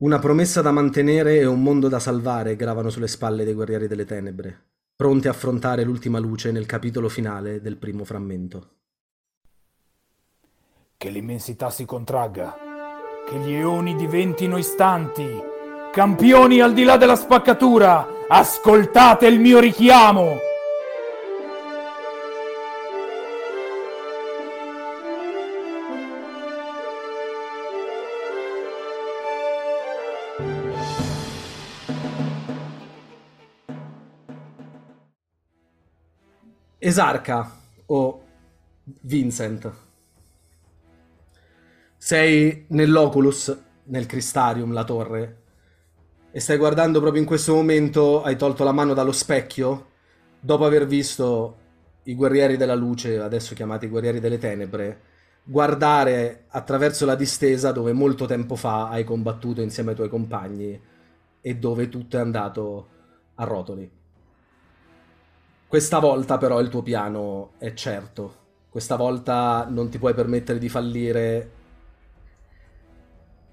Una promessa da mantenere e un mondo da salvare gravano sulle spalle dei guerrieri delle tenebre, pronti a affrontare l'ultima luce nel capitolo finale del primo frammento. Che l'immensità si contragga, che gli eoni diventino istanti. Campioni al di là della spaccatura, ascoltate il mio richiamo! Esarca o Vincent. Sei nell'Oculus, nel Cristarium, la torre, e stai guardando proprio in questo momento, hai tolto la mano dallo specchio, dopo aver visto i guerrieri della luce, adesso chiamati guerrieri delle tenebre, guardare attraverso la distesa dove molto tempo fa hai combattuto insieme ai tuoi compagni e dove tutto è andato a rotoli. Questa volta però il tuo piano è certo. Questa volta non ti puoi permettere di fallire.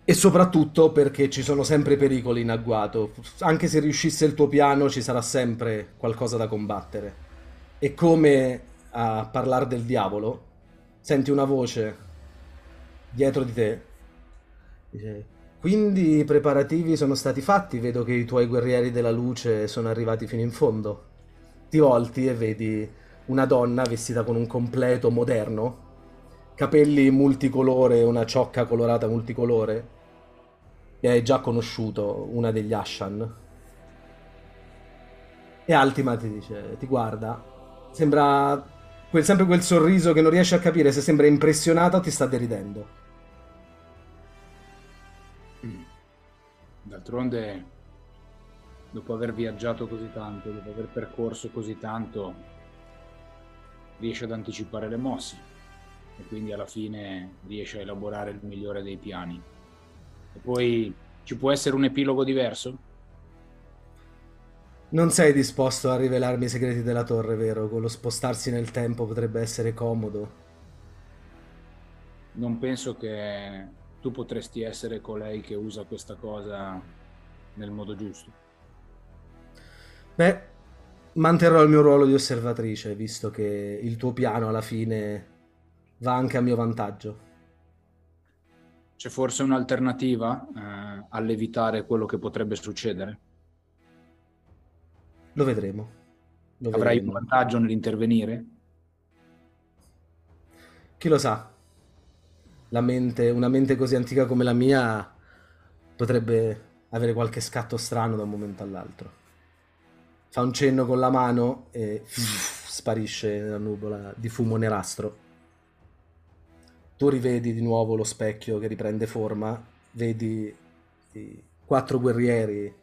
E soprattutto perché ci sono sempre pericoli in agguato. Anche se riuscisse il tuo piano, ci sarà sempre qualcosa da combattere. E come a parlare del diavolo, senti una voce dietro di te. Dice, quindi i preparativi sono stati fatti, vedo che i tuoi guerrieri della luce sono arrivati fino in fondo ti volti e vedi una donna vestita con un completo moderno, capelli multicolore, una ciocca colorata multicolore, e hai già conosciuto una degli Ashan. E Altima ti dice, ti guarda, sembra quel, sempre quel sorriso che non riesce a capire se sembra impressionata o ti sta deridendo. D'altronde, dopo aver viaggiato così tanto, dopo aver percorso così tanto, riesce ad anticipare le mosse e quindi alla fine riesce a elaborare il migliore dei piani. E poi ci può essere un epilogo diverso? Non sei disposto a rivelarmi i segreti della torre, vero? Con lo spostarsi nel tempo potrebbe essere comodo. Non penso che tu potresti essere colei che usa questa cosa nel modo giusto. Beh, manterrò il mio ruolo di osservatrice, visto che il tuo piano alla fine va anche a mio vantaggio. C'è forse un'alternativa eh, all'evitare quello che potrebbe succedere? Lo vedremo. Lo Avrai vedremo. un vantaggio nell'intervenire? Chi lo sa? La mente, una mente così antica come la mia potrebbe avere qualche scatto strano da un momento all'altro. Fa un cenno con la mano e sparisce nella nuvola di fumo nerastro. Tu rivedi di nuovo lo specchio che riprende forma, vedi i quattro guerrieri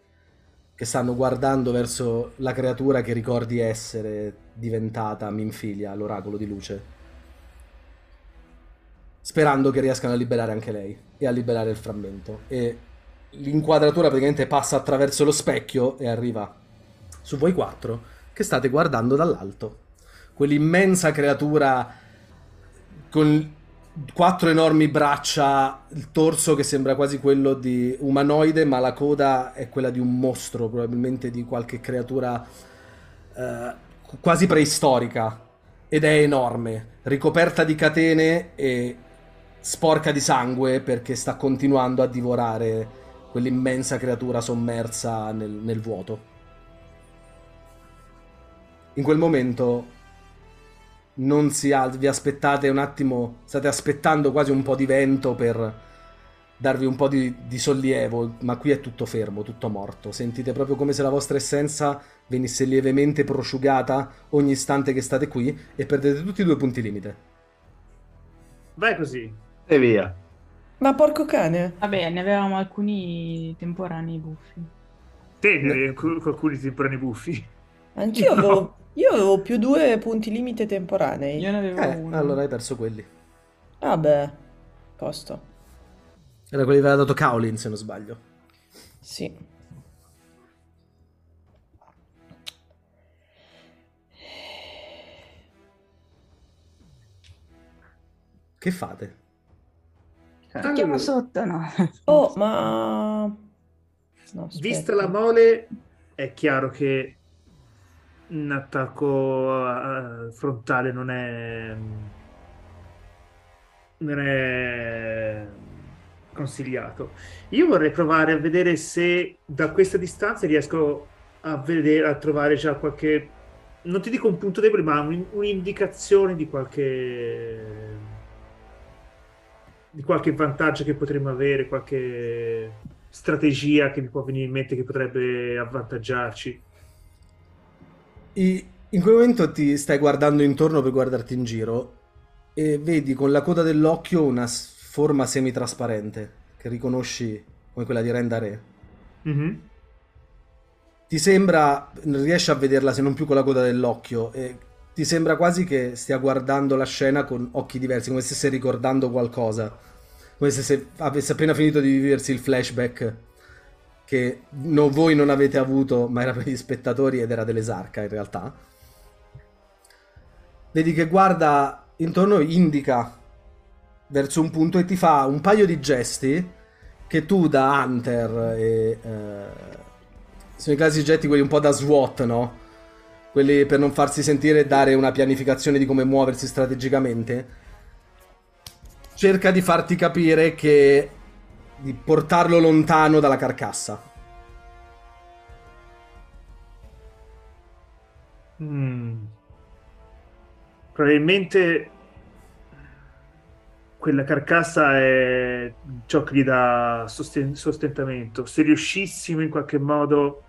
che stanno guardando verso la creatura che ricordi essere diventata Minfilia, l'oracolo di luce sperando che riescano a liberare anche lei e a liberare il frammento. E l'inquadratura praticamente passa attraverso lo specchio e arriva su voi quattro che state guardando dall'alto. Quell'immensa creatura con quattro enormi braccia, il torso che sembra quasi quello di umanoide, ma la coda è quella di un mostro, probabilmente di qualche creatura eh, quasi preistorica. Ed è enorme, ricoperta di catene e sporca di sangue perché sta continuando a divorare quell'immensa creatura sommersa nel, nel vuoto. In quel momento non si alza, vi aspettate un attimo, state aspettando quasi un po' di vento per darvi un po' di, di, sollievo, ma qui è tutto fermo, tutto morto. Sentite proprio come se la vostra essenza venisse lievemente prosciugata ogni istante che state qui e perdete tutti i due punti limite. Vai così. E via. Ma porco cane. Vabbè, ne avevamo alcuni temporanei buffi. Te ne avevi alcuni temporanei buffi? Anch'io no. avevo... Io avevo più due punti limite temporanei. Io ne avevo eh, uno. Allora hai perso quelli. Vabbè, posto. Era quelli che aveva dato Kaolin, se non sbaglio. Sì. Che fate? Tocchiamo sotto, no? Oh, ma... No, Vista la mole, è chiaro che un attacco uh, frontale non è non è consigliato. Io vorrei provare a vedere se da questa distanza riesco a vedere a trovare già qualche non ti dico un punto debole, ma un, un'indicazione di qualche di qualche vantaggio che potremmo avere, qualche strategia che mi può venire in mente che potrebbe avvantaggiarci. In quel momento ti stai guardando intorno per guardarti in giro e vedi con la coda dell'occhio una forma semitrasparente che riconosci come quella di Rendare. Mm-hmm. Ti sembra, riesci a vederla se non più con la coda dell'occhio e ti sembra quasi che stia guardando la scena con occhi diversi, come se stesse ricordando qualcosa, come se avesse appena finito di viversi il flashback che no, voi non avete avuto, ma era per gli spettatori ed era dell'esarca in realtà. Vedi che guarda intorno, indica verso un punto e ti fa un paio di gesti che tu da Hunter e... Eh, sono i classici getti quelli un po' da SWAT, no? Quelli per non farsi sentire e dare una pianificazione di come muoversi strategicamente. Cerca di farti capire che di portarlo lontano dalla carcassa. Mm. Probabilmente quella carcassa è ciò che gli dà sosten- sostentamento. Se riuscissimo in qualche modo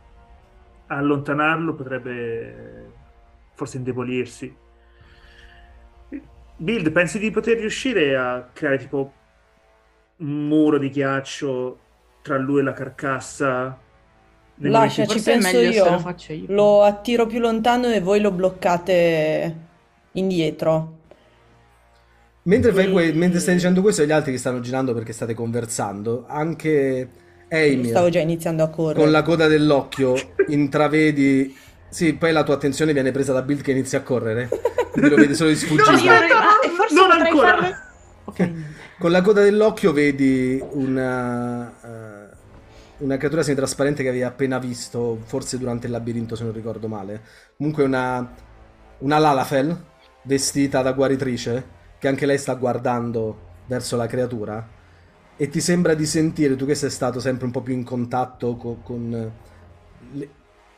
a allontanarlo, potrebbe forse indebolirsi. Build, pensi di poter riuscire a creare tipo un muro di ghiaccio tra lui e la carcassa. Lasciaci, penso io. Lo, io. lo attiro più lontano e voi lo bloccate indietro. Mentre, fai que- mentre stai dicendo questo, gli altri che stanno girando perché state conversando, anche Amy. Stavo già iniziando a correre. Con la coda dell'occhio intravedi. Sì, poi la tua attenzione viene presa da Bill che inizia a correre. Quindi lo vedi solo di sfuggita. no, no, forse non ancora. Farlo... Okay. Con la coda dell'occhio vedi una, uh, una creatura semitrasparente che avevi appena visto, forse durante il labirinto se non ricordo male. Comunque una, una Lalafel vestita da guaritrice, che anche lei sta guardando verso la creatura. E ti sembra di sentire, tu che sei stato sempre un po' più in contatto con, con le,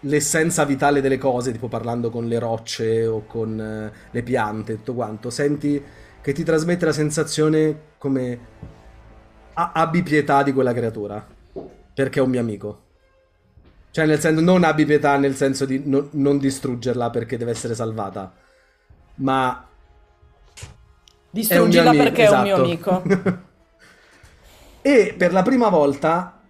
l'essenza vitale delle cose, tipo parlando con le rocce o con uh, le piante, tutto quanto, senti che ti trasmette la sensazione come a- abbi pietà di quella creatura, perché è un mio amico. Cioè, nel senso, non abbi pietà nel senso di no- non distruggerla perché deve essere salvata, ma... Distruggila è perché esatto. è un mio esatto. amico. e per la prima volta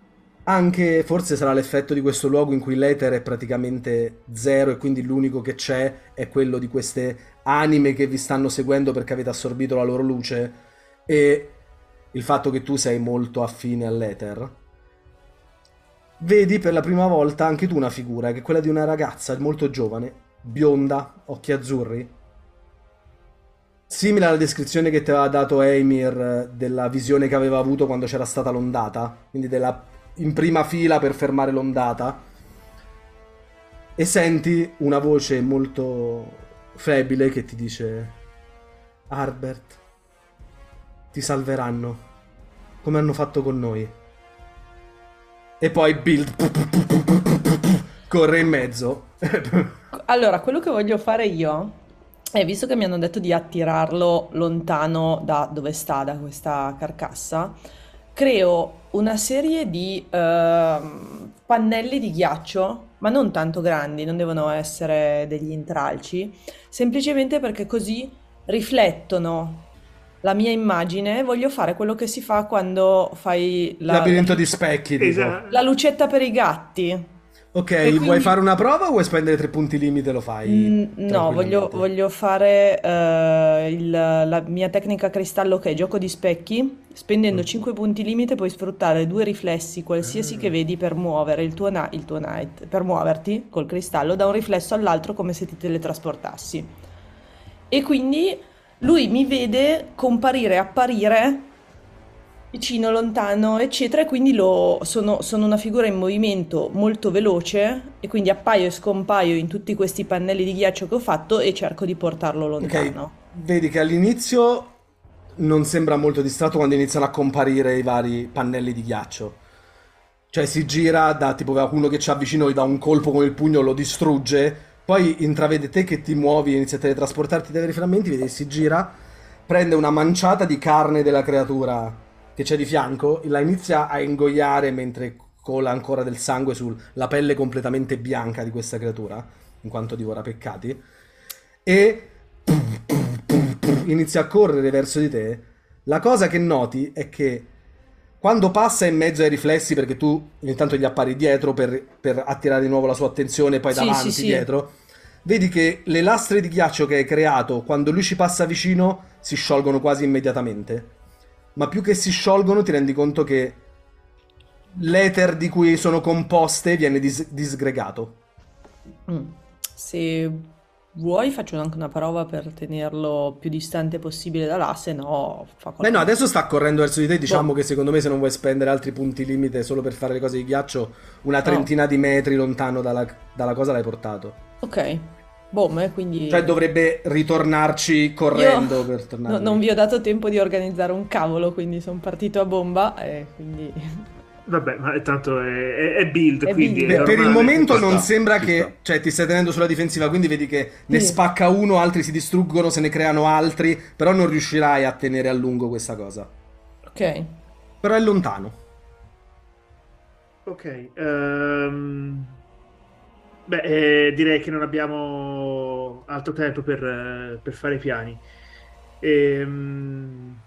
anche forse sarà l'effetto di questo luogo in cui l'etere è praticamente zero e quindi l'unico che c'è è quello di queste anime che vi stanno seguendo perché avete assorbito la loro luce e il fatto che tu sei molto affine all'eter. Vedi per la prima volta anche tu una figura che è quella di una ragazza molto giovane, bionda, occhi azzurri. Simile alla descrizione che ti aveva dato Eimir della visione che aveva avuto quando c'era stata l'ondata, quindi della in prima fila per fermare l'ondata e senti una voce molto febile che ti dice Harbert ti salveranno come hanno fatto con noi e poi Build corre in mezzo. allora, quello che voglio fare io è, visto che mi hanno detto di attirarlo lontano da dove sta, da questa carcassa, creo una serie di uh, pannelli di ghiaccio, ma non tanto grandi, non devono essere degli intralci, semplicemente perché così riflettono la mia immagine, voglio fare quello che si fa quando fai la, labirinto di specchi, esatto. la lucetta per i gatti. Ok, quindi... vuoi fare una prova o vuoi spendere tre punti limite lo fai? Mm, no, voglio, voglio fare uh, il, la mia tecnica cristallo che è gioco di specchi. Spendendo mm. 5 punti limite puoi sfruttare due riflessi qualsiasi mm. che vedi per muovere il tuo, na- il tuo night, per muoverti col cristallo da un riflesso all'altro come se ti teletrasportassi. E quindi lui mi vede comparire e apparire vicino, lontano, eccetera, e quindi lo, sono, sono, una figura in movimento molto veloce e quindi appaio e scompaio in tutti questi pannelli di ghiaccio che ho fatto e cerco di portarlo lontano. Okay. Vedi che all'inizio non sembra molto distratto quando iniziano a comparire i vari pannelli di ghiaccio. Cioè si gira da tipo uno che ci avvicina, gli dà un colpo con il pugno, lo distrugge, poi intravede te che ti muovi e inizi a teletrasportarti dai vari frammenti, vedi si gira, prende una manciata di carne della creatura che c'è di fianco, la inizia a ingoiare mentre cola ancora del sangue sulla pelle completamente bianca di questa creatura, in quanto divora peccati, e inizia a correre verso di te. La cosa che noti è che quando passa in mezzo ai riflessi, perché tu ogni tanto gli appari dietro per, per attirare di nuovo la sua attenzione, poi sì, davanti, sì, dietro, vedi che le lastre di ghiaccio che hai creato, quando lui ci passa vicino, si sciolgono quasi immediatamente ma più che si sciolgono ti rendi conto che l'ether di cui sono composte viene dis- disgregato. Mm. Se vuoi faccio anche una prova per tenerlo più distante possibile da là, se no fa qualcosa. Beh no, adesso sta correndo verso di te, diciamo boh. che secondo me se non vuoi spendere altri punti limite solo per fare le cose di ghiaccio, una trentina oh. di metri lontano dalla, dalla cosa l'hai portato. Ok. Boom, quindi... Cioè dovrebbe ritornarci correndo Io per tornare. No, non vi ho dato tempo di organizzare un cavolo, quindi sono partito a bomba e quindi... Vabbè, ma tanto è, è build, è quindi... Build. È per il momento non sta, sembra che... Sta. Cioè ti stai tenendo sulla difensiva, quindi vedi che ne sì. spacca uno, altri si distruggono, se ne creano altri, però non riuscirai a tenere a lungo questa cosa. Ok. Però è lontano. Ok. Um... Beh, eh, direi che non abbiamo altro tempo per, eh, per fare i piani. Ehm,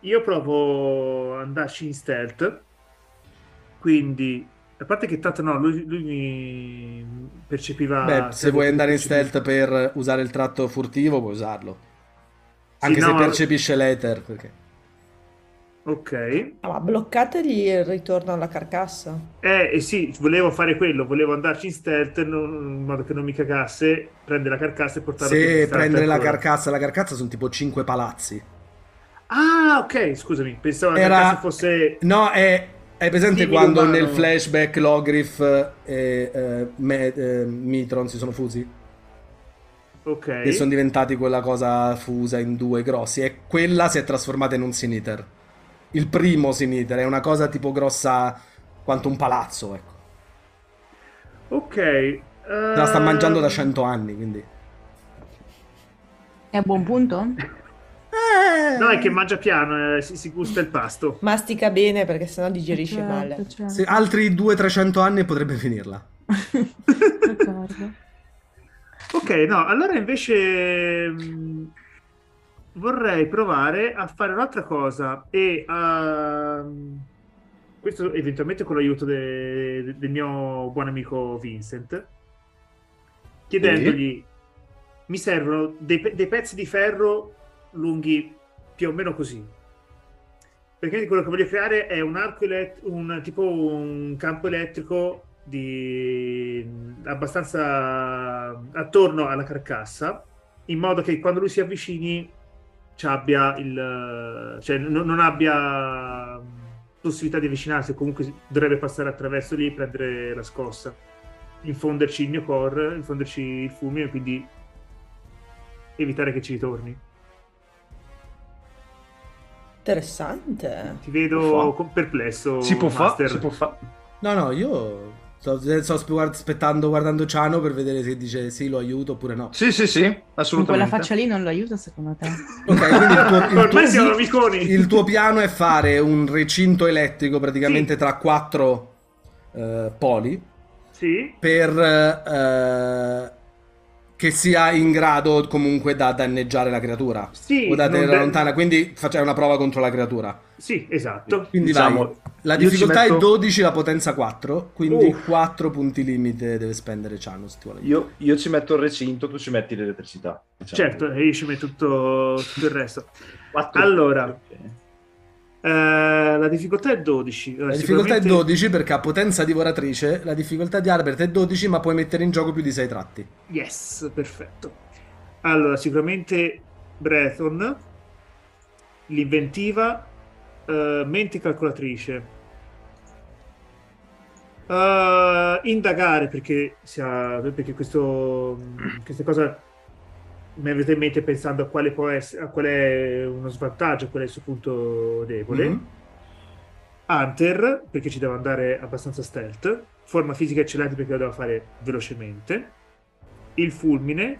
io provo ad andarci in stealth, quindi a parte che tanto no, lui, lui mi percepiva... Beh, se vuoi andare in stealth per usare il tratto furtivo, puoi usarlo. Anche sì, se no, percepisce l'ether, perché... Ok. Ah, ma bloccategli il ritorno alla carcassa. Eh, eh, sì, volevo fare quello, volevo andarci in stealth non, in modo che non mi cagasse, prendere la carcassa e portarla Sì, prendere la carcassa, la carcassa sono tipo 5 palazzi. Ah, ok, scusami, pensavo Era... la carcassa fosse... No, è... Hai presente sì, quando umano. nel flashback Logrif e eh, Me, eh, Mitron si sono fusi? Ok. E sono diventati quella cosa fusa in due grossi. E quella si è trasformata in un Siniter il primo Siniter, è una cosa tipo grossa quanto un palazzo, ecco. Ok. Uh... La sta mangiando da cento anni, quindi. È a buon punto? Eh... No, è che mangia piano, eh, si, si, gusta il pasto. Mastica bene perché sennò digerisce certo, male. Certo. Se altri 200-300 anni potrebbe finirla. ok, no, allora invece mm, vorrei provare a fare un'altra cosa e a... Ehm, questo eventualmente con l'aiuto de... De... del mio buon amico Vincent, chiedendogli, mi servono dei, pe... dei pezzi di ferro lunghi più o meno così. Perché quello che voglio creare è un arco elettrico, un, tipo un campo elettrico di abbastanza attorno alla carcassa, in modo che quando lui si avvicini abbia il cioè non, non abbia possibilità di avvicinarsi comunque dovrebbe passare attraverso lì e prendere la scossa. Infonderci il mio core infonderci il fulmine quindi evitare che ci ritorni. Interessante. Ti vedo perplesso si può fare si può fare No, no, io sto, sto aspe- aspettando, guardando Ciano per vedere se dice sì, lo aiuto oppure no. Sì, sì, sì, Con quella assolutamente. faccia lì non lo aiuta secondo te? Ok, quindi il tuo, il tuo- siamo il tuo piano è fare un recinto elettrico praticamente tra quattro eh, poli Sì? per eh, che sia in grado comunque da danneggiare la creatura Sì, o da tenerla lontana. Quindi facciamo una prova contro la creatura. Sì, esatto. Quindi Diciamo, vai. La difficoltà metto- è 12, la potenza 4. Quindi Uff. 4 punti limite deve spendere Ciano. Se ti vuole Io, io ci metto il recinto, tu ci metti l'elettricità. diciamo. Certo, e io ci metto tutto, tutto il resto. Allora. ok. Eh, la difficoltà è 12. La difficoltà è 12 perché ha potenza divoratrice. La difficoltà di Albert è 12, ma puoi mettere in gioco più di 6 tratti. Yes, perfetto. Allora, sicuramente Breton, l'inventiva, eh, mente calcolatrice. Eh, indagare perché, sia, perché questo, questa cosa mi avete in mente pensando a quale può essere, a qual è uno svantaggio, qual è il suo punto debole. Mhm. Hunter, perché ci devo andare abbastanza stealth. Forma fisica eccellente perché lo devo fare velocemente. Il fulmine.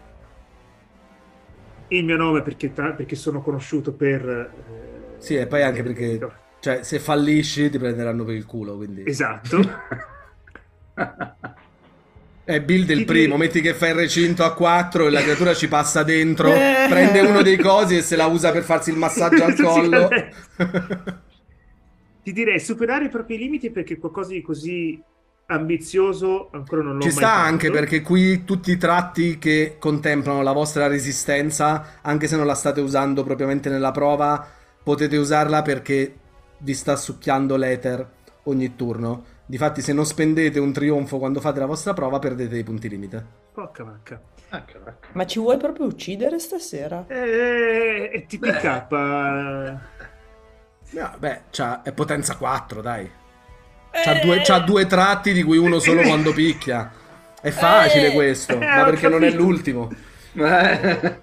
Il mio nome perché, tra- perché sono conosciuto per... eh, Sì, e poi anche perché, cioè, se fallisci ti prenderanno per il culo. Quindi Esatto. è build il primo. Metti che fai il recinto a 4 e la creatura ci passa dentro, Eh. prende uno dei cosi e se la usa per farsi il massaggio al collo. Ti direi superare i propri limiti perché qualcosa di così ambizioso ancora non l'ho Ci sta fatto. anche perché qui tutti i tratti che contemplano la vostra resistenza, anche se non la state usando propriamente nella prova, potete usarla perché vi sta succhiando l'ether ogni turno. Difatti, se non spendete un trionfo quando fate la vostra prova, perdete i punti limite. Porca vacca. Ma ci vuoi proprio uccidere stasera? Eh, è TPK. No, beh, c'ha- è potenza 4, dai. C'ha due, c'ha due tratti di cui uno solo quando picchia. È facile Eh, questo, eh, ma perché non è capito. l'ultimo. Eh,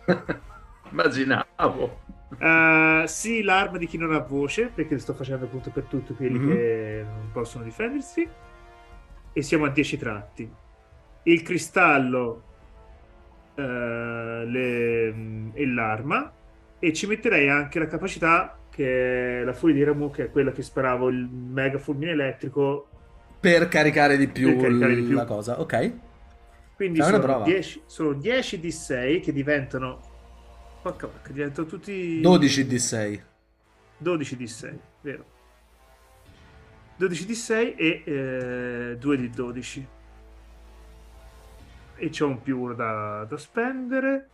Immaginavo. Eh, sì, l'arma di chi non ha voce, perché sto facendo appunto per tutti quelli Mhm. che non possono difendersi. E siamo a 10 tratti. Il cristallo eh, le- e l'arma. E ci metterei anche la capacità che è la furia di Ramu, che è quella che sparavo il mega fulmine elettrico. Per caricare di più, caricare di più. la cosa, ok? Quindi Fai una sono prova. 10, sono 10 di 6 che diventano. Porca vacca, diventano tutti. 12 di 6. 12 di 6, vero? 12 di 6 e eh, 2 di 12. E c'ho un più uno da, da spendere.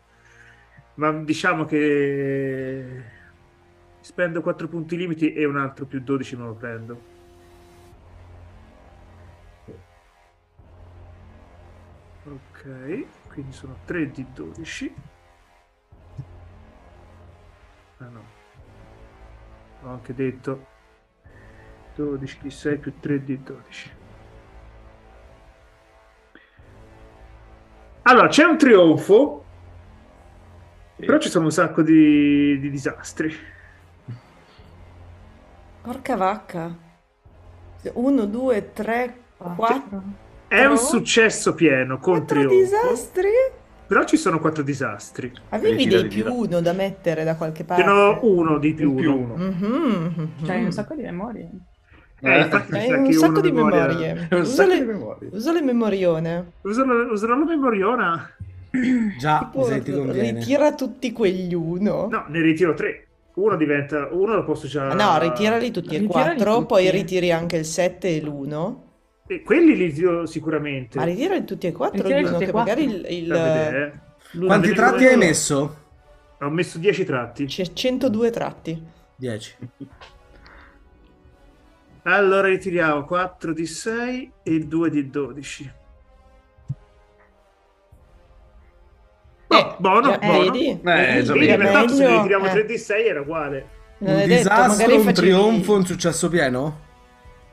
Ma diciamo che spendo 4 punti limiti e un altro più 12 me lo prendo. Ok, quindi sono 3 di 12. Ah no. Ho anche detto 12 di 6 più 3 di 12. Allora, c'è un trionfo, però ci sono un sacco di, di disastri. Porca vacca. 1, 2, 3, 4. È un successo pieno con trionfo, disastri? Però ci sono quattro disastri. Avevi dei più uno da mettere da qualche Ce parte? n'ho uno di più più uno. uno. Mhm. C'hai un sacco di memorie. Eh, infatti sa un sacco di memoria- memorie. Un Usa le, memorie. usa le memorione. Userò, userò la memoriona. Già, Tipo, mi sa che ti conviene. ritira tutti quegli uno. No, ne ritiro tre. Uno diventa... Uno lo posso già... No, ritirali tutti e quattro, tutti. poi ritiri anche il 7 e l'1. Quelli li ritiro sicuramente. Ma ritirali tutti e quattro Ritirali gli uno, tutti e che magari il, quattro. il- eh. Quanti tratti hai messo? Ho messo 10 tratti. C'è 102 tratti. 10. Allora ritiriamo 4 di 6 e 2 di 12. Oh, buono, già- buono. vedi? Eh, Vedi? Vedi, vedi. per È tanto se ne ritiriamo eh. 3 di 6 era uguale. Non Un detto, disastro, magari un facevi- trionfo, un successo pieno?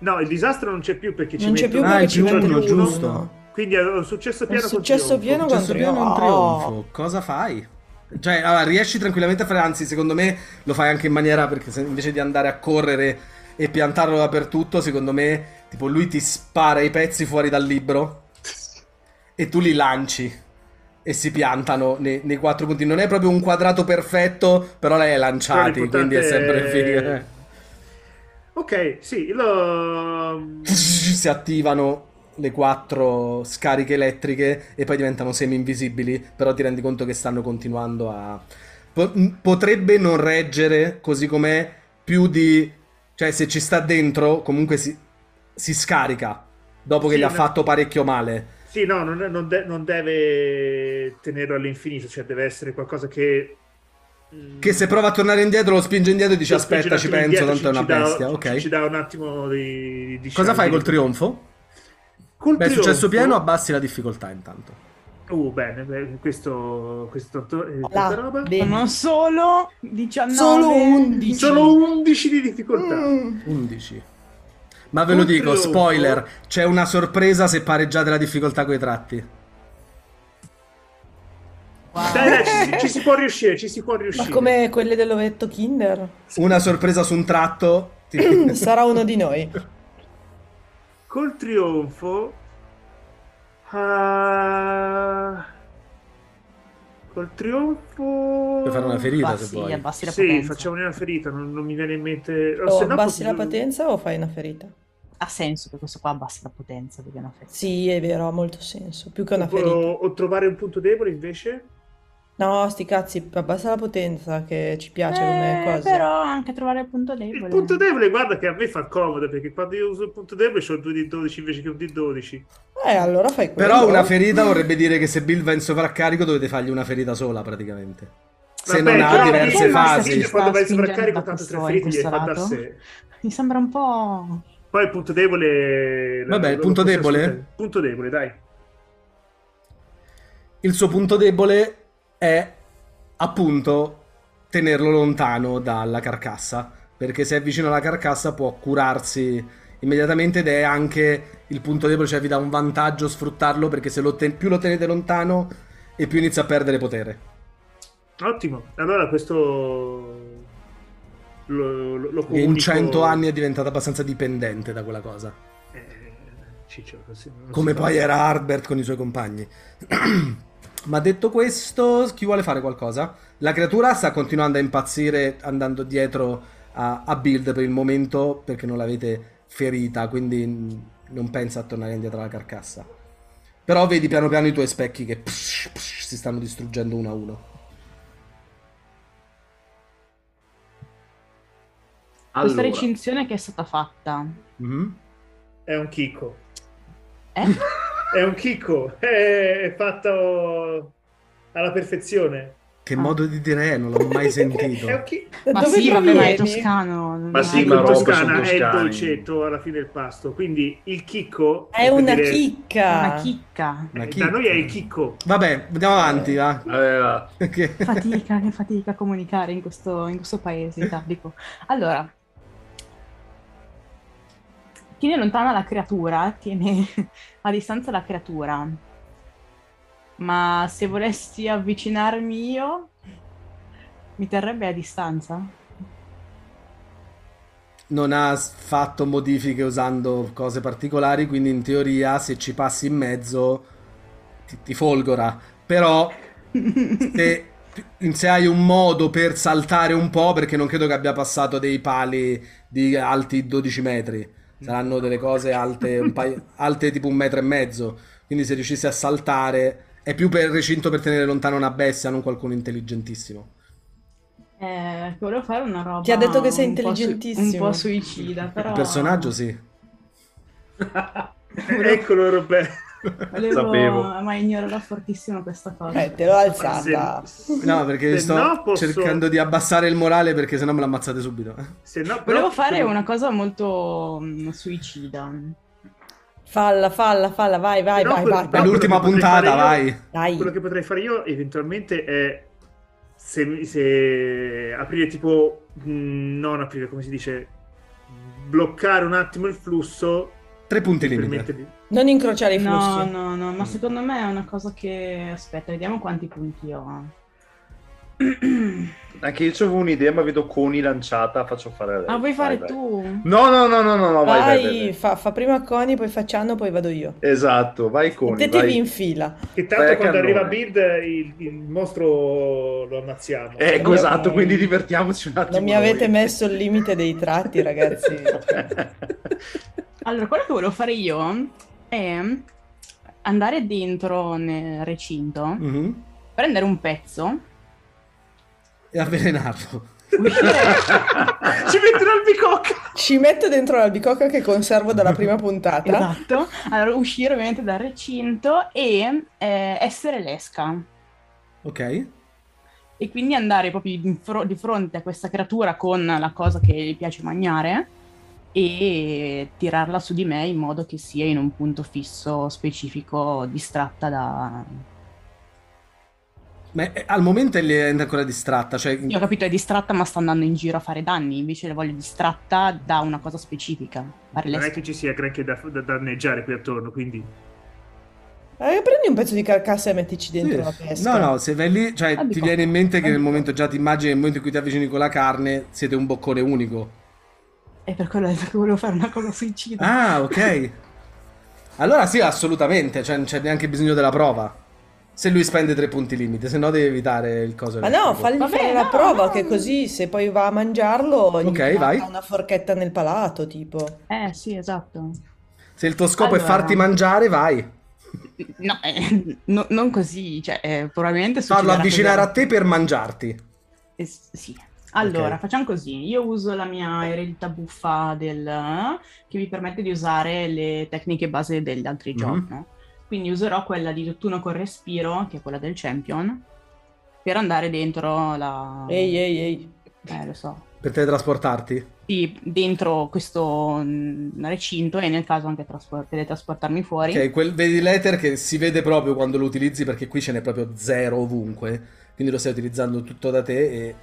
No, il disastro non c'è più perché ci Non c'è più Ah, perché il ci l'uno. giusto. Quindi è un successo Un pieno col successo pieno con Successo pieno, un Oh. trionfo. Cosa fai? Cioè, allora, riesci tranquillamente a fare, anzi, secondo me lo fai anche in maniera perché se- invece di andare a correre e piantarlo dappertutto, secondo me ti Tipo, lui ti spara i pezzi fuori dal libro e tu li lanci e si piantano nei, nei quattro punti. Non è proprio un quadrato perfetto, però l'hai lanciati, Però quindi è sempre figo. Ok, sì, lo... si attivano le quattro scariche elettriche e poi diventano semi-invisibili, però ti rendi conto che stanno continuando a... Po- potrebbe non reggere così com'è più di... cioè se ci sta dentro comunque si, si scarica dopo che Sì, gli ha no. fatto parecchio male. Sì, no, non, non de- non deve tenerlo all'infinito, cioè deve essere qualcosa che... Che se prova a tornare indietro lo spinge indietro e dice aspetta ci penso, indietro, tanto è una ci- ci dà- bestia. ci- Ok. Ci dà un attimo di... di Cosa fai col trionfo? Col Beh, è successo trionfo- pieno, abbassi la difficoltà intanto. Uh, bene, beh, questo, questo eh, tanta roba. bene. Sono solo 19. Solo 11. Solo 11 di difficoltà. Mm. 11. Ma ve lo dico, trionfo. spoiler, c'è una sorpresa se pareggiate la difficoltà coi tratti. Wow. Dai, dai, ci, ci si può riuscire, ci si può Ma riuscire. come quelle dell'ovetto Kinder? Una sorpresa su un tratto. ti- Sarà uno di noi. Col trionfo... ah, Col trionfo... Puoi fare una ferita se Abbassi, vuoi. abbassi la Sì, potenza. facciamo una ferita, non, non mi viene in mente... O se no abbassi posso- la potenza o fai una ferita? Ha senso che questo qua abbassi la potenza perché è una festa. Sì, è vero, ha molto senso. Più che una O, ferita. o trovare un punto debole invece? No, sti cazzi, abbassa la potenza che ci piace come Eh, cosa. però anche trovare il punto Il debole. punto debole, guarda che a me fa comodo perché quando io uso il punto debole ho 2 di 12 invece che un di 12. Eh, allora fai quello. Però una ferita vorrebbe dire che se Bill va in sovraccarico dovete fargli una ferita sola praticamente. Se Vabbè, non ha però diverse perché basta fasi. ci Quando vai in sovraccarico, spingendo tanto tre da ferite questo gli fa da lato? sé. Mi sembra un po'... Poi il punto debole... Vabbè, il punto debole? sfruttare. Punto debole, dai. Il suo punto debole è appunto tenerlo lontano dalla carcassa. Perché se è vicino alla carcassa può curarsi immediatamente ed è anche il punto debole, cioè vi dà un vantaggio sfruttarlo perché se lo ten- più lo tenete lontano e più inizia a perdere potere. Ottimo. Allora questo... Lo, lo, lo in comunico... 100 anni è diventato abbastanza dipendente da quella cosa. Eh, ciccio, così Come poi era Harbert con i suoi compagni. Ma detto questo, chi vuole fare qualcosa? La creatura sta continuando a impazzire andando dietro a, a Build per il momento perché non l'avete ferita, quindi non pensa a tornare indietro alla carcassa. Però vedi piano piano i tuoi specchi che psh, psh, si stanno distruggendo uno a uno. Questa Allora, recinzione che è stata fatta. Mhm. È un chicco. Eh? È un chicco. È, è fatto alla perfezione. Che modo di dire è? Non l'ho mai sentito. È. Da Ma dove sì, vabbè, ma è toscano. Ma sì, Il ma robe Toscana è il dolcetto alla fine del pasto. Quindi il chicco È una dire- chicca. Una chicca. Una eh, chicca. Da noi è il chicco. Vabbè, andiamo avanti, va. aveva- Che- Fatica, che fatica a comunicare in questo, in questo paese italico. Allora, tiene lontana la creatura, tiene a distanza la creatura. Ma se volessi avvicinarmi io, mi terrebbe a distanza? non ha fatto modifiche usando cose particolari, quindi in teoria se ci passi in mezzo ti, ti folgora. Però se, se hai un modo per saltare un po', perché non credo che abbia passato dei pali di alti 12 metri, saranno delle cose alte, un paio- alte tipo un metro e mezzo. Quindi se riuscissi a saltare è più per recinto per tenere lontano una bestia, non qualcuno intelligentissimo. Eh, volevo fare una roba Ti ha detto che sei un po' su- intelligentissimo. un po' suicida, però... Il personaggio sì. Eccolo Roberto. Volevo... Sapevo. Ma ignorerò fortissimo questa cosa. Eh, te l'ho alzata. No, perché se sto no posso- cercando di abbassare il morale perché sennò me l'ammazzate subito. Se no, però- Volevo fare una cosa molto mm, suicida. Falla, falla, falla, vai, vai, Però vai, quello- vai. È l'ultima puntata, io- vai. Dai. Quello che potrei fare io eventualmente è se, se aprire tipo mh, non aprire come si dice bloccare un attimo il flusso Tre punti limite. metterli- Non incrociare i flussi. No, no, no, ma secondo me è una cosa che... Aspetta, vediamo quanti punti ho. Anche io avevo un'idea, ma vedo Coni lanciata, faccio fare a lei. Ah, vuoi fare Vai, vai. tu? No, no, no, no, no, no, vai, vai, Vai, vai, vai. Fa, fa prima Coni, poi facciano, poi vado io. Esatto, vai Coni, Mettetevi vai. in fila. Che tanto Vai quando cannone. arriva Build il, il mostro lo ammazziamo. Ecco, Allora, esatto, noi- quindi divertiamoci un attimo. Non mi avete noi. messo il limite dei tratti, ragazzi. Allora, quello che volevo fare io è andare dentro nel recinto, Mhm. prendere un pezzo, E avvelenarlo. Ci metto l'albicocca! Ci metto dentro l'albicocca che conservo dalla prima puntata. Esatto. Allora, uscire ovviamente dal recinto e eh, essere l'esca. Ok? E quindi andare proprio di, fro- di fronte a questa creatura con la cosa che gli piace mangiare e tirarla su di me in modo che sia in un punto fisso specifico, distratta da... Ma eh, al momento è ancora distratta, cioè... Io ho capito, è distratta ma sta andando in giro a fare danni, invece la voglio distratta da una cosa specifica. Non è che ci sia granché da, da danneggiare qui attorno, quindi... Eh, prendi un pezzo di carcassa e mettici dentro la Sì. pesca. No, no, se vai lì, cioè, ti Albicocca. viene in mente che nel Albicocca. momento già ti immagini nel momento in cui ti avvicini con la carne, siete un boccone unico. È per quello che volevo fare una cosa suicida. Ah, ok. Allora sì, assolutamente, cioè non c'è neanche bisogno della prova. Se lui spende tre punti limite, se no devi evitare il coso Ma no, fagli Vabbè, fare la no, prova no. che così se poi va a mangiarlo gli Ok, vai. una forchetta nel palato, tipo. Eh sì, esatto. Se il tuo scopo è Allora. farti mangiare, vai. No, eh, no- non così, cioè eh, probabilmente Farlo avvicinare così. a te per mangiarti. Eh, sì. Allora, Ok. facciamo così. Io uso la mia eredità buffa del, che mi permette di usare le tecniche base degli altri Mhm. giochi, no? Quindi userò quella di tutt'uno col respiro, che è quella del champion, per andare dentro la... Ehi, ehi, ehi. Eh, lo so. Per teletrasportarti? Sì, dentro questo mm, recinto e nel caso anche traspor- teletrasportarmi fuori. Ok, quel, vedi l'ether che si vede proprio quando lo utilizzi perché qui ce n'è proprio zero ovunque. Quindi lo stai utilizzando tutto da te e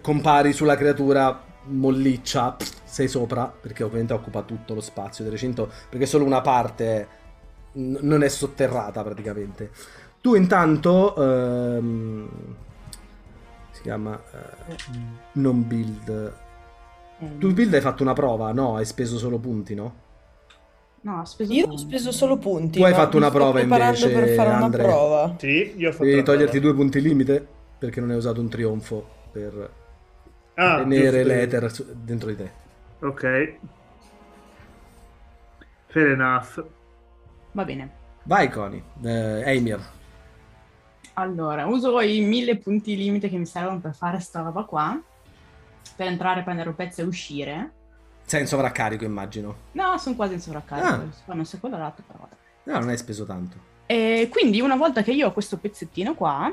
compari sulla creatura molliccia, sei sopra, perché ovviamente occupa tutto lo spazio del recinto, perché solo una parte non è sotterrata praticamente. Tu intanto ehm, si chiama eh, non build. Eh, Tu build hai fatto una prova, no? Hai speso solo punti, no? No, ho speso Io ho punti. speso solo punti. Tu hai fatto una prova invece, per fare una Andre. prova. Sì, io ho fatto Devi toglierti prova. due punti limite perché non hai usato un trionfo per Ah, tenere l'ether dentro di te. Ok. Fair enough. Va bene. Vai, Coni. Eh, Eimir. Allora, uso i mille punti limite che mi servono per fare sta roba qua. Per entrare, prendere un pezzo e uscire. Sei in sovraccarico, immagino. No, sono quasi in sovraccarico. Ah. Fanno un secondo lato, però. vabbè. No, non hai speso tanto. E quindi, una volta che io ho questo pezzettino qua,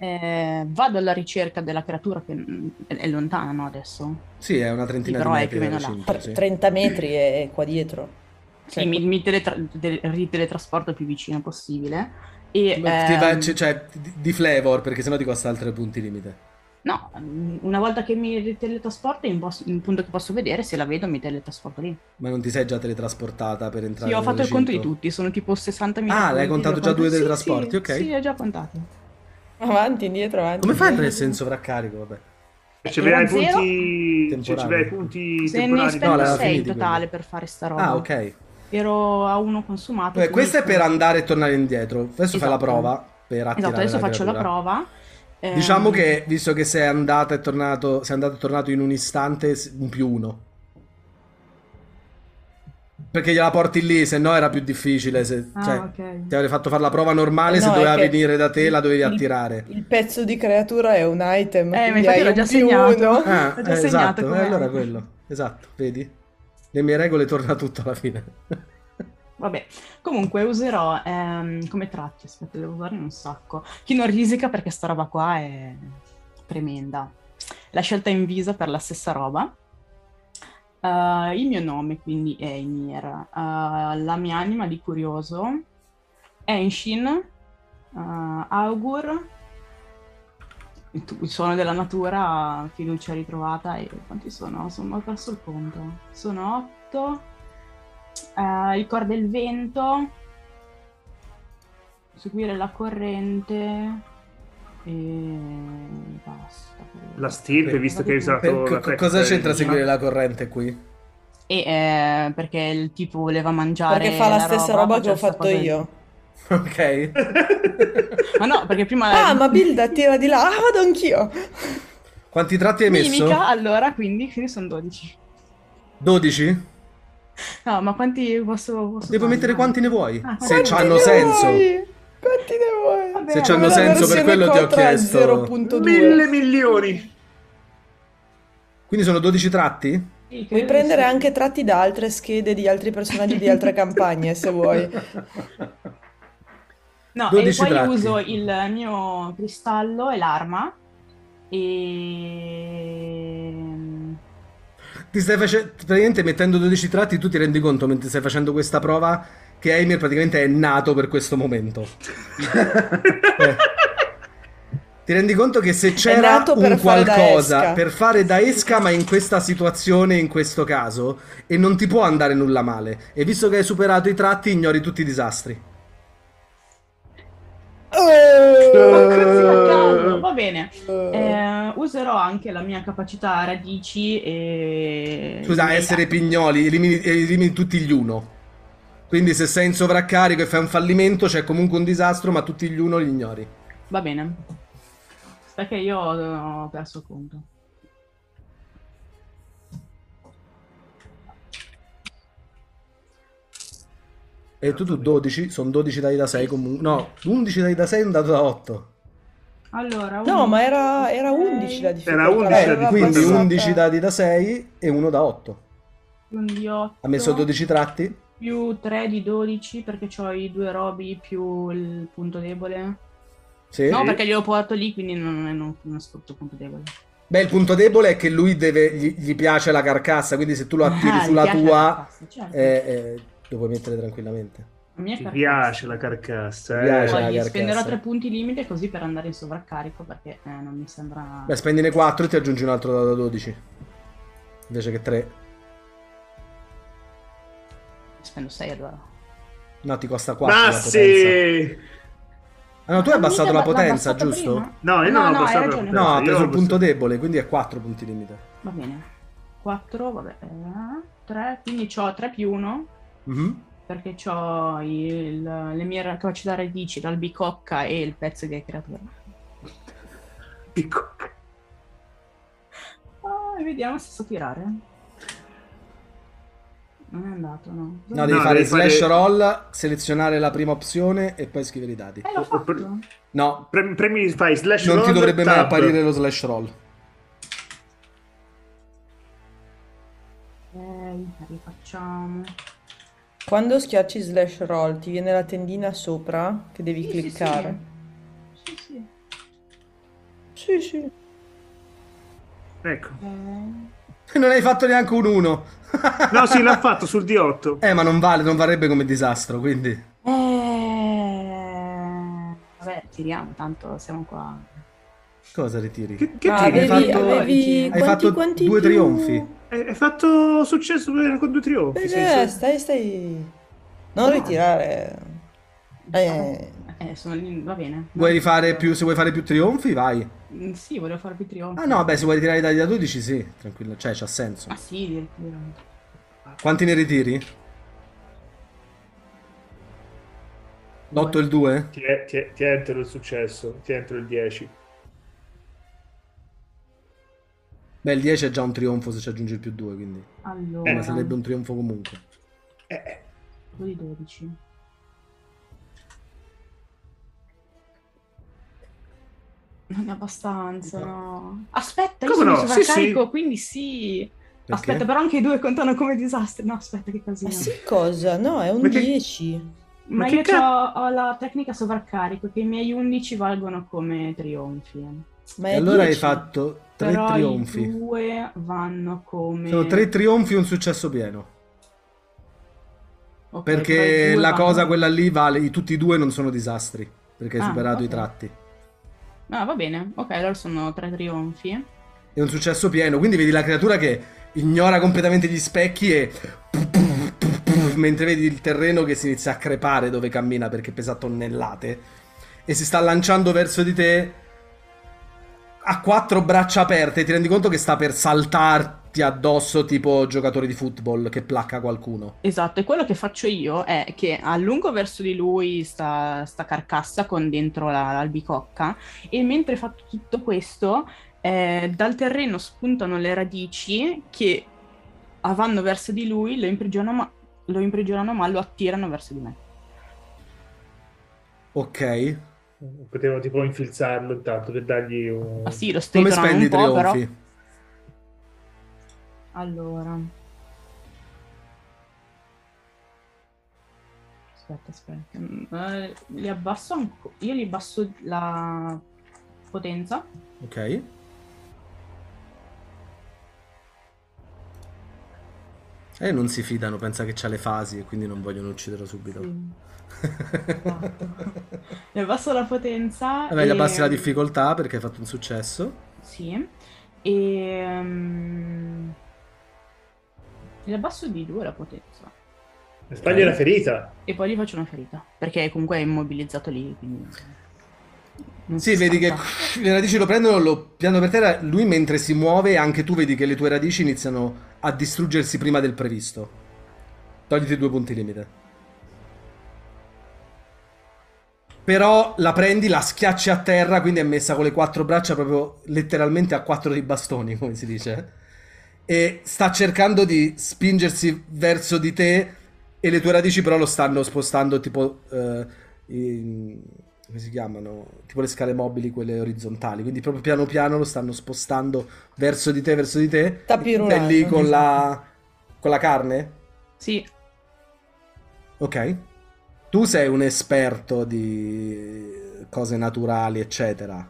eh, vado alla ricerca della creatura che mm, è è lontana, no? Adesso. Sì, è una trentina Sì, però di è metri più o meno là. recinto, Tre- sì. 30 metri è qua dietro. Sì, mi, mi teletra- de- riteletrasporto il più vicino possibile. E, Ma ti va- ehm, c- cioè, di, di flavor, perché sennò ti costa altri punti limite. No, una volta che mi riteletrasporto, in, pos- in un punto che posso vedere, se la vedo mi teletrasporto lì. Ma non ti sei già teletrasportata per entrare Sì, ho fatto il conto di tutti, sono tipo 60.000 Ah, l'hai contato già due teletrasporti, sì, ok. Sì, ho già contato. Avanti, indietro, avanti. Come fai a essere in sovraccarico? Vabbè. Se Era avrai zero? punti... Se Temporali. punti Se ne temporali... spendo l'aveva 6 in totale per fare sta roba. Ah, ok. Ero a uno consumato. Quindi questo è per andare e tornare indietro. Adesso fai la Esatto. prova per attirare Esatto, adesso la faccio la prova. Ehm, Diciamo che, visto che sei andata e tornato, sei andato e tornato in un istante, un più uno. Perché gliela porti lì, se no era più difficile. Se, Ah, cioè, ok. ti avrei fatto fare la prova normale, Eh se no, è doveva venire da te, la dovevi il- attirare. Il pezzo di creatura è un item. Eh, ma infatti hai l'ho già segnato. uno. Ah, Ho già eh, segnato esatto, eh, allora quello. Esatto, vedi? Le mie regole torna tutto alla fine. Vabbè, comunque userò ehm, come tratti, aspetta, devo usarne un sacco. Chi non risica perché sta roba qua è tremenda. La scelta in visa per la stessa roba. Uh, il mio nome quindi è Ymir. Uh, la mia anima di curioso Enshin, uh, Augur, il, tu- il suono della natura, fiducia ritrovata e quanti sono? Sono ho perso il conto. Sono otto. Il cor del vento, seguire la corrente, E basta. La stirpe, visto che hai usato Per- la co- cosa c'entra seguire la corrente qui? E eh, perché il tipo voleva mangiare. Perché fa la stessa roba che ho faceva fatto io. Ok. Ma no, perché prima. Ah, ma Bilda tira di là. Ah, vado anch'io. Quanti tratti hai messo? Mimica, allora, quindi, quindi sono 12. 12? No, ma quanti posso. posso Devo fare? mettere quanti ne vuoi? Ah, Se ne senso. vuoi? Quanti ne vuoi? Vabbè, Se c'hanno senso, per quello ti ho chiesto. 0.2. Mille milioni! Quindi sono 12 tratti? Puoi prendere anche tratti da altre schede di altri personaggi di altre campagne, se vuoi. No, e 12 poi tratti. uso il mio cristallo e l'arma. E. Ti stai facendo. Praticamente mettendo 12 tratti, tu ti rendi conto mentre stai facendo questa prova che Eimir praticamente è nato per questo momento. Eh. Ti rendi conto che se c'era un qualcosa per fare da esca, ma in questa situazione, in questo caso, e non ti può andare nulla male. E visto che hai superato i tratti, ignori tutti i disastri. Caso, va bene. Eh, userò anche la mia capacità radici e. Scusa, essere pignoli, elimini, elimini tutti gli uno. Quindi se sei in sovraccarico e fai un fallimento, c'è comunque un disastro, ma tutti gli uno li ignori. Va bene. Perché io ho perso il conto. E tu, tu 12, sono 12 dati da 6 comunque. No, 11 dati da 6 è un dato da 8. Allora, No, ma era, era 11 la difficoltà. Era 11 la l'aveva Quindi passata. 11 dati da 6 e uno da 8. quindi otto, Ha messo 12 tratti? Più 3 di 12 perché ho i due robi più il punto debole. Sì. No, perché glielo porto lì, quindi non, non, non sfrutto il punto debole. Beh, il punto debole è che lui deve, gli, gli piace la carcassa, quindi se tu lo attiri Ah, sulla tua, certo. eh, eh, lo puoi mettere tranquillamente. Carcassa. piace la carcassa, eh? piace. Poi la gli carcassa. spenderò 3 punti limite così per andare in sovraccarico perché eh, non mi sembra... Beh, spendine 4 e ti aggiungi un altro dato da 12. Invece che 3. Spendo 6 allora. No, ti costa 4 Ma la sì! Ah, no, tu hai abbassato la potenza, giusto? prima? No, io No, non ho no, abbassato la ragione. potenza, No, ha preso il punto debole, quindi è 4 punti limite. Va bene. 4, vabbè. 3, quindi ho 3 più 1 Mhm. perché ho le mie capacità radici l'albicocca e il pezzo di creatura. Piccolo. Ah, e vediamo se so tirare. Non è andato, no. No, devi No, fare devi fare- slash roll, selezionare la prima opzione e poi scrivere i dati. Eh, l'ho fatto. No, Premi, premi fai slash non ti roll, dovrebbe mai tab. apparire lo slash roll. Ok, rifacciamo. Quando schiacci slash roll ti viene la tendina sopra che devi Sì, sì, cliccare. Sì, sì. Sì, sì. Ecco. Ok. Non hai fatto neanche un 1. No, sì, l'ha fatto sul D8. Eh, ma non vale, non varrebbe come disastro, quindi... Eh, vabbè, tiriamo, tanto siamo qua. Cosa ritiri? Che, che Ah, tiri? hai avevi, fatto- avevi hai quanti, fatto quanti due più? trionfi. Hai hai fatto successo con due trionfi. Eh, sì, sì. stai, stai. Non ritirare. Eh, Eh, sono lì, va bene. Vuoi rifare più, se vuoi fare più trionfi, vai. Mm, Sì, volevo fare più trionfi. Ah no, beh, se vuoi ritirare i dadi da 12, sì, tranquillo, cioè, c'ha senso. Ma sì, direi. Quanti ne ritiri? L'8 e il 2? Ti, è- ti, è- ti entro il successo, ti entro il 10. Beh, il 10 è già un trionfo se ci aggiungi il più 2, quindi... Allora, Ma sarebbe un trionfo comunque. Eh, due di 12. Non è abbastanza, no. Aspetta, io Come sono no? in Sì, sovraccarico, sì. quindi sì. Perché? Aspetta, però anche i due contano come disastri. No, aspetta, che casino. ma sì, cosa? No, è un Ma che- 10. Ma, Ma che io ca- ho la tecnica sovraccarico, che i miei 11 valgono come trionfi. Ma E allora hai 10. fatto 3 Però i trionfi. due vanno come... Sono 3 trionfi e un successo pieno. Ok, però Perché i la vanno- cosa, quella lì, vale, i- tutti e due non sono disastri. Perché hai Ah, superato i ok. tratti. Ah, va bene. Ok, allora sono tre trionfi. È un successo pieno, quindi vedi la creatura che ignora completamente gli specchi e... Mentre vedi il terreno che si inizia a crepare dove cammina perché pesa tonnellate e si sta lanciando verso di te ha quattro braccia aperte, ti rendi conto che sta per saltarti addosso tipo giocatore di football che placca qualcuno. Esatto, e quello che faccio io è che allungo verso di lui sta, sta carcassa con dentro la- l'albicocca e mentre fatto tutto questo, eh, dal terreno spuntano le radici che vanno verso di lui, lo imprigionano, ma, lo imprigionano ma lo attirano verso di me. Ok. Potevo tipo infilzarlo intanto per dargli un... Ah sì, lo Come spendi un po', però... trionfi? Allora... Aspetta, aspetta. Mm, eh, li abbasso ancora. Io li abbasso la potenza. Ok. E non si fidano, pensa che c'ha le fasi e quindi non vogliono ucciderlo subito. Li abbasso la potenza. Vabbè, gli e- abbassi la difficoltà perché hai fatto un successo. Sì. E... um, Gli abbasso di due la potenza. Sbagli la ferita. E poi gli faccio una ferita. Perché comunque è immobilizzato lì, quindi... non Sì, si vedi che scappa. le radici lo prendono, lo piantano per terra. Lui mentre si muove, anche tu vedi che le tue radici iniziano a distruggersi prima del previsto. Togliti due punti limite. Però la prendi, la schiacci a terra, quindi è messa con le quattro braccia proprio letteralmente a quattro dei bastoni, come si dice. E sta cercando di spingersi verso di te e le tue radici però lo stanno spostando tipo... eh, in- come si chiamano? Tipo le scale mobili, quelle orizzontali. Quindi proprio piano piano lo stanno spostando verso di te, verso di te. Tapirulando. E lì con la, con la carne? Sì, Ok. Tu sei un esperto di cose naturali, eccetera.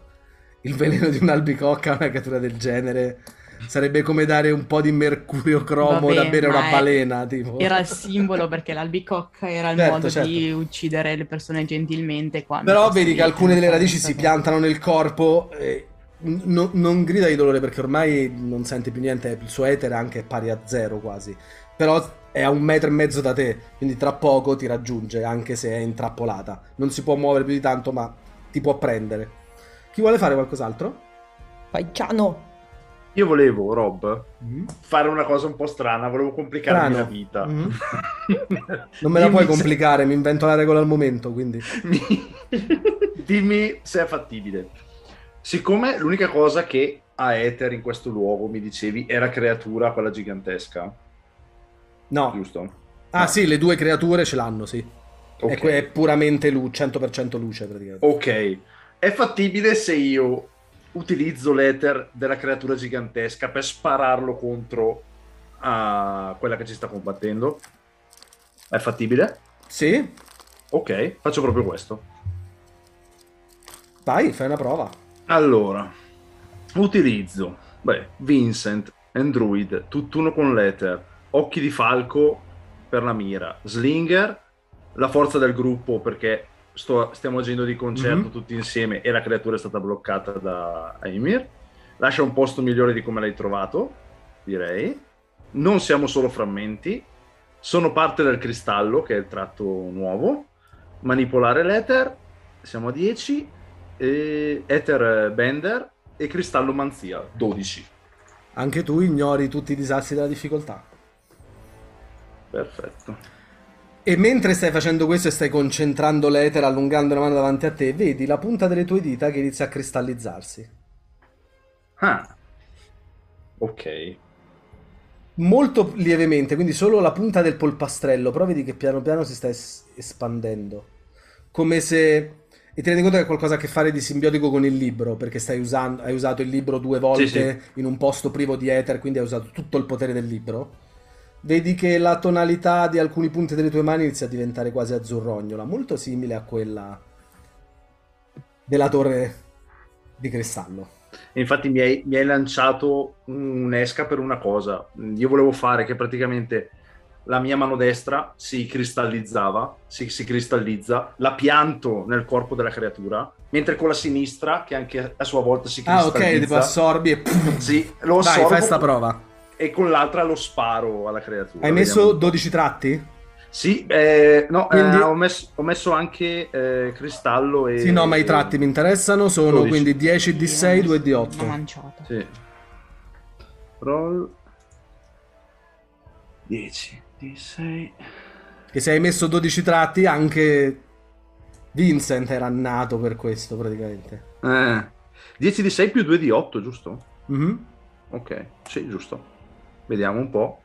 Il veleno di un'albicocca a una creatura del genere sarebbe come dare un po' di mercurio cromo Vabbè, da bere a una è- balena, tipo. era il simbolo perché l'albicocca era il Certo, modo certo. di uccidere le persone gentilmente. Però vedi che alcune delle radici si piantano nel corpo e n- non grida di dolore perché ormai non sente più niente, il suo etere anche è pari a zero quasi. Però è a un metro e mezzo da te, quindi tra poco ti raggiunge anche se è intrappolata. Non si può muovere più di tanto, ma ti può prendere. Chi vuole fare qualcos'altro? Paicciano. Io volevo, Rob, fare una cosa un po' strana, volevo complicarmi Strano. la vita. Mhm. Non me la puoi Dimmi se- complicare, mi invento la regola al momento, quindi. Dimmi se è fattibile. Siccome l'unica cosa che ha Ether in questo luogo, mi dicevi, era creatura quella gigantesca, No. giusto? Ah sì, le due creature ce l'hanno, sì. Ok. È, è puramente lu- 100% luce praticamente. Ok, è fattibile se io utilizzo l'Ether della creatura gigantesca per spararlo contro a quella che ci sta combattendo? È fattibile? Sì, Ok, faccio proprio questo. vai, fai una prova. Allora, utilizzo, beh, Vincent, Android, tutt'uno con l'Ether, Occhi di Falco per la mira, Slinger, la forza del gruppo perché sto- stiamo agendo di concerto Mhm. tutti insieme e la creatura è stata bloccata da Aimir. Lascia un posto migliore di come l'hai trovato, direi. Non siamo solo frammenti, sono parte del cristallo che è il tratto nuovo. Manipolare l'Ether, siamo a 10, e Ether Bender e Cristallo Manzia, 12. Anche tu ignori tutti i disastri della difficoltà. Perfetto. E mentre stai facendo questo e stai concentrando l'etere, allungando la mano davanti a te, vedi la punta delle tue dita che inizia a cristallizzarsi. Ah. Ok. Molto lievemente, quindi solo la punta del polpastrello, però vedi che piano piano si sta es- espandendo. Come se... E ti rendi conto che ha qualcosa a che fare di simbiotico con il libro, perché stai usando, hai usato il libro due volte Sì, in un posto privo di ether, quindi hai usato tutto il potere del libro. Vedi che la tonalità di alcuni punti delle tue mani inizia a diventare quasi azzurrognola, molto simile a quella della torre di cristallo. E infatti mi hai, mi hai lanciato un'esca per una cosa. Io volevo fare che praticamente la mia mano destra si cristallizzava, si, si cristallizza, la pianto nel corpo della creatura, mentre con la sinistra, che anche a sua volta si Ah, cristallizza, ok, tipo assorbi e... sì, lo Vai, assorbo fai sta prova. E con l'altra lo sparo alla creatura. Hai messo Vediamo. 12 tratti? Sì, eh, no, eh, Quindi- ho, messo, ho messo anche eh, cristallo e... Sì, no, ma i tratti mi interessano. Sono 12. quindi 10 di 6, 2 di L'ho 8. manciata. Sì. Roll 10 di 6. Che se hai messo 12 tratti, anche Vincent era nato per questo praticamente. Eh, 10 di 6 più 2 di 8, giusto? Mhm. Ok, sì, giusto. Vediamo un po'.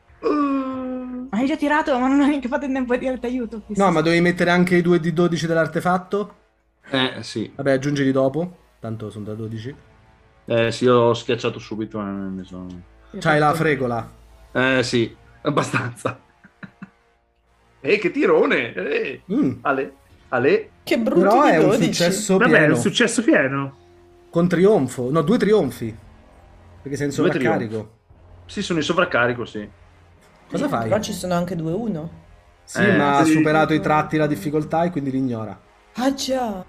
Hai già tirato, ma non hai neanche fatto in tempo a dirti aiuto. No, ma dovevi mettere anche i 2 di 12 dell'artefatto? Eh, sì. Vabbè, aggiungili dopo. Tanto sono da 12. Eh, sì, ho schiacciato subito e mi sono... C'hai la fregola. Eh, sì, abbastanza. Eh, che tirone! Eh. Mm. Ale, Ale. Che brutti Però di è un 12. successo Vabbè, è pieno. un successo pieno. Con trionfo. No, due trionfi. Perché sei in sovraccarico. Sì, sono in sovraccarico, sì. Cosa fai? Però ci sono anche 2-1. Sì, Eh, ma ha sì. superato i tratti la difficoltà e quindi li ignora. Ah già.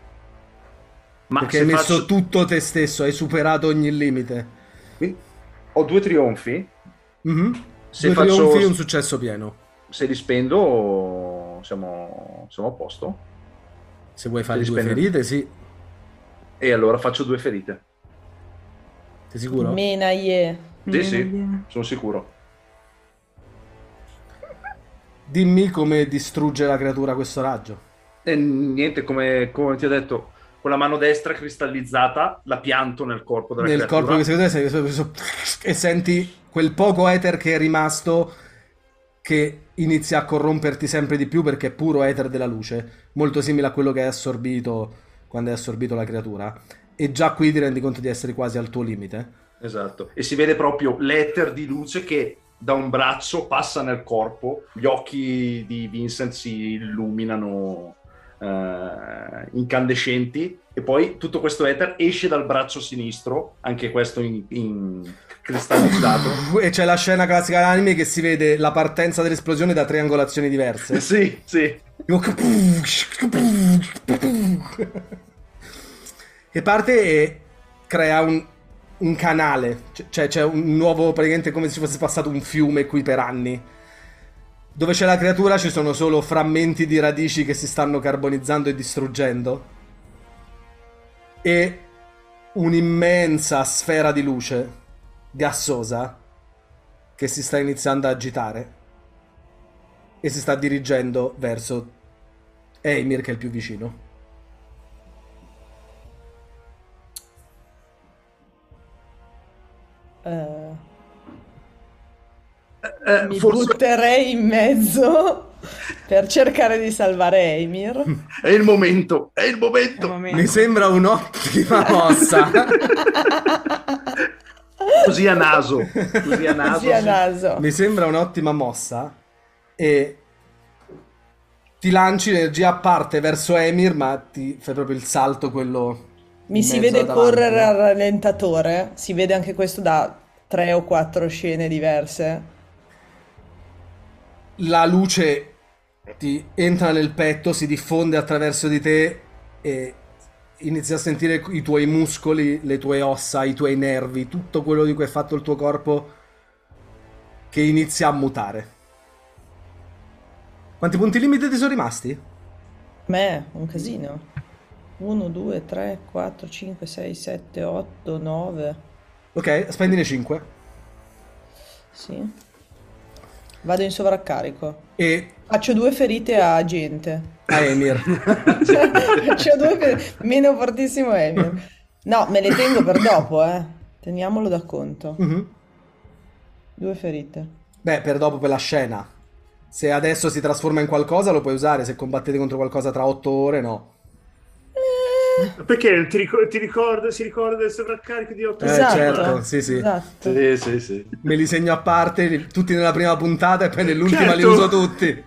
Ma Perché se hai messo faccio- tutto te stesso, hai superato ogni limite. Quindi ho due trionfi. Mhm. Se Due faccio- trionfi un successo pieno. Se li spendo, siamo, siamo a posto. Se vuoi fare li due spendo. ferite, sì. E allora faccio due ferite. Sei sicuro? Mena ye. Sì, sì, sono sicuro. Dimmi come distrugge la creatura questo raggio. E niente, come, come ti ho detto, con la mano destra cristallizzata la pianto nel corpo della Nel creatura. corpo che secondo te e senti quel poco ether che è rimasto che inizia a corromperti sempre di più perché è puro ether della luce, molto simile a quello che hai assorbito quando hai assorbito la creatura. E già qui ti rendi conto di essere quasi al tuo limite. Esatto. E si vede proprio l'eter di luce che da un braccio passa nel corpo, gli occhi di Vincent si illuminano eh, incandescenti e poi tutto questo ether esce dal braccio sinistro, anche questo in, in cristallizzato. E c'è la scena classica dell'anime che si vede la partenza dell'esplosione da triangolazioni diverse. sì, sì. Che parte e crea un, un canale, cioè c'è un nuovo, praticamente come se fosse passato un fiume qui per anni. Dove c'è la creatura ci sono solo frammenti di radici che si stanno carbonizzando e distruggendo. E un'immensa sfera di luce gassosa che si sta iniziando a agitare e si sta dirigendo verso Eimir che è il più vicino. Eh, Eh, mi forse butterei in mezzo per cercare di salvare Eimir. è il momento, è il momento. Mi sembra un'ottima mossa. Così a naso, così a naso. Così a naso. Mi sembra un'ottima mossa. E ti lanci l'energia a parte verso Emir, ma ti fai proprio il salto quello. Mi si vede davanti, correre no? al rallentatore, si vede anche questo da tre o quattro scene diverse. La luce ti entra nel petto, si diffonde attraverso di te e inizi a sentire i tuoi muscoli, le tue ossa, i tuoi nervi, tutto quello di cui è fatto il tuo corpo che inizia a mutare. Quanti punti limite ti sono rimasti? Me, un casino. 1, 2, 3, 4, 5, 6, 7, 8, 9. Ok, spendine 5. Sì. Vado in sovraccarico. E Faccio due ferite a gente. a Emir. Faccio due ferite. Meno fortissimo Emir. No, me le tengo per dopo, eh. Teniamolo da conto. Mhm. Due ferite. Beh, per dopo per la scena. Se adesso si trasforma in qualcosa lo puoi usare, se combattete contro qualcosa tra 8 ore no. Perché ti, ricor- ti ricorda, si ricorda del sovraccarico di 8 Eh, Esatto. certo, sì, sì. Esatto. Sì, sì, sì. Me li segno a parte, li- tutti nella prima puntata e poi nell'ultima li Certo. uso tutti.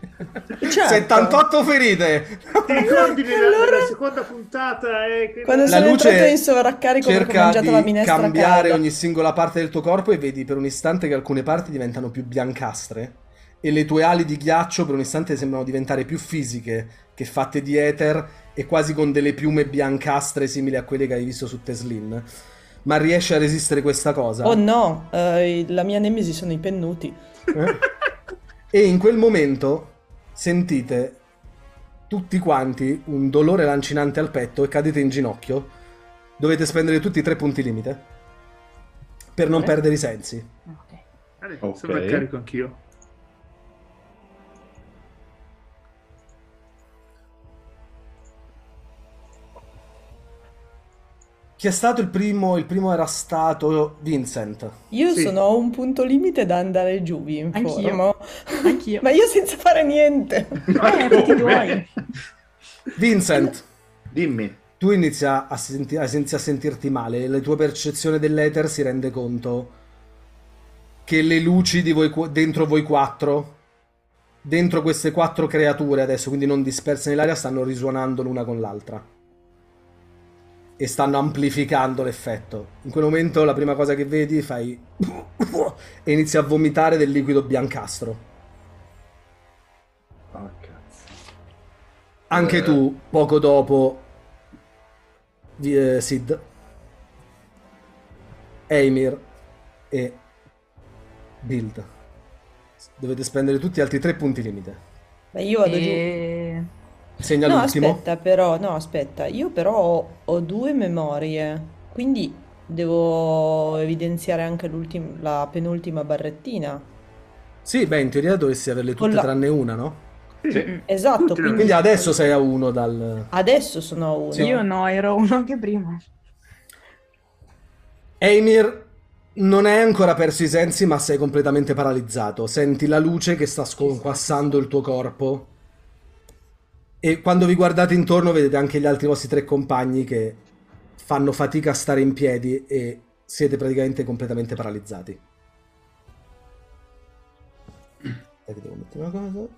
Certo. 78 ferite. Ti ricordi nella, Allora- nella seconda puntata? eh, Quando La sono luce entrato in sovraccarico cerca mangiato la di minestra cambiare calda. ogni singola parte del tuo corpo e vedi per un istante che alcune parti diventano più biancastre e le tue ali di ghiaccio per un istante sembrano diventare più fisiche che fatte di ether e quasi con delle piume biancastre simili a quelle che hai visto su Teslin. Ma riesci a resistere questa cosa? Oh no, eh, la mia nemesi sono i pennuti. Eh? E in quel momento sentite tutti quanti un dolore lancinante al petto e cadete in ginocchio. Dovete spendere tutti i tre punti limite per non Ok. perdere i sensi. Ok. sono carico anch'io. Chi è stato il primo? Il primo era stato Vincent. Io Sì. sono a un punto limite da andare giù, vi informo. Anch'io. Ma io senza fare niente. Eh, fatti tuoi. Vincent, Dimmi. tu inizia a, senti- a- inizi a sentirti male, la tua percezione dell'ether si rende conto che le luci di voi, qu- dentro voi quattro, dentro queste quattro creature adesso, quindi non disperse nell'aria, stanno risuonando l'una con l'altra. E stanno amplificando l'effetto. In quel momento la prima cosa che vedi fai... e inizi a vomitare del liquido biancastro. Ah, cazzo. Anche Eh. tu, poco dopo, eh, Sid, Eimir e Build. Dovete spendere tutti altri tre punti limite. Ma io vado giù. Segna No, l'ultimo. aspetta, però, no, aspetta, io però ho, ho due memorie, quindi devo evidenziare anche l'ultim- la penultima barrettina. Sì, beh, in teoria dovresti averle tutte la- tranne una, no? Sì. Esatto, Tutti quindi Quindi adesso sei a uno dal... adesso sono a uno. Io no, ero uno anche prima. Eimir non hai ancora perso i sensi, ma sei completamente paralizzato. Senti la luce che sta sconquassando il tuo corpo. E quando vi guardate intorno vedete anche gli altri vostri tre compagni che fanno fatica a stare in piedi e siete praticamente completamente paralizzati. Devo mettere una cosa.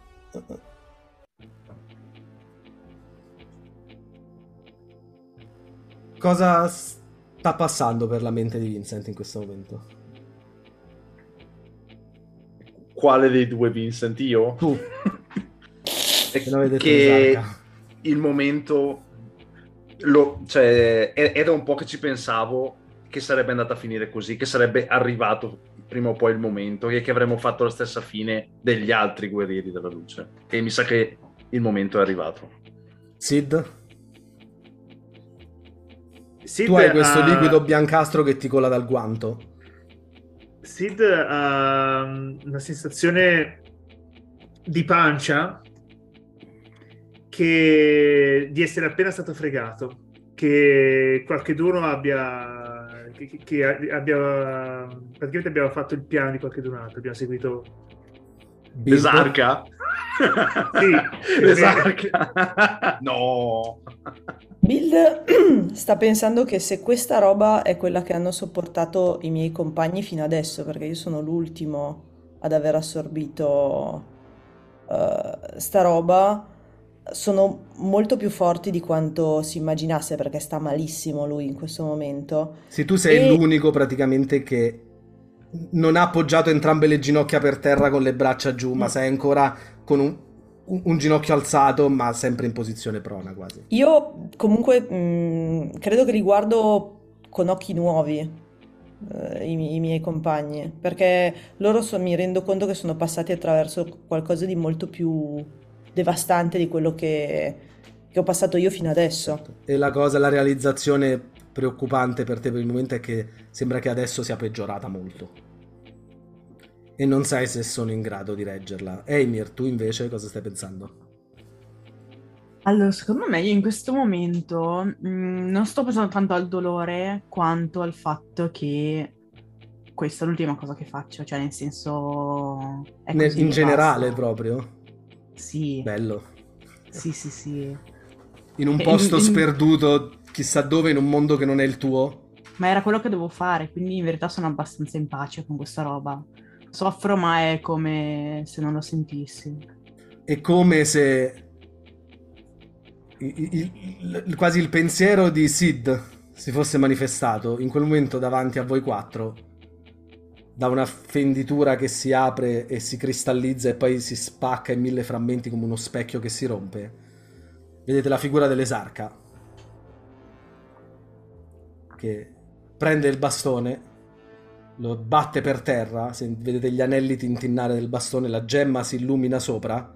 Cosa sta passando per la mente di Vincent in questo momento? Quale dei due Vincent? Io? Tu. Che che il momento lo- cioè, è- era un po' che ci pensavo che sarebbe andata a finire così, che sarebbe arrivato prima o poi il momento e che avremmo fatto la stessa fine degli altri guerrieri della luce. E mi sa che il momento è arrivato. Sid, Sid tu hai questo ha- liquido biancastro che ti cola dal guanto. Sid ha mm, una sensazione di pancia che di essere appena stato fregato, che qualcheduno abbia che, che- abbia praticamente abbiamo fatto il piano di qualchedun altro, abbiamo seguito Bill, Esarca? Sì. Esarca? no. Bill sta pensando che se questa roba è quella che hanno sopportato i miei compagni fino adesso, perché io sono l'ultimo ad aver assorbito eh, sta roba, sono molto più forti di quanto si immaginasse, perché sta malissimo lui in questo momento. Sì, tu sei E- l'unico praticamente che non ha appoggiato entrambe le ginocchia per terra con le braccia giù, ma Mm. sei ancora con un, un- un ginocchio alzato, ma sempre in posizione prona quasi. Io comunque mh, credo che li guardo con occhi nuovi, eh, i, mi- i miei compagni, perché loro so- mi rendo conto che sono passati attraverso qualcosa di molto più devastante di quello che, che ho passato io fino adesso. E la cosa, la realizzazione preoccupante per te per il momento è che sembra che adesso sia peggiorata molto. E non sai se sono in grado di reggerla. Eimir, tu invece cosa stai pensando? Allora, secondo me io in questo momento mh, non sto pensando tanto al dolore quanto al fatto che questa è l'ultima cosa che faccio, cioè nel senso... in generale basta. proprio? Sì, Bello. sì, sì, sì. In un E- posto in- sperduto, chissà dove, in un mondo che non è il tuo. Ma era quello che dovevo fare, quindi in verità sono abbastanza in pace con questa roba. Soffro, ma è come se non lo sentissi. È come se il- il- il- quasi il pensiero di Sid si fosse manifestato in quel momento davanti a voi quattro da una fenditura che si apre e si cristallizza e poi si spacca in mille frammenti come uno specchio che si rompe. Vedete la figura dell'esarca che prende il bastone, lo batte per terra, se- vedete gli anelli tintinnare del bastone, la gemma si illumina sopra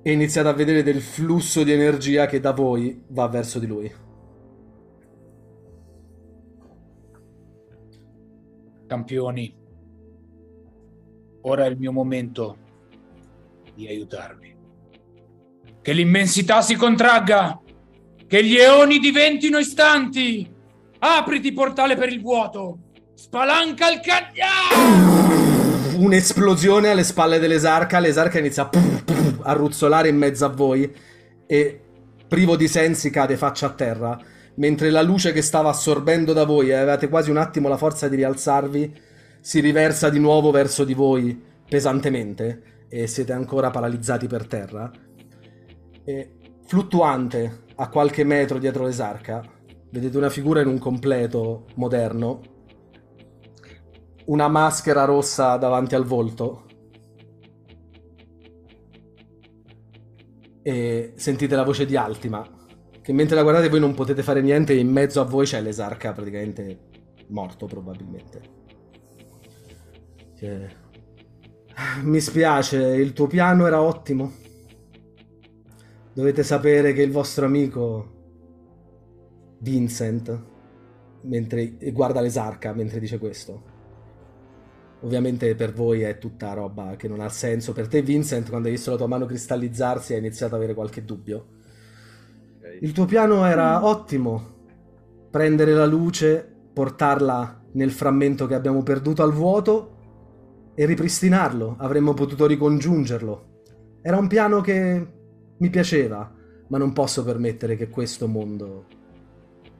e iniziate a vedere del flusso di energia che da voi va verso di lui. Campioni, ora è il mio momento di aiutarvi. Che l'immensità si contragga, che gli eoni diventino istanti. Apriti portale per il vuoto, spalanca il cagnà! Un'esplosione alle spalle dell'esarca, l'esarca inizia a, ruzzolare in mezzo a voi e privo di sensi cade faccia a terra mentre la luce che stava assorbendo da voi e avevate quasi un attimo la forza di rialzarvi, si riversa di nuovo verso di voi pesantemente e siete ancora paralizzati per terra. E fluttuante a qualche metro dietro l'esarca, vedete una figura in un completo moderno, una maschera rossa davanti al volto. E sentite la voce di Altima che mentre la guardate voi non potete fare niente e in mezzo a voi c'è l'esarca praticamente morto probabilmente. Che... Mi spiace, il tuo piano era ottimo. Dovete sapere che il vostro amico Vincent mentre... guarda l'esarca mentre dice questo. Ovviamente per voi è tutta roba che non ha senso. Per te, Vincent, quando hai visto la tua mano cristallizzarsi, hai iniziato ad avere qualche dubbio. Il tuo piano era ottimo. Prendere la luce, portarla nel frammento che abbiamo perduto al vuoto e ripristinarlo. Avremmo potuto ricongiungerlo. Era un piano che mi piaceva, ma non posso permettere che questo mondo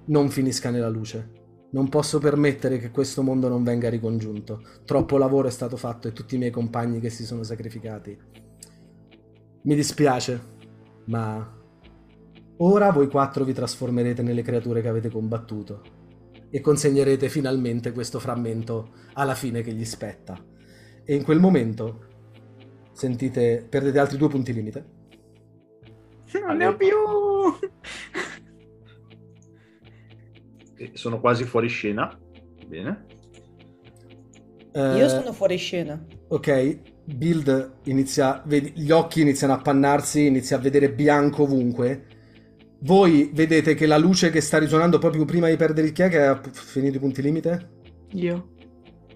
non finisca nella luce. Non posso permettere che questo mondo non venga ricongiunto. Troppo lavoro è stato fatto e tutti i miei compagni che si sono sacrificati. Mi dispiace, ma Ora voi quattro vi trasformerete nelle creature che avete combattuto e consegnerete finalmente questo frammento alla fine che gli spetta. E in quel momento sentite, perdete altri due punti limite. Non ne ho più! Sono quasi fuori scena. Bene. Io sono fuori scena. Ok, Build inizia, vedi, gli occhi iniziano a appannarsi, inizia a vedere bianco ovunque. Voi vedete che la luce che sta risuonando proprio prima di perdere il chi è che ha finito i punti limite? Io.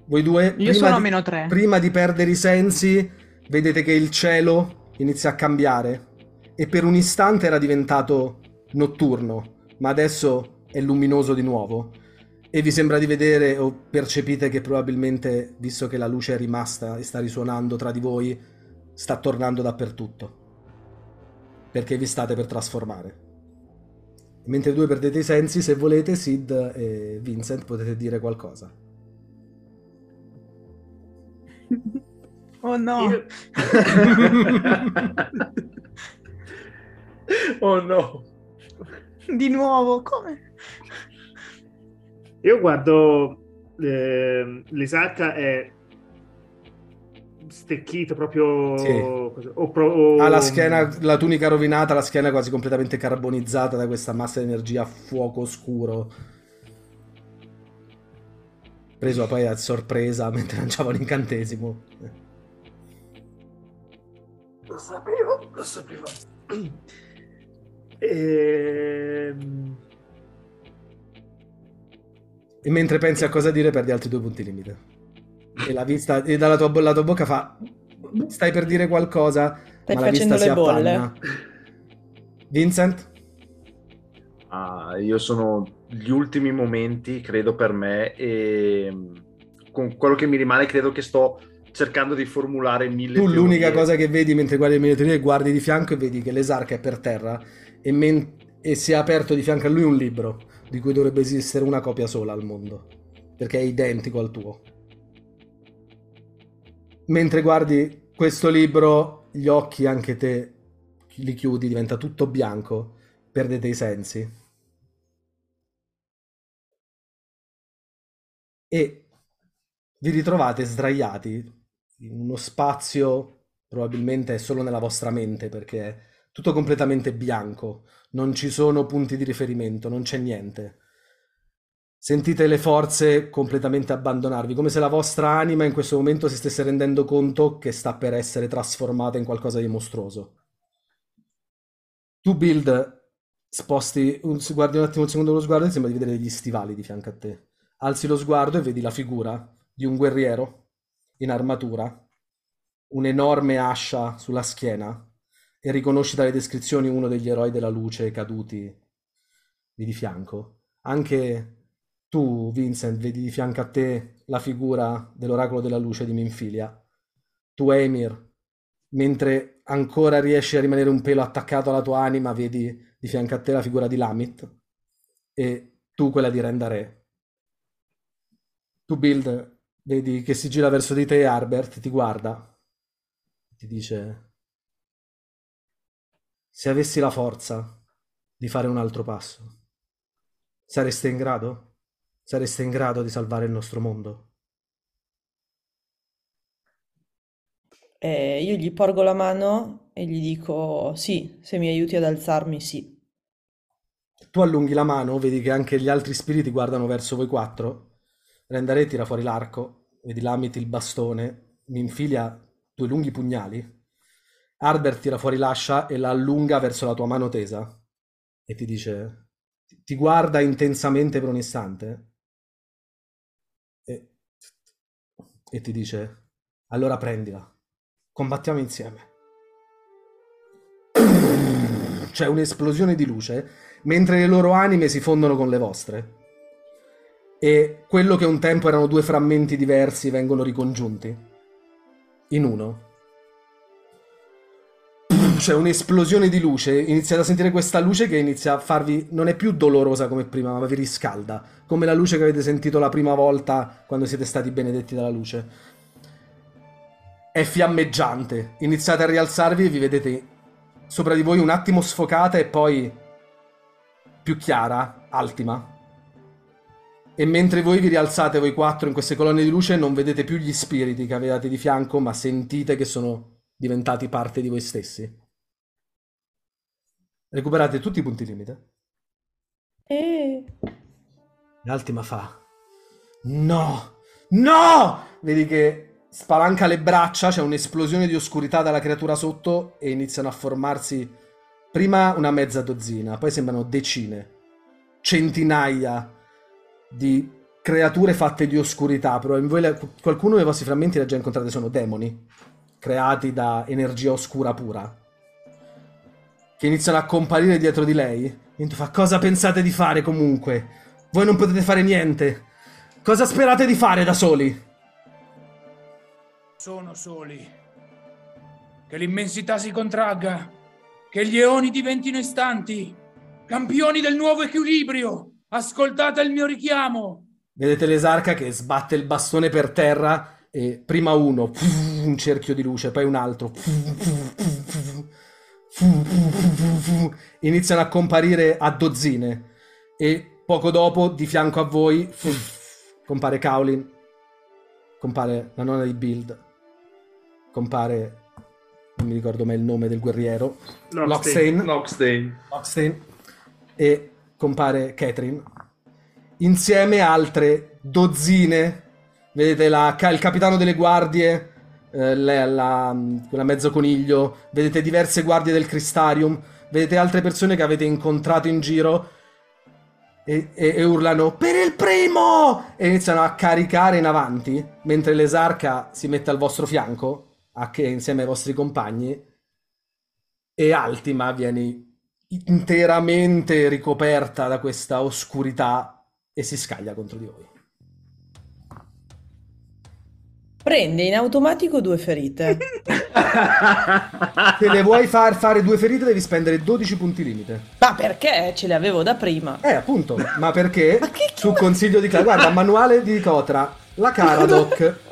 Voi due? Io sono a di- meno tre. Prima di perdere i sensi, vedete che il cielo inizia a cambiare. E per un istante era diventato notturno, ma adesso è luminoso di nuovo. E vi sembra di vedere o percepite che probabilmente, visto che la luce è rimasta e sta risuonando tra di voi, sta tornando dappertutto. Perché vi state per trasformare. Mentre due perdete i sensi, se volete, Sid e Vincent potete dire qualcosa. Oh no! Io- oh no. Di nuovo, come? Io guardo eh, l'esarca è stecchito proprio Sì. o pro- o- Ha la schiena, la tunica rovinata, la schiena quasi completamente carbonizzata da questa massa di energia a fuoco scuro. Preso poi a sorpresa mentre lanciava un incantesimo. Lo sapevo, lo sapevo. Ehm, E mentre pensi a cosa dire, perdi altri due punti limite. E la vista, e dalla tua, la tua bocca fa. Stai per dire qualcosa, Stai ma la vista facendo si le bolle. appanna. Vincent? Ah, io sono gli ultimi momenti, credo, per me e con quello che mi rimane credo che sto cercando di formulare mille Tu l'unica teorie. cosa che vedi mentre guardi le miniature è guardi di fianco e vedi che l'esarca è per terra e, men- e si è aperto di fianco a lui un libro di cui dovrebbe esistere una copia sola al mondo perché è identico al tuo. Mentre guardi questo libro, gli occhi anche te li chiudi, diventa tutto bianco, perdete i sensi. E vi ritrovate sdraiati in uno spazio probabilmente è solo nella vostra mente perché è tutto completamente bianco, non ci sono punti di riferimento, non c'è niente. Sentite le forze completamente abbandonarvi, come se la vostra anima in questo momento si stesse rendendo conto che sta per essere trasformata in qualcosa di mostruoso. Tu build, sposti, un, guardi un attimo un secondo lo sguardo e sembra di vedere degli stivali di fianco a te. Alzi lo sguardo e vedi la figura di un guerriero in armatura, un'enorme ascia sulla schiena e riconosci dalle descrizioni uno degli eroi della luce caduti lì di fianco. Anche tu, Vincent, vedi di fianco a te la figura dell'oracolo della luce di Minfilia. Tu, Emir, mentre ancora riesci a rimanere un pelo attaccato alla tua anima, vedi di fianco a te la figura di Lamit e tu quella di Rendare. Tu, Build, vedi che si gira verso di te e Harbert ti guarda, ti dice: Se avessi la forza di fare un altro passo, sareste in grado? Sareste in grado di salvare il nostro mondo? E io gli porgo la mano e gli dico sì, se mi aiuti ad alzarmi, sì. Tu allunghi la mano, vedi che anche gli altri spiriti guardano verso voi quattro. Rendare tira fuori l'arco, vedi Lamit il bastone, mi infilia due lunghi pugnali. Harbert tira fuori l'ascia e la allunga verso la tua mano tesa e ti dice, ti guarda intensamente per un istante e, e ti dice, allora prendila, combattiamo insieme. C'è un'esplosione di luce mentre le loro anime si fondono con le vostre. E quello che un tempo erano due frammenti diversi vengono ricongiunti in uno. C'è un'esplosione di luce, iniziate a sentire questa luce che inizia a farvi. non è più dolorosa come prima, ma vi riscalda, come la luce che avete sentito la prima volta quando siete stati benedetti dalla luce. È fiammeggiante, iniziate a rialzarvi e vi vedete sopra di voi un attimo sfocata e poi più chiara, altima. E mentre voi vi rialzate voi quattro in queste colonne di luce non vedete più gli spiriti che avevate di fianco, ma sentite che sono diventati parte di voi stessi. Recuperate tutti i punti limite. E... L'Altima fa. No! No! Vedi che spalanca le braccia, c'è un'esplosione di oscurità dalla creatura sotto e iniziano a formarsi prima una mezza dozzina, poi sembrano decine, centinaia di creature fatte di oscurità. Probabilmente qualcuno dei vostri frammenti li ha già incontrati, sono demoni creati da energia oscura pura che iniziano a comparire dietro di lei. E tu fa: Cosa pensate di fare comunque? Voi non potete fare niente. Cosa sperate di fare da soli? Sono soli. Che l'immensità si contragga. Che gli eoni diventino istanti. Campioni del nuovo equilibrio. Ascoltate il mio richiamo. Vedete l'esarca che sbatte il bastone per terra e prima uno, un cerchio di luce, poi un altro, iniziano a comparire a dozzine. E poco dopo di fianco a voi compare Kaolin, compare la nonna di Build, compare non mi ricordo mai il nome del guerriero, Lockstein, Lockstein. Lockstein. E compare Catherine. Insieme a altre dozzine. Vedete la- il capitano delle guardie eh, la, la, quella mezzo coniglio, vedete diverse guardie del Cristarium, vedete altre persone che avete incontrato in giro e, e- e urlano per il primo! E iniziano a caricare in avanti mentre l'esarca si mette al vostro fianco a che, insieme ai vostri compagni e Altima viene interamente ricoperta da questa oscurità e si scaglia contro di voi. Prende in automatico due ferite. Se le vuoi far fare due ferite devi spendere 12 punti limite. Ma perché? Ce le avevo da prima. Eh, appunto, ma perché? Su consiglio di Clara. Guarda, manuale di Cotra. La Caradoc.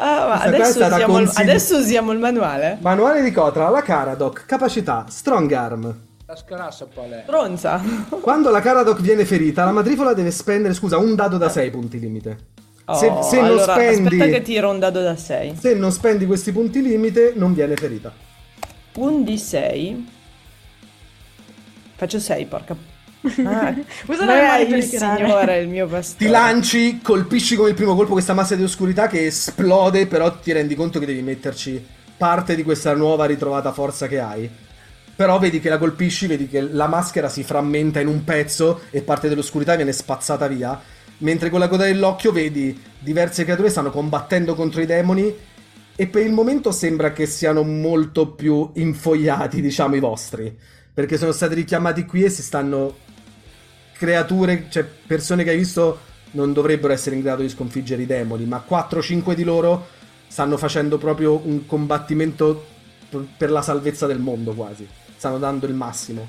Ah, ma è adesso, usiamo il, consigli- adesso usiamo il manuale. Manuale di Cotra, la Caradoc. Capacità, Strong Arm. La scarassa qual è? Bronza. Quando la Caradoc viene ferita, la matrifola deve spendere, scusa, un dado da 6 punti limite. Se, Oh, se non allora, spendi... Aspetta che tiro un dado da 6. Se non spendi questi punti limite, non viene ferita. Un di 6. Faccio 6, porca. Ah, Usa la per il signore, il mio bastone. Ti lanci, colpisci con il primo colpo questa massa di oscurità che esplode, però ti rendi conto che devi metterci parte di questa nuova ritrovata forza che hai. Però vedi che la colpisci, vedi che la maschera si frammenta in un pezzo e parte dell'oscurità viene spazzata via. Mentre con la coda dell'occhio vedi diverse creature stanno combattendo contro i demoni e per il momento sembra che siano molto più infogliati, diciamo, i vostri. Perché sono stati richiamati qui e si stanno creature, cioè persone che hai visto non dovrebbero essere in grado di sconfiggere i demoni, ma 4-5 di loro stanno facendo proprio un combattimento per la salvezza del mondo quasi. Stanno dando il massimo.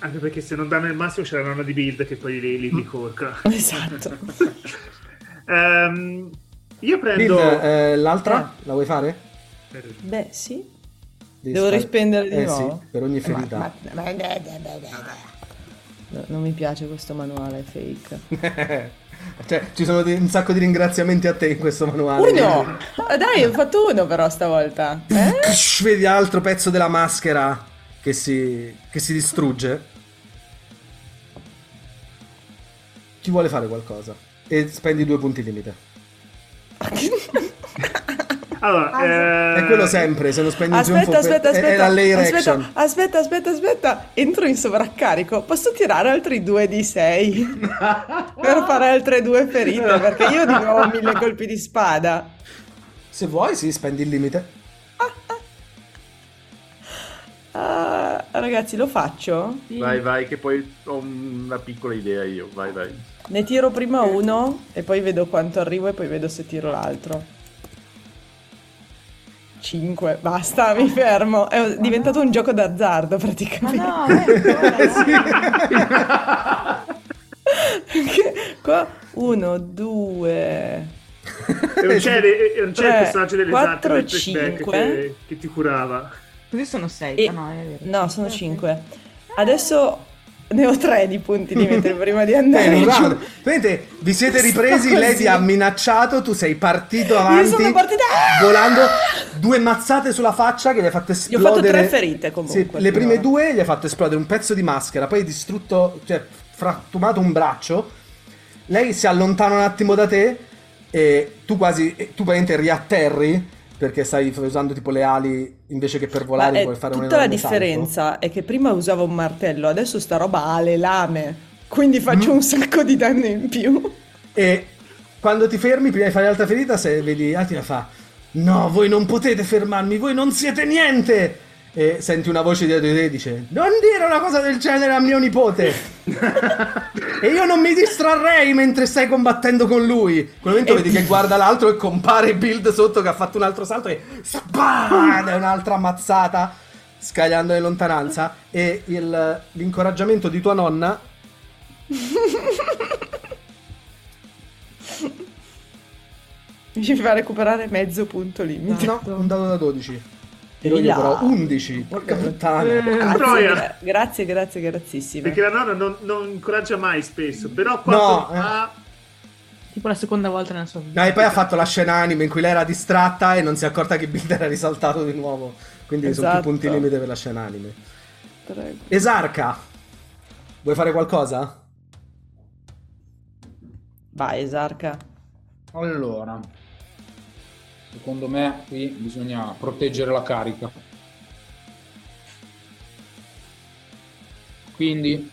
Anche perché se non danno il massimo c'è la nonna di build che poi li, li, li corca. Esatto. Ehm, io prendo... eh, l'altra la vuoi fare? Beh, sì. Devi Devo fare- rispendere di eh, nuovo? sì, per ogni Eh, ma- ferita. ma- No, non mi piace questo manuale fake. Cioè, ci sono un sacco di ringraziamenti a te in questo manuale. Uno! Dai, ho fatto uno però stavolta. Eh? Vedi altro pezzo della maschera che si, che si distrugge. Chi vuole fare qualcosa? E spendi due punti limite. Allora, È quello sempre, se non spendi un Aspetta, trionfo aspetta, per- è- aspetta, è la layer aspetta, aspetta, aspetta, aspetta, entro in sovraccarico, posso tirare altri due di 6 per fare altre due ferite, perché io di nuovo ho mille colpi di spada. Se vuoi, sì, spendi il limite. Ah, ragazzi, lo faccio? Vai, vai, che poi ho una piccola idea io. Vai, vai. Ne tiro prima uno e poi vedo quanto arrivo e poi vedo se tiro l'altro. 5, basta, mi fermo. È diventato un gioco d'azzardo praticamente. Ma no, Perché qua 1, 2, E non c'è, non c'è il personaggio dell'esatto quattro, del flashback cinque. che, che ti curava. Così sono 6. E- no, è vero. No, sono 5. Adesso ne ho 3 di punti limite prima di andare giù. round. Vedete, vi siete ripresi, lei ti ha minacciato, tu sei partito Io avanti, sono partita- volando, due mazzate sulla faccia che gli hai fatto Gli ho esplodere... fatto tre ferite comunque. Sì, le prime due gli hai fatto esplodere un pezzo di maschera, poi hai distrutto, cioè frattumato un braccio. Lei si allontana un attimo da te e tu quasi, tu praticamente riatterri perché stai usando tipo le ali invece che per Ma volare è puoi fare un tutta la enorme salto. differenza è che prima usavo un martello, adesso sta roba ha le lame, quindi faccio un sacco di danno in più. E quando ti fermi, prima di fare l'altra ferita, se vedi Atila fa: No, voi non potete fermarmi, voi non siete niente! E senti una voce dietro di te che dice: Non dire una cosa del genere a mio nipote! e io non mi distrarrei mentre stai combattendo con lui. In quel momento E- vedi che guarda l'altro e compare Build sotto che ha fatto un altro salto e spam! È un'altra ammazzata scagliando in lontananza. E il- l'incoraggiamento di tua nonna Mi fa recuperare mezzo punto limite. No, un dado da 12. Tiro Di io però 11. Porca puttana. Eh. Grazie, gra- grazie, grazie, grazissime. Perché la nonna non, non incoraggia mai spesso, però quando No, lo fa... Tipo la seconda volta nella sua vita. No, e poi ha fatto la scena anime in cui lei era distratta e non si è accorta che Bill era risaltato di nuovo. Quindi sono più Esatto. punti limite per la scena anime. Prego. Esarca. Vuoi fare qualcosa? Vai, Esarca. Allora, secondo me qui bisogna proteggere la carica. Quindi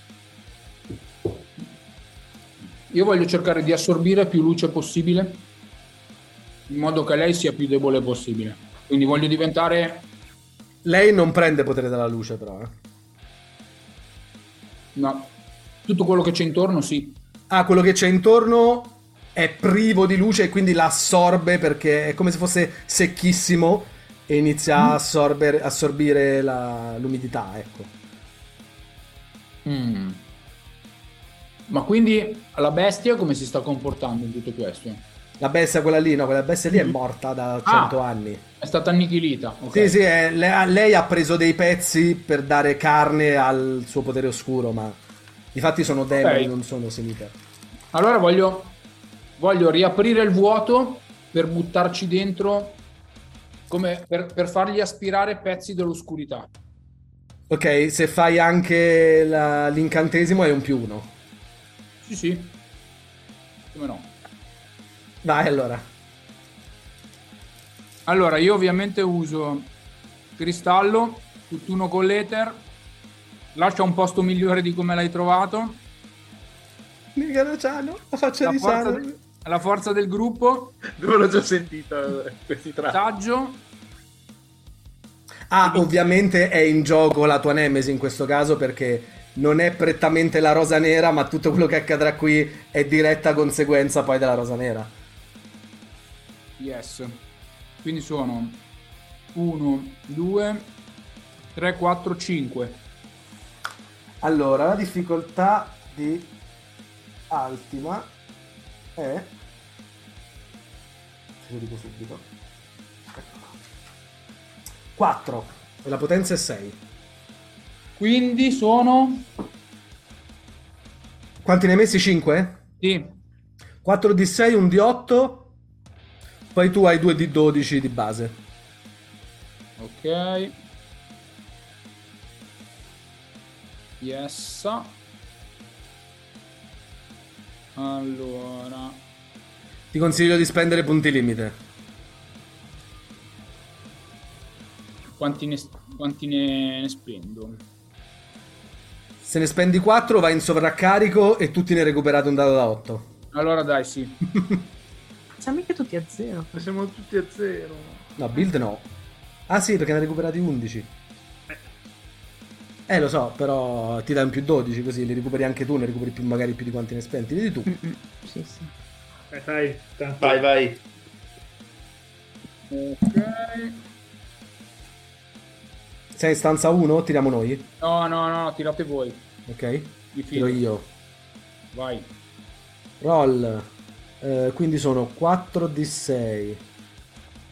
io voglio cercare di assorbire più luce possibile in modo che lei sia più debole possibile. Quindi voglio diventare Lei non prende potere dalla luce, però. eh. no, tutto quello che c'è intorno, sì. Ah, quello che c'è intorno è privo di luce e quindi la assorbe perché è come se fosse secchissimo e inizia a assorbere- assorbire la- l'umidità, ecco. Mm. Ma quindi la bestia come si sta comportando in tutto questo? La bestia, quella lì, no, quella bestia lì è morta da 100 Ah. anni. È stata annichilita. ok. Sì, sì, è- le- lei ha preso dei pezzi per dare carne al suo potere oscuro, ma difatti sono demoni, Ok. non sono scimitar. Allora voglio, voglio riaprire il vuoto per buttarci dentro, come per, per fargli aspirare pezzi dell'oscurità. Ok, se fai anche la- l'incantesimo è un più uno. Sì, sì. Come no? Vai allora. Allora, io ovviamente uso cristallo, tutt'uno con l'ether. Lascia un posto migliore di come l'hai trovato. Mica Luciano, la faccia La di Sano. La forza del gruppo. Dove l'ho già sentita eh, questi tratti. Taggio. Ah, ovviamente è in gioco la tua Nemesi in questo caso perché non è prettamente la rosa nera, ma tutto quello che accadrà qui è diretta conseguenza poi della rosa nera. Yes. Quindi sono 1, 2, 3, 4, 5. Allora, la difficoltà di Altima è... Lo dico subito. 4 e la potenza è 6. Quindi sono... Quanti ne hai messi? 5? Sì. 4 di 6, un di 8. Poi tu hai 2 di 12 di base. Ok. Yes. Allora. Ti consiglio di spendere punti limite. Quanti ne, quanti ne, ne spendo? Se ne spendi 4 vai in sovraccarico e tutti ne recuperate un dado da 8. Allora dai, sì. Siamo mica tutti a zero. Siamo tutti a zero. No, build no. Ah sì, perché ne hai recuperati 11. Eh, lo so, però ti dai un più 12 così li recuperi anche tu, ne recuperi più, magari più di quanti ne spendi. Vedi tu. Sì, sì. Eh, dai, tanto- Vai, vai. Ok. Sei in stanza 1? Tiriamo noi? No, no, no, tirate voi. Ok? Tiro io. Vai. Roll. Eh, quindi sono 4 di 6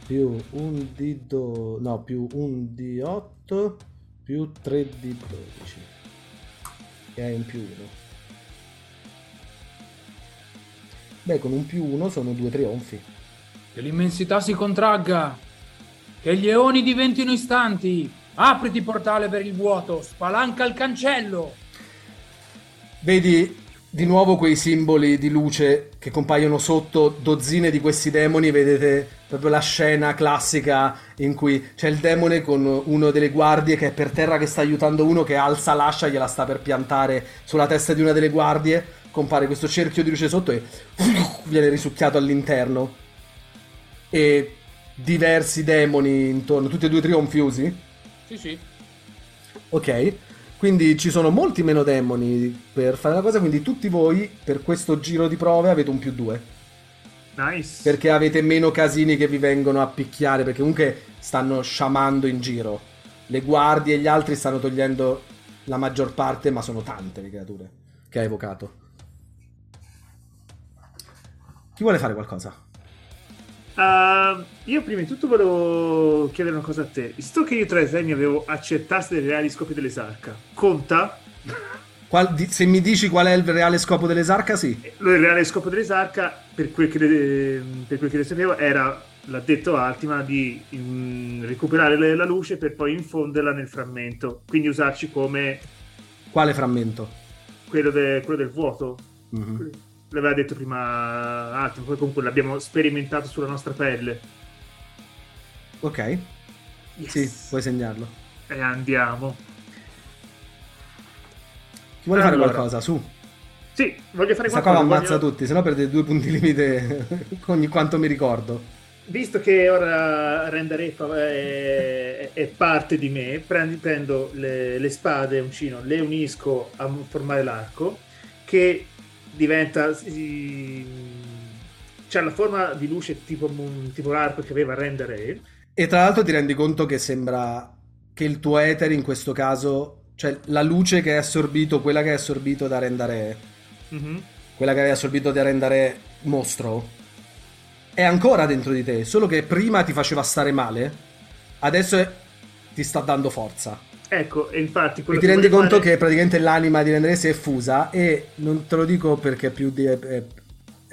più 1 di 2 no più 1 di 8 più 3 di 12 che è un più 1 beh con un più 1 sono due trionfi Che l'immensità si contragga. Che gli eoni diventino istanti. Apriti portale per il vuoto. Spalanca il cancello. vedi di nuovo quei simboli di luce che compaiono sotto dozzine di questi demoni vedete proprio la scena classica in cui c'è il demone con uno delle guardie che è per terra che sta aiutando uno che alza l'ascia gliela sta per piantare sulla testa di una delle guardie compare questo cerchio di luce sotto e viene risucchiato all'interno e diversi demoni intorno tutti e due trionfi usi? Sì, sì. Ok, quindi ci sono molti meno demoni per fare la cosa, quindi tutti voi per questo giro di prove avete un più due. Nice. Perché avete meno casini che vi vengono a picchiare, perché comunque stanno sciamando in giro. Le guardie e gli altri stanno togliendo la maggior parte, ma sono tante le creature che ha evocato. Chi vuole fare qualcosa? Uh, io prima di tutto volevo chiedere una cosa a te. Visto che io tra i mi avevo accettato dei reali scopi dell'esarca, conta? Qual- se mi dici qual è il reale scopo dell'esarca, sì. Il reale scopo dell'esarca, per quel che, ne- per quel che ne sapevo, era, l'ha detto Altima, di mm, recuperare le- la luce per poi infonderla nel frammento. Quindi usarci come Quale frammento? quello, de- quello del vuoto. Mhm. L'aveva detto prima Altima, poi comunque l'abbiamo sperimentato sulla nostra pelle. Ok, Yes. sì, puoi segnarlo. E andiamo. Chi vuole fare Allora. qualcosa? Su. Sì, voglio fare Questa qua qualcosa. ammazza voglio- tutti, sennò perde due punti limite ogni quanto mi ricordo. Visto che ora Rendere è, è parte di me, prendo le, le spade uncino, le unisco a formare l'arco, che diventa... si- c'ha la forma di luce tipo, tipo l'arco che aveva Rendere. E tra l'altro ti rendi conto che sembra che il tuo etere in questo caso, cioè la luce che hai assorbito, quella che hai assorbito da Rendare, Mhm. quella che hai assorbito da Rendare mostro, è ancora dentro di te, solo che prima ti faceva stare male, adesso è- ti sta dando forza. Ecco, e infatti E ti rendi conto fare- che praticamente l'anima di Rendere si è fusa e non te lo dico perché è più di... È, è-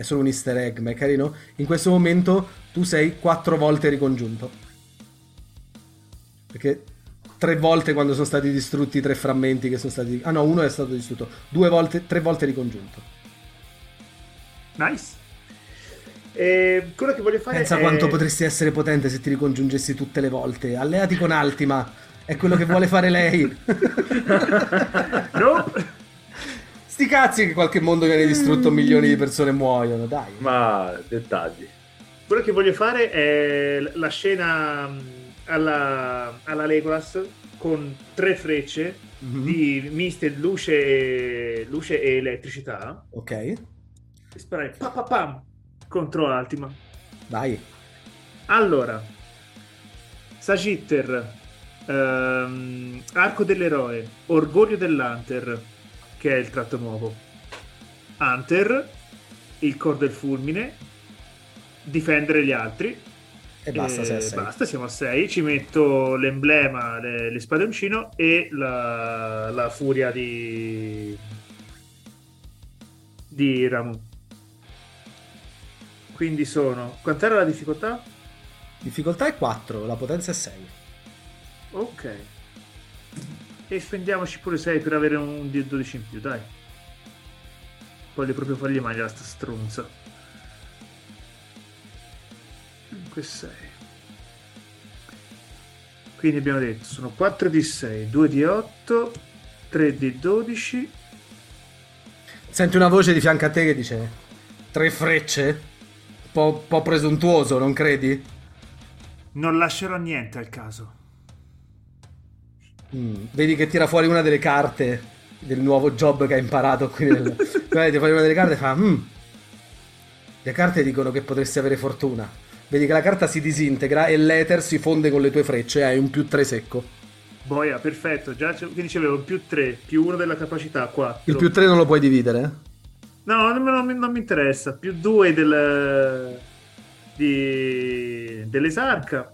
solo un easter egg, ma è carino. In questo momento tu sei quattro volte ricongiunto. Perché tre volte quando sono stati distrutti tre frammenti che sono stati... Ah no, uno è stato distrutto. Due volte, tre volte ricongiunto. Nice. E quello che voglio fare Pensa è... quanto potresti essere potente se ti ricongiungessi tutte le volte. Alleati con Altima. È quello che vuole fare lei. No. Sti cazzi che qualche mondo viene distrutto, milioni di persone muoiono, dai. Ma dettagli. Quello che voglio fare è la scena mh, alla, alla Legolas con tre frecce Mhm. di miste luce e, luce e elettricità Ok, e sparare pa, pa, pam contro Altima. vai. Allora, Sagitter, ehm, Arco dell'Eroe, Orgoglio dell'Hunter, che è il tratto nuovo, Hunter, il Cor del Fulmine, Difendere gli altri. E basta, e sei basta, siamo a 6. Ci metto l'emblema, le, le spadoncino e la, la furia di, di Ramu. Quindi sono. Quant'era la difficoltà? Difficoltà è 4, la potenza è 6. Ok. E spendiamoci pure 6 per avere un di 12 in più, dai. Voglio proprio fargli male a sta stronza. 5 6. Quindi abbiamo detto sono 4 di 6, 2 di 8, 3 di 12. Senti una voce di fianco a te che dice: Tre frecce? Un po', po' presuntuoso, non credi? Non lascerò niente al caso. Mm, Vedi che tira fuori una delle carte del nuovo job che ha imparato qui nel... Guarda, tira fuori una delle carte e fa... "Mm, le carte dicono che potresti avere fortuna. Vedi che la carta si disintegra e l'ether si fonde con le tue frecce e hai un più 3 secco. Boia, perfetto. Già quindi c'avevo più 3, più 1 della capacità, 4. Il più 3 non lo puoi dividere. No, non, non mi- non mi interessa. Più 2 del, di, dell'esarca.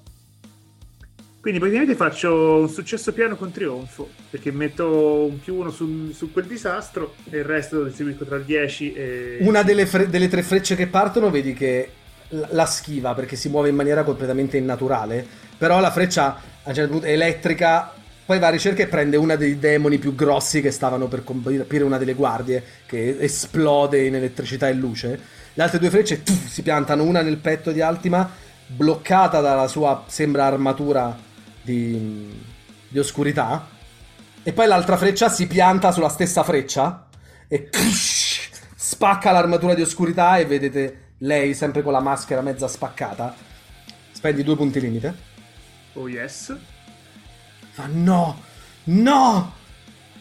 Quindi praticamente faccio un successo piano con trionfo. Perché metto un più 1 su, su quel disastro e il resto lo distribuisco tra il 10 e... Una delle, fre- delle tre frecce che partono, vedi che la schiva perché si muove in maniera completamente innaturale. Però la freccia a un certo punto è elettrica. Poi va a ricerca e prende una dei demoni più grossi che stavano per colpire una delle guardie, che esplode in elettricità e luce. Le altre due frecce tuff, si piantano, una nel petto di Altima, bloccata dalla sua, sembra, armatura di, di oscurità. E poi l'altra freccia si pianta sulla stessa freccia e spacca l'armatura di oscurità e vedete lei sempre con la maschera mezza spaccata. Spendi due punti limite. Oh yes. Fa no, no!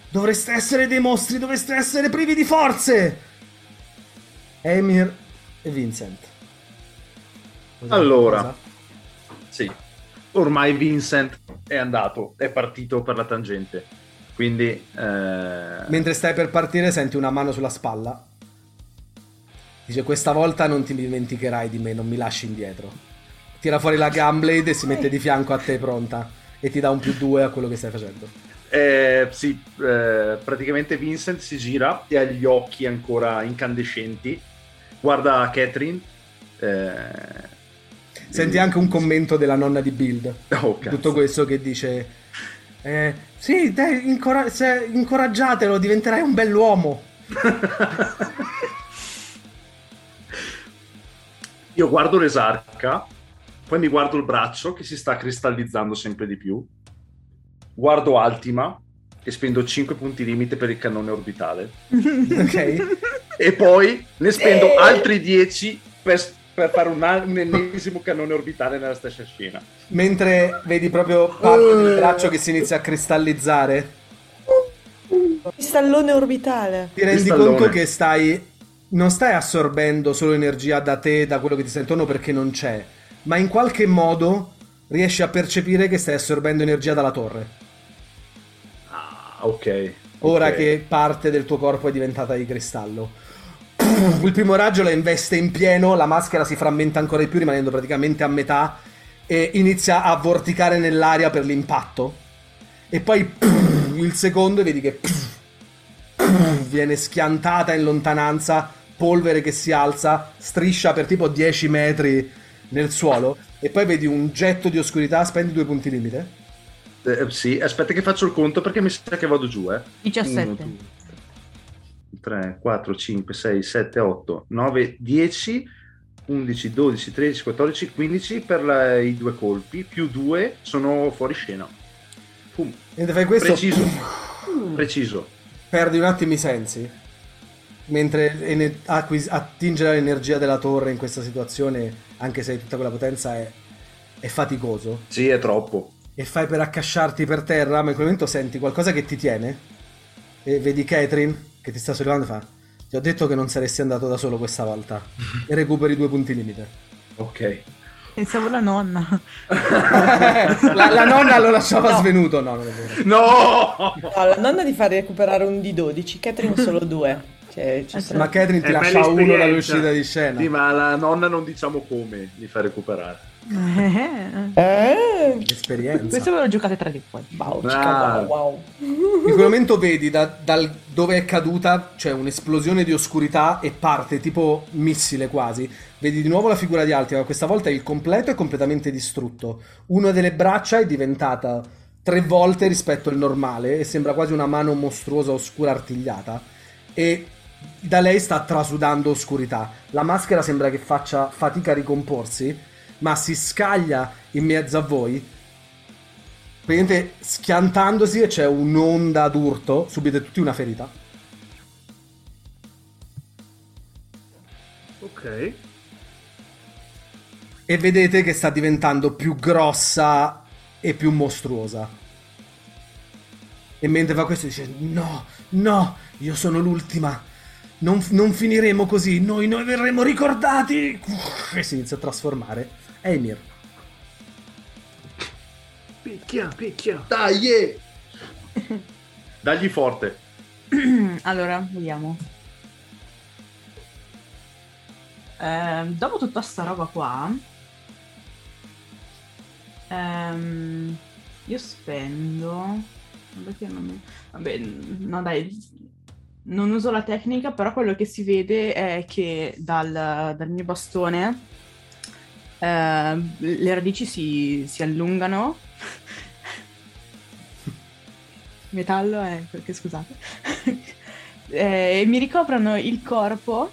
Dovreste essere dei mostri, dovreste essere privi di forze! Emir e Vincent. Dire Allora. Ormai Vincent è andato, è partito per la tangente. Quindi... eh, Mentre stai per partire senti una mano sulla spalla. Dice questa volta non ti dimenticherai di me, non mi lasci indietro. Tira fuori la Gunblade e si mette di fianco a te pronta. E ti dà un più due a quello che stai facendo. Eh, sì, eh, praticamente Vincent si gira e ha gli occhi ancora incandescenti. Guarda Catherine. eh, Senti anche un commento della nonna di Build. Oh. Tutto questo che dice... eh, sì, dai, incora- se- incoraggiatelo, diventerai un bell'uomo. Io guardo l'esarca, poi mi guardo il braccio che si sta cristallizzando sempre di più. Guardo Altima e spendo 5 punti limite per il cannone orbitale. ok? E poi ne spendo Eh. altri 10 per, per fare un, un ennesimo cannone orbitale nella stessa scena. Mentre vedi proprio parte del braccio che si inizia a cristallizzare, Cristallone orbitale. ti rendi Cristallone. conto che stai. Non stai assorbendo solo energia da te, da quello che ti sta intorno perché non c'è, ma in qualche modo riesci a percepire che stai assorbendo energia dalla torre. Ah, ok. Ora ok. che parte del tuo corpo è diventata di cristallo. Il primo raggio la investe in pieno, la maschera si frammenta ancora di più, rimanendo praticamente a metà, e inizia a vorticare nell'aria per l'impatto. E poi il secondo, e vedi che viene schiantata in lontananza, polvere che si alza, striscia per tipo 10 metri nel suolo, e poi vedi un getto di oscurità, spendi due punti limite. Eh, sì, aspetta che faccio il conto perché mi sa che vado giù, eh. 17. 3, 4, 5, 6, 7, 8, 9, 10 11, 12, 13, 14, 15 per la- i due colpi, più 2 sono fuori scena. Pum. Fai questo, Preciso. Preciso. perdi un attimo i sensi. Mentre ene- acquis- attingere l'energia della torre in questa situazione, anche se hai tutta quella potenza, è, è faticoso. Sì, è troppo. E fai per accasciarti per terra, ma in quel momento senti qualcosa che ti tiene. E vedi Catherine che ti sta sollevando e fa: Ti ho detto che non saresti andato da solo questa volta. E recuperi due punti limite. Ok. Pensavo la nonna. la, la nonna lo lasciava No. svenuto. No, non è vero. No! No, la nonna ti fa recuperare un di 12, Catherine solo due. Cioè, ci sono- Ma Catherine ti È lascia uno dall'uscita di scena. Sì, ma la nonna non diciamo come li fa recuperare. Eh, Esperienza. Questo ve lo giocate tra di voi. wow, Ah. wow, wow. In quel momento vedi da, dal dove è caduta, c'è un'esplosione di oscurità e parte tipo missile quasi. Vedi di nuovo la figura di Altia, ma questa volta il completo è completamente distrutto. Una delle braccia è diventata tre volte rispetto al normale e sembra quasi una mano mostruosa oscura artigliata. E da lei sta trasudando oscurità. La maschera sembra che faccia fatica a ricomporsi, ma si scaglia in mezzo a voi praticamente schiantandosi e c'è un'onda d'urto, subite tutti una ferita. Ok. E vedete che sta diventando più grossa e più mostruosa. E mentre fa questo dice: No, no, io sono l'ultima. Non, non finiremo così, noi, noi verremo ricordati. E si inizia a trasformare. Emir. Picchia, picchia. Dai! eh! Dagli forte. allora, vediamo. Eh, dopo tutta sta roba qua, ehm, io spendo. Perché non mi- Vabbè, no dai, non uso la tecnica, però quello che si vede è che dal, dal mio bastone eh, le radici si, si allungano. Metallo è perché scusate. Eh, mi ricoprono il corpo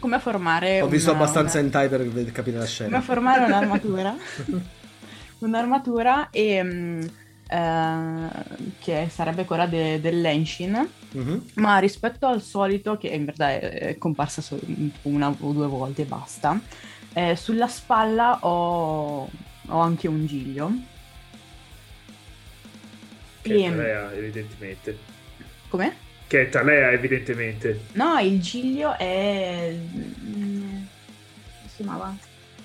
come a formare Ho visto una- abbastanza una- hentai per capire la come a scena. formare un'armatura un'armatura e mm, eh, che sarebbe quella de- dell'Enshin Mhm. ma rispetto al solito che in verità è, è comparsa solo una o due volte e basta eh, sulla spalla ho, ho anche un giglio Che E- è Talea, evidentemente. come? Che è Talea, evidentemente. no il giglio è mm, come si chiamava?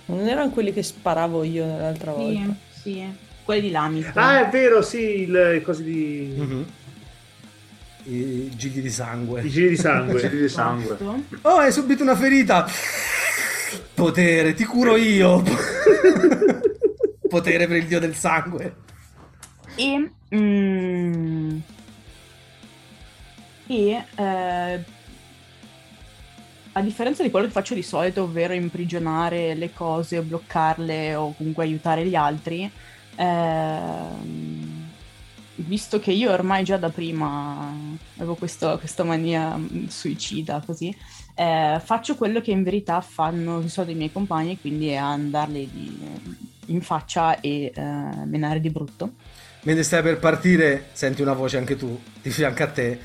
Non erano quelli che sparavo io l'altra volta. sì, sì quelli di Lamit Ah, è vero, sì, il cosi di... Mhm. I gigli di sangue. i giri di sangue. Giri di sangue. Esatto. Oh, hai subito una ferita. Potere, ti curo io. Potere per il dio del sangue. E, mm, e eh, a differenza di quello che faccio di solito, ovvero imprigionare le cose o bloccarle o comunque aiutare gli altri, ehm, visto che io ormai già da prima avevo questo- questa mania mm, suicida così, eh, faccio quello che in verità fanno di solito i miei compagni, quindi è andarli di- in faccia e eh, menare di brutto. Mentre stai per partire, senti una voce anche tu, di fianco a te.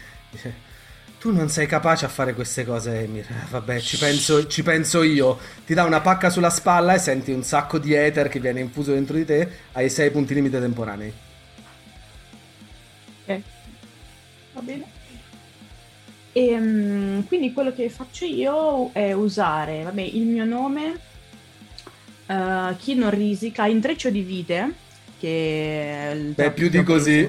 Tu non sei capace a fare queste cose, Emir. Eh, Vabbè, ci penso, ci penso io. Ti dà una pacca sulla spalla e senti un sacco di ether che viene infuso dentro di te. Hai 6 punti limite temporanei. Ok, va bene. E, mm, quindi quello che faccio io è usare, vabbè, il mio nome, eh, chi non risica, intreccio di vite, che è il Beh, più di così.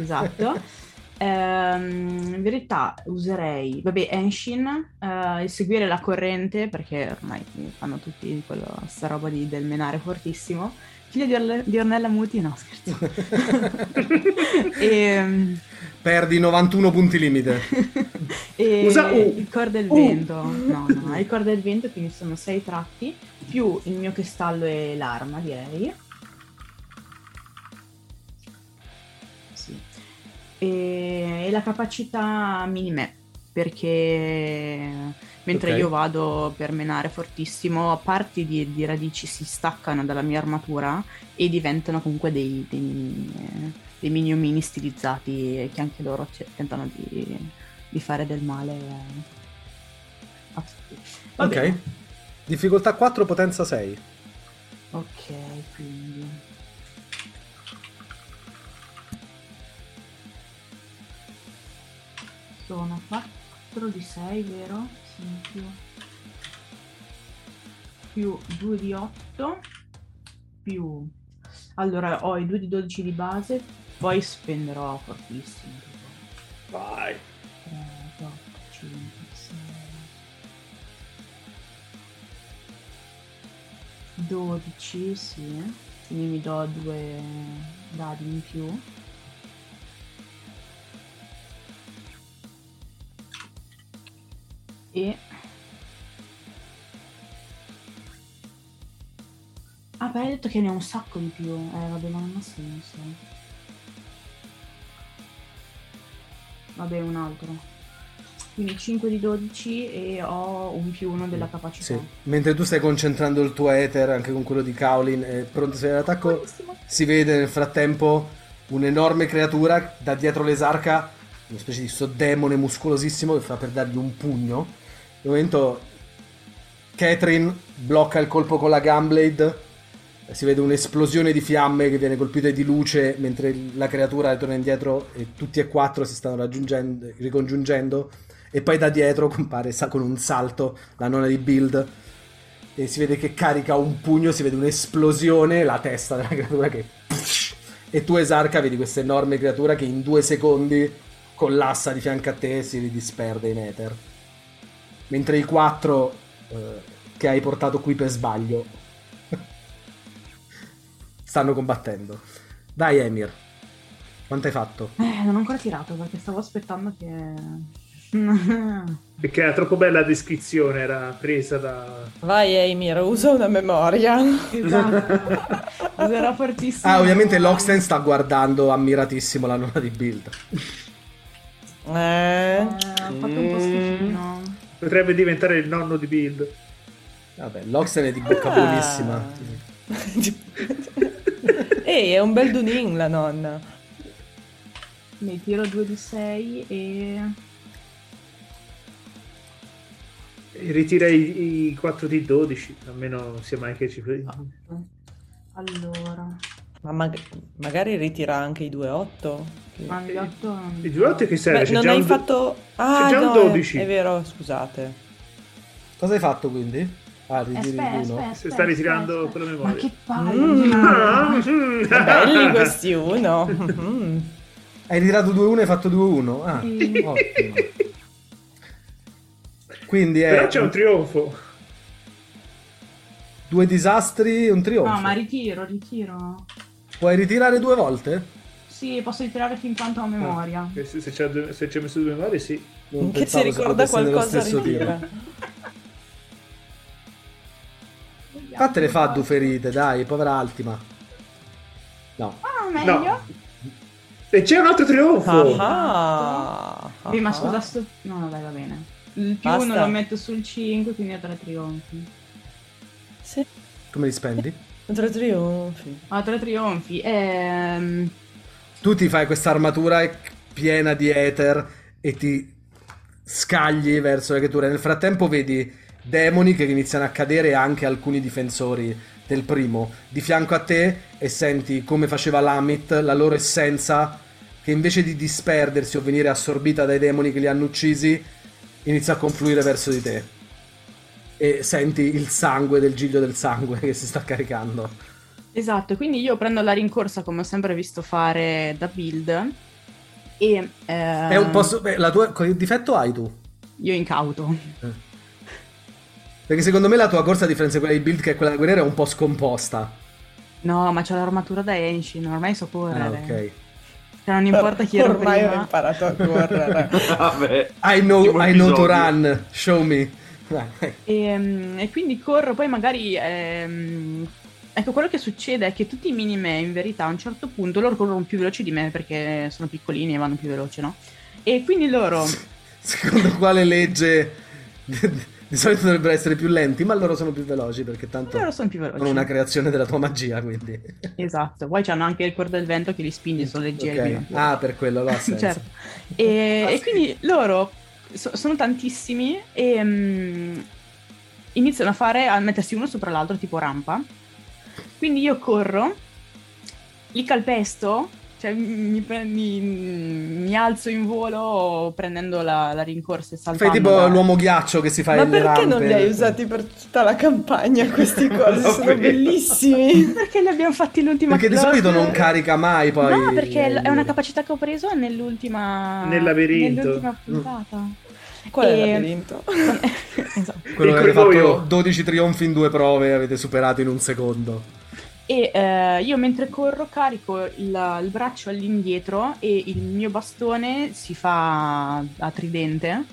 Esatto. Ehm, in verità userei, vabbè, Enshin, eh, il seguire la corrente, perché ormai fanno tutti quello, sta roba di, del menare fortissimo. Figlio di, Orle- di Ornella Muti, no scherzo. e, Perdi 91 punti limite. e Usa U. il cor del U. vento, no, no, il cor del vento, quindi sono sei tratti, più il mio cristallo e l'arma, direi. E, e la capacità minime, perché mentre Ok. io vado per menare fortissimo, parti di, di radici si staccano dalla mia armatura e diventano comunque dei, dei, mini- dei mini omini stilizzati che anche loro tentano di, di fare del male. a tutti. Ok. Difficoltà 4, potenza 6. Ok, 4 di 6, vero? Sì, più... più 2 di 8, più... Allora, ho i 2 di 12 di base, poi spenderò fortissimo. Vai. 3, 4, 5, 6... 12, sì. Quindi mi do due dadi in più. E... Ah, beh, hai detto che ne ho un sacco di più. Eh, vabbè, ma non ha senso. Vabbè, un altro. Quindi 5 di 12 e ho un più 1 della capacità. Sì. Mentre tu stai concentrando il tuo ether anche con quello di Kaolin e pronto a salire all'attacco, si vede nel frattempo un'enorme creatura da dietro l'esarca, una specie di soddemone muscolosissimo che fa per dargli un pugno. Nel momento Catherine blocca il colpo con la Gunblade, si vede un'esplosione di fiamme che viene colpita di luce mentre la creatura torna indietro e tutti e quattro si stanno ricongiungendo. E poi da dietro compare con un salto la nonna di Build. E si vede che carica un pugno, si vede un'esplosione, la testa della creatura che... E tu Esarca vedi questa enorme creatura che in due secondi collassa di fianco a te e si ridisperde in ether. Mentre i quattro eh, che hai portato qui per sbaglio stanno combattendo. Dai Emir, quanto hai fatto? Eh, non ho ancora tirato perché stavo aspettando che... Perché era troppo bella la descrizione, era presa da... Vai Eimir, usa una memoria. esatto. Userò fortissimo. Ah, ovviamente Loxten sta guardando ammiratissimo la nonna di Build. Eh, Eh, ho fatto un po' schifino. Potrebbe diventare il nonno di Build. Vabbè, Loxten è di bocca Ah. buonissima. Ehi, è un bel Dunin la nonna. Mi tiro 2 di 6 e... Ritira i, i 4 di 12, almeno sia mai che ci... Allora... Ma mag- magari ritira anche i 2-8. Ma gli 8 non... I 2 che serve? Beh, non hai un do- fatto... Ah, già un no, 12. È, è vero, scusate. Cosa hai fatto quindi? Ah, ritiri Aspetta, uno. aspetta, aspetta, sta ritirando aspetta. con la Ma che palle! Mm. Belli questi uno. Mm. Hai ritirato 2-1 e hai fatto 2-1. Ah, Sì. ottimo. Quindi è Però c'è un trionfo. due disastri e un trionfo. No, ma ritiro, ritiro. Puoi ritirare due volte? Sì, posso ritirare fin quanto ho memoria. Eh, Se, se c'è due- se ci hai messo due memorie, sì. Non Che si ricorda qualcosa stesso ritira. Fatele fa due ferite, dai, povera Altima. No. Ah, meglio. No. E c'è un altro trionfo. Ah, Sì, ma ah. scusa, sto... No, vabbè, va bene. Il più Basta. uno lo metto sul 5, quindi ho tre trionfi. Sì, Come li spendi? Tre trionfi. Ho tre trionfi. Ehm... Tu ti fai questa armatura piena di ether e ti scagli verso le creature. Nel frattempo vedi demoni che iniziano a cadere e anche alcuni difensori del primo di fianco a te e senti come faceva l'Amit, la loro essenza che invece di disperdersi o venire assorbita dai demoni che li hanno uccisi inizia a confluire verso di te. E senti il sangue del giglio del sangue che si sta caricando. Esatto, quindi io prendo la rincorsa come ho sempre visto fare da build e... È un po'. so- beh, la tua, che difetto hai tu? Io incauto. Perché secondo me la tua corsa, a differenza di quella di build, che è quella da guerriera, è un po' scomposta. No, ma c'ho l'armatura da Enshin, ormai so correre. Ah, ok. Cioè, non importa chi ero Ormai ho prima. imparato a correre. Vabbè. I know, I know to run. Show me. E, mm, e quindi corro, poi magari... ehm, ecco, quello che succede è che tutti i minime, in verità, a un certo punto loro corrono più veloci di me perché sono piccolini e vanno più veloci, no? E quindi loro... secondo quale legge di solito dovrebbero essere più lenti, ma loro sono più veloci perché tanto Loro sono più veloci. sono una creazione della tua magia, quindi. Esatto, poi c'hanno anche il cuore del vento che li spinge, sono leggeri. Ok. prima. Ah, per quello senso. certo. E, e quindi loro so- sono tantissimi e mm, iniziano a fare, a mettersi uno sopra l'altro tipo rampa. Quindi io corro, li calpesto, cioè mi, mi- mi alzo in volo prendendo la, la rincorsa e saltando. Fai tipo da- l'uomo ghiaccio che si fa Ma perché non rampe. li hai usati per tutta la campagna questi cosi? Sono vedo. bellissimi. Perché li abbiamo fatti l'ultima Perché di classe? solito non carica mai poi. No, perché è una capacità che ho preso nell'ultima Nel labirinto. nell'ultima puntata. Qual è il E- labirinto? esatto. Quello che avete fatto 12 trionfi in due prove e avete superato in un secondo. E eh, io mentre corro carico il, il braccio all'indietro e il mio bastone si fa a tridente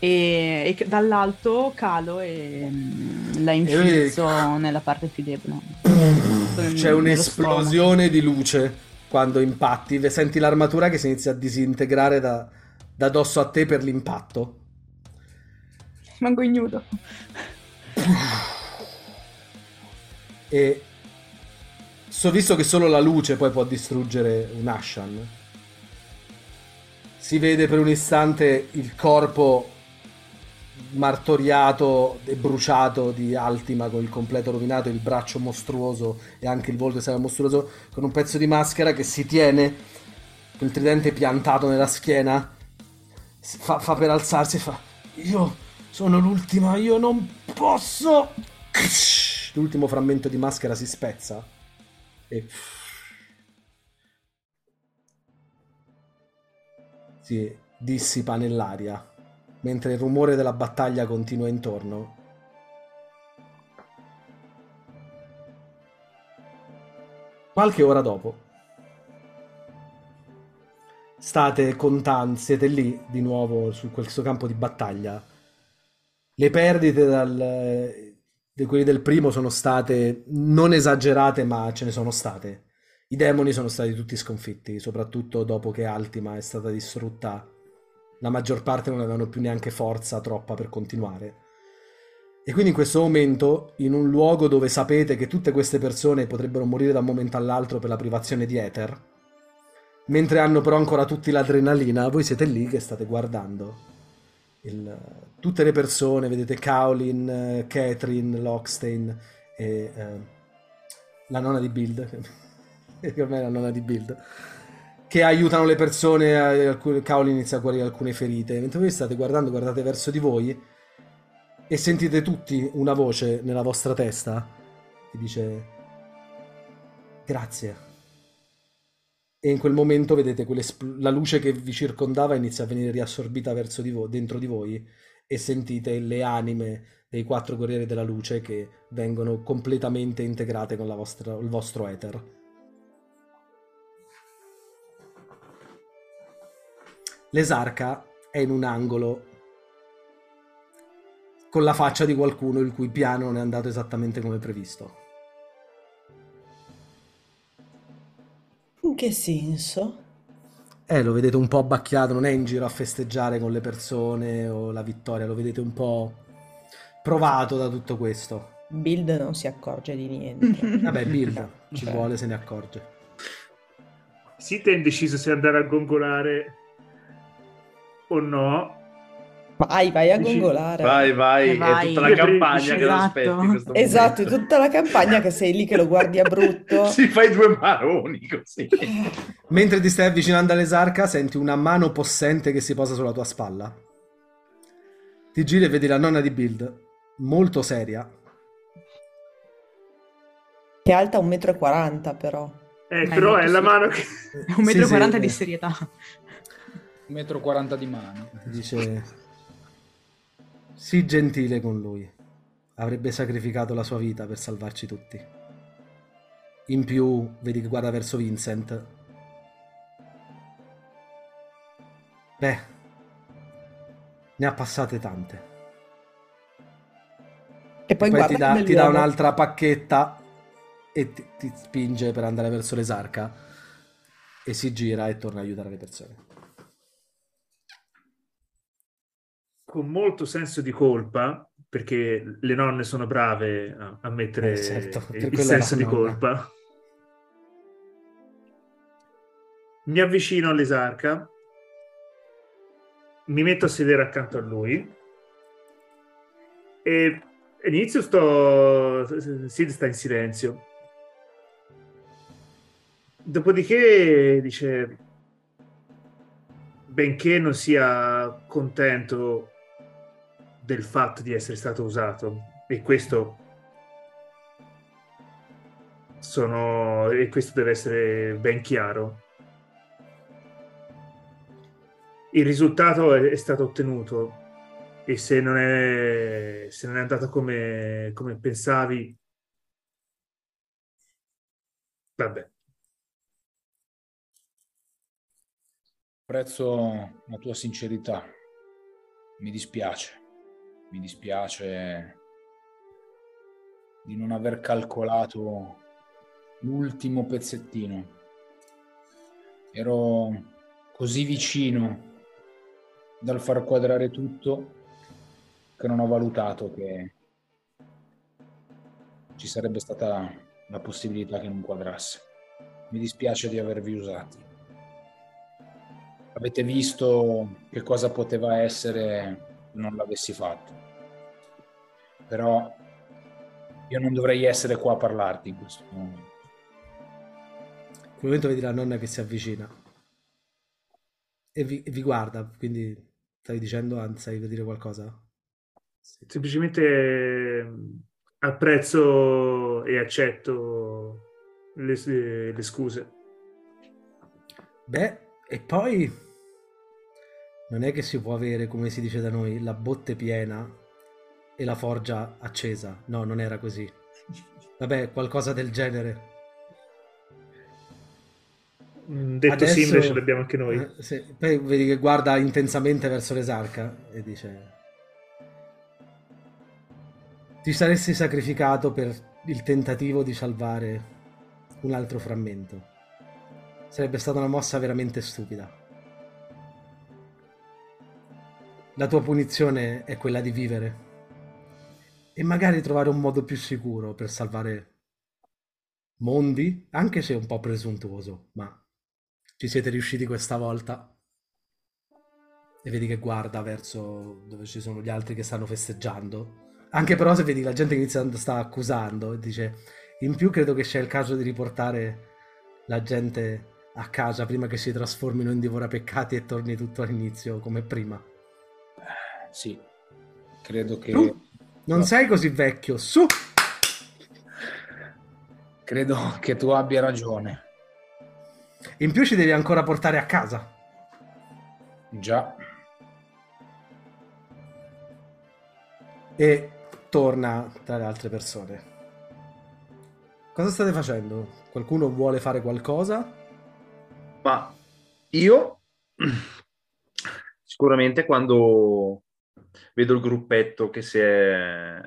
e, e dall'alto calo e mm, la infilzo nella parte più debole. C'è un'esplosione di luce quando impatti. Senti l'armatura che si inizia a disintegrare da, da dosso a te per l'impatto. Rimango ignudo. E so visto che solo la luce poi può distruggere un Ashan. Si vede per un istante il corpo martoriato e bruciato di Altima con il completo rovinato, il braccio mostruoso e anche il volto sarà mostruoso con un pezzo di maschera che si tiene con il tridente piantato nella schiena. Fa, fa per alzarsi e fa io sono l'ultima, io non posso. L'ultimo frammento di maschera si spezza e si dissipa nell'aria mentre il rumore della battaglia continua intorno. Qualche ora dopo state contando, siete lì di nuovo su questo campo di battaglia. Le perdite dal- di quelli del primo sono state non esagerate, ma ce ne sono state. I demoni sono stati tutti sconfitti, soprattutto dopo che Altima è stata distrutta. La maggior parte non avevano più neanche forza troppa per continuare. E quindi in questo momento, in un luogo dove sapete che tutte queste persone potrebbero morire da un momento all'altro per la privazione di Ether, mentre hanno però ancora tutti l'adrenalina, voi siete lì che state guardando il- tutte le persone, vedete Kaolin, eh, Catherine, Lockstein e eh, la nonna di Build, che ormai è la nonna di Build, che aiutano le persone, eh, alcune- Kaolin inizia a guarire alcune ferite, mentre voi state guardando, guardate verso di voi e sentite tutti una voce nella vostra testa che dice grazie. E in quel momento vedete la luce che vi circondava inizia a venire riassorbita verso di voi, dentro di voi e sentite le anime dei quattro guerrieri della luce che vengono completamente integrate con vostra- il vostro ether. L'esarca è in un angolo con la faccia di qualcuno il cui piano non è andato esattamente come previsto. In che senso? Eh, lo vedete un po' abbacchiato, non è in giro a festeggiare con le persone o la vittoria, lo vedete un po' provato da tutto questo. Build non si accorge di niente. Vabbè, Build ci Cioè. vuole, se ne accorge. È indeciso se andare a gongolare o no. Vai, vai a gongolare. Vai, vai, Eh, vai. è tutta la campagna che esatto. aspetti questo Esatto, è tutta la campagna che sei lì che lo guardi a brutto. Si fai due maroni così. Mentre ti stai avvicinando all'esarca, senti una mano possente che si posa sulla tua spalla. Ti giri e vedi la nonna di Build, molto seria. Che è alta 1,40 m però. Eh, Eh, però è molto la mano che... Un metro e Sì, quaranta sì, di serietà. 1,40 m di mano. Dice: Sii gentile con lui. Avrebbe sacrificato la sua vita per salvarci tutti. In più, vedi che guarda verso Vincent. Beh, ne ha passate tante. E poi, Poi guarda ti dà, ti dà un'altra pacchetta e ti, ti spinge per andare verso l'esarca. E si gira e torna a aiutare le persone. Con molto senso di colpa, perché le nonne sono brave a, a mettere Eh, certo, il senso di colpa, mi avvicino all'esarca, mi metto a sedere accanto a lui. E all'inizio sto... Sid sta in silenzio. Dopodiché dice, benché non sia contento del fatto di essere stato usato, e questo sono e questo deve essere ben chiaro. Il risultato è, stato ottenuto e se non è, se non è andato come, come pensavi, vabbè. Apprezzo la tua sincerità. Mi dispiace. Mi dispiace di non aver calcolato l'ultimo pezzettino. Ero così vicino dal far quadrare tutto che non ho valutato che ci sarebbe stata la possibilità che non quadrasse. Mi dispiace di avervi usati. Avete visto che cosa poteva essere se non l'avessi fatto. Però io non dovrei essere qua a parlarti in questo momento. In quel momento vedi la nonna che si avvicina e vi, e vi guarda, quindi stavi dicendo, anzi, sai dire qualcosa? Semplicemente eh, apprezzo e accetto le, le scuse. Beh, e poi non è che si può avere, come si dice da noi, la botte piena e la forgia accesa. No, non era così. Vabbè, qualcosa del genere. Mm, Detto Adesso- simile ce l'abbiamo anche noi. Eh, sì. Poi vedi che guarda intensamente verso l'esarca e dice: Ti saresti sacrificato per il tentativo di salvare un altro frammento. Sarebbe stata una mossa veramente stupida. La tua punizione è quella di vivere e magari trovare un modo più sicuro per salvare mondi, anche se un po' presuntuoso, ma ci siete riusciti questa volta. E vedi che guarda verso dove ci sono gli altri che stanno festeggiando. Anche però se vedi la gente che inizia sta accusando e dice in più credo che sia il caso di riportare la gente a casa prima che si trasformino in divorapeccati e torni tutto all'inizio come prima. Sì, credo che... Tu non sei così vecchio, su! Credo che tu abbia ragione. In più ci devi ancora portare a casa. Già, E torna tra le altre persone. Cosa state facendo? Qualcuno vuole fare qualcosa? Ma io sicuramente quando vedo il gruppetto che si è,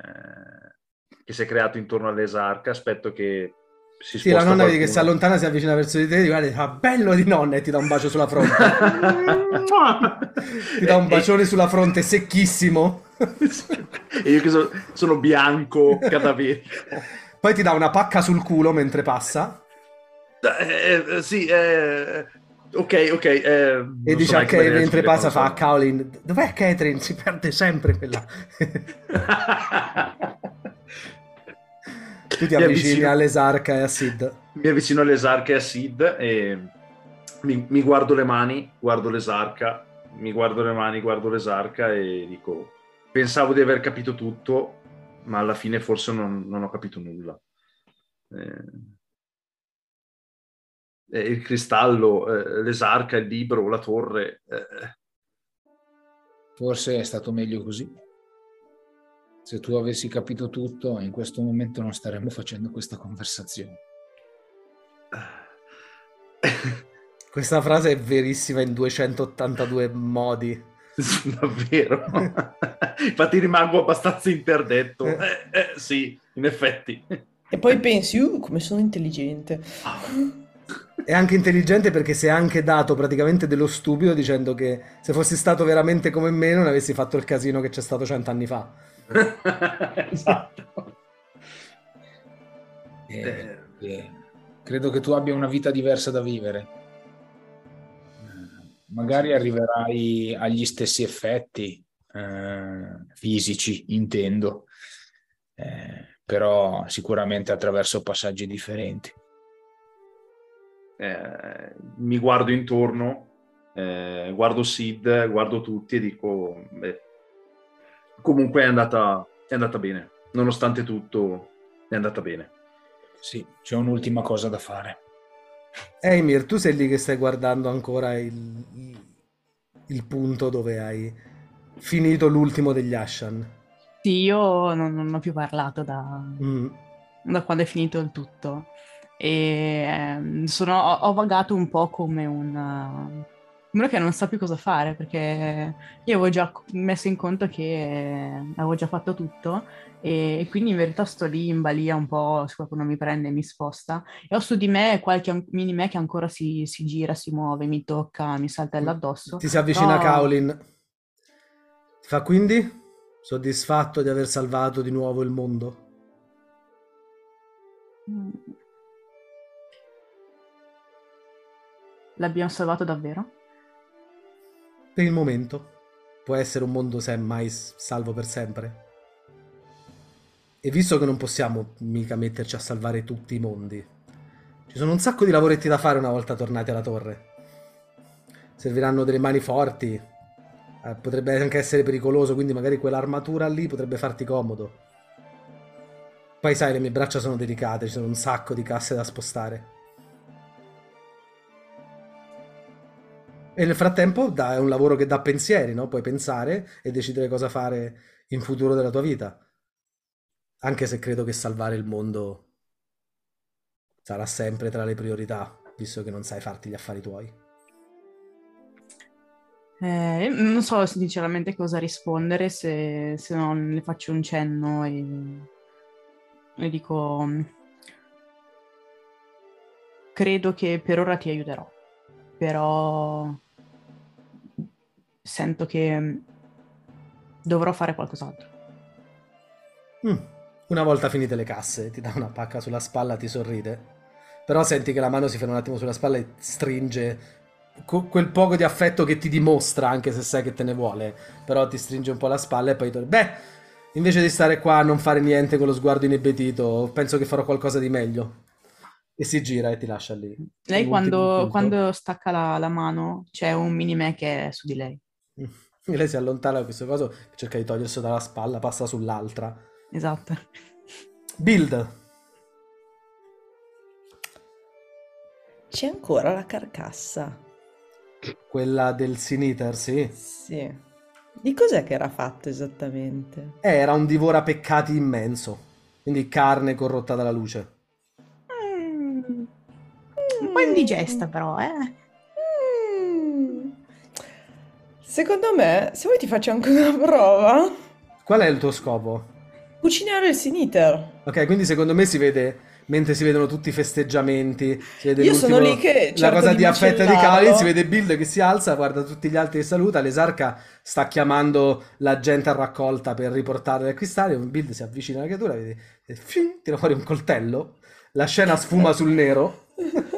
che si è creato intorno all'esarca, aspetto che si Sì, la nonna vedi che si allontana, si avvicina verso di te, ti guarda e fa bello di nonna e ti dà un bacio sulla fronte. ti dà un bacione sulla fronte secchissimo. e io che so- sono bianco, cadaverico. Poi ti dà una pacca sul culo mentre passa Eh, eh, sì, eh, ok, ok. eh, e so dice a neanche Kay, bene mentre passa fa Kaolin, dov'è Catherine? Si perde sempre quella. tu ti Mi avvicini avvicino- all'esarca e a Sid. mi avvicino all'esarca e a Sid e mi, mi guardo le mani, guardo l'esarca, mi guardo le mani, guardo l'esarca e dico, pensavo di aver capito tutto, ma alla fine forse non, non ho capito nulla. Eh, eh, il cristallo, eh, l'esarca, il libro, la torre. eh, forse è stato meglio così. Se tu avessi capito tutto, in questo momento non staremmo facendo questa conversazione. Questa frase è verissima in 282 modi. Davvero. Infatti rimango abbastanza interdetto. Eh, eh, sì, in effetti. E poi pensi, uh, come sono intelligente. È anche intelligente perché si è anche dato praticamente dello stupido dicendo che se fossi stato veramente come me non avessi fatto il casino che c'è stato cent'anni fa. esatto. Eh, eh, credo che tu abbia una vita diversa da vivere. Eh, Magari arriverai agli stessi effetti eh, fisici, intendo, Eh, però sicuramente attraverso passaggi differenti. Eh, mi guardo intorno, eh, guardo Sid, guardo tutti e dico, beh, comunque è andata, è andata bene, nonostante tutto è andata bene. Sì, c'è un'ultima cosa da fare. Eimir, tu sei lì che stai guardando ancora il, il punto dove hai finito l'ultimo degli Ashan. Sì, io non, non ho più parlato da, Mm. da quando è finito il tutto. E ehm, sono- ho, vagato un po' come un, uno che non sa più cosa fare, perché io avevo già messo in conto che avevo già fatto tutto e quindi in verità sto lì in balia un po', se qualcuno mi prende e mi sposta. E ho su di me qualche mini me che ancora si, si gira, si muove, mi tocca, mi saltella addosso. Ti si avvicina Però- Kaolin. Ti fa quindi? Soddisfatto di aver salvato di nuovo il mondo? Mm. L'abbiamo salvato davvero? Per il momento. Può essere un mondo se mai s- salvo per sempre. E visto che non possiamo mica metterci a salvare tutti i mondi, ci sono un sacco di lavoretti da fare una volta tornati alla torre. Serviranno delle mani forti. eh, potrebbe anche essere pericoloso, quindi magari quell'armatura lì potrebbe farti comodo. Poi sai, le mie braccia sono delicate, ci sono un sacco di casse da spostare. E nel frattempo dà- è un lavoro che dà pensieri, no? Puoi pensare e decidere cosa fare in futuro della tua vita. Anche se credo che salvare il mondo sarà sempre tra le priorità, visto che non sai farti gli affari tuoi. Eh, non so sinceramente cosa rispondere se, se non le faccio un cenno e, e dico credo che per ora ti aiuterò, però sento che mm, dovrò fare qualcos'altro. Mm. Una volta finite le casse, ti dà una pacca sulla spalla, ti sorride. Però senti che la mano si ferma un attimo sulla spalla e stringe quel poco di affetto che ti dimostra, anche se sai che te ne vuole. Però ti stringe un po' la spalla e poi torni. Beh, invece di stare qua a non fare niente con lo sguardo inebetito, penso che farò qualcosa di meglio. E si gira e ti lascia lì. Lei quando, quando stacca la, la mano c'è un mini me che è su di lei. E lei si allontana da questo coso, cerca di toglierselo dalla spalla, passa sull'altra. Esatto. Build. C'è ancora la carcassa. Quella del Sin Eater, sì. Sì. Di cos'è che era fatto esattamente? Eh, Era un divora peccati immenso. Quindi carne corrotta dalla luce. Mm. Un po' indigesta però, eh. Secondo me, se vuoi ti faccio anche una prova. Qual è il tuo scopo? Cucinare il siniter. Ok, quindi secondo me si vede, mentre si vedono tutti i festeggiamenti, si vede Io sono lì che la cosa di di affetto di. Kalin, si vede Bill che si alza, guarda tutti gli altri che saluta, l'esarca sta chiamando la gente a raccolta per riportare il cristallo, Bill si avvicina alla creatura, vedi, e tira fuori un coltello, la scena sfuma sul nero,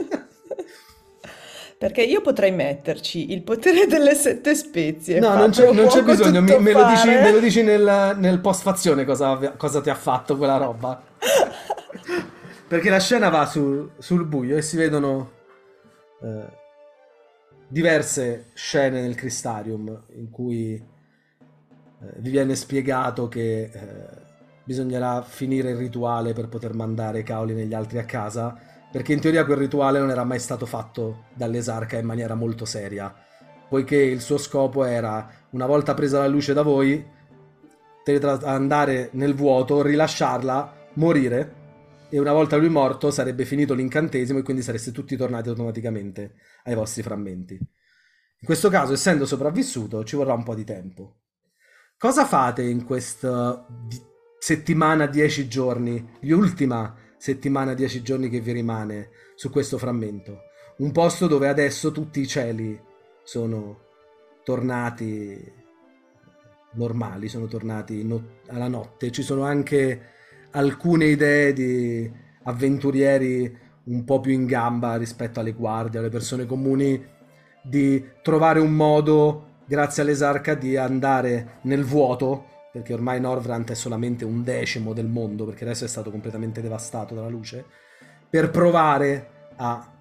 Perché io potrei metterci il potere delle sette spezie. No, non c'è, non c'è bisogno, mi- me, lo dici, me lo dici nel, nel post-fazione cosa, cosa ti ha fatto quella roba. Perché la scena va sul, sul buio e si vedono eh, diverse scene nel Crystarium in cui eh, vi viene spiegato che eh, bisognerà finire il rituale per poter mandare Kaoli negli altri a casa, perché in teoria quel rituale non era mai stato fatto dall'esarca in maniera molto seria, poiché il suo scopo era, una volta presa la luce da voi, andare nel vuoto, rilasciarla, morire, e una volta lui morto sarebbe finito l'incantesimo e quindi sareste tutti tornati automaticamente ai vostri frammenti. In questo caso, essendo sopravvissuto, ci vorrà un po' di tempo. Cosa fate in questa settimana, 10 giorni, l'ultima settimana, 10 giorni che vi rimane su questo frammento? un posto dove adesso tutti i cieli sono tornati normali, sono tornati no- alla notte. Ci sono anche alcune idee di avventurieri un po' più in gamba rispetto alle guardie, alle persone comuni, di trovare un modo, grazie all'esarca, di andare nel vuoto, perché ormai Norvrant è solamente un decimo del mondo, perché adesso è stato completamente devastato dalla luce, per provare a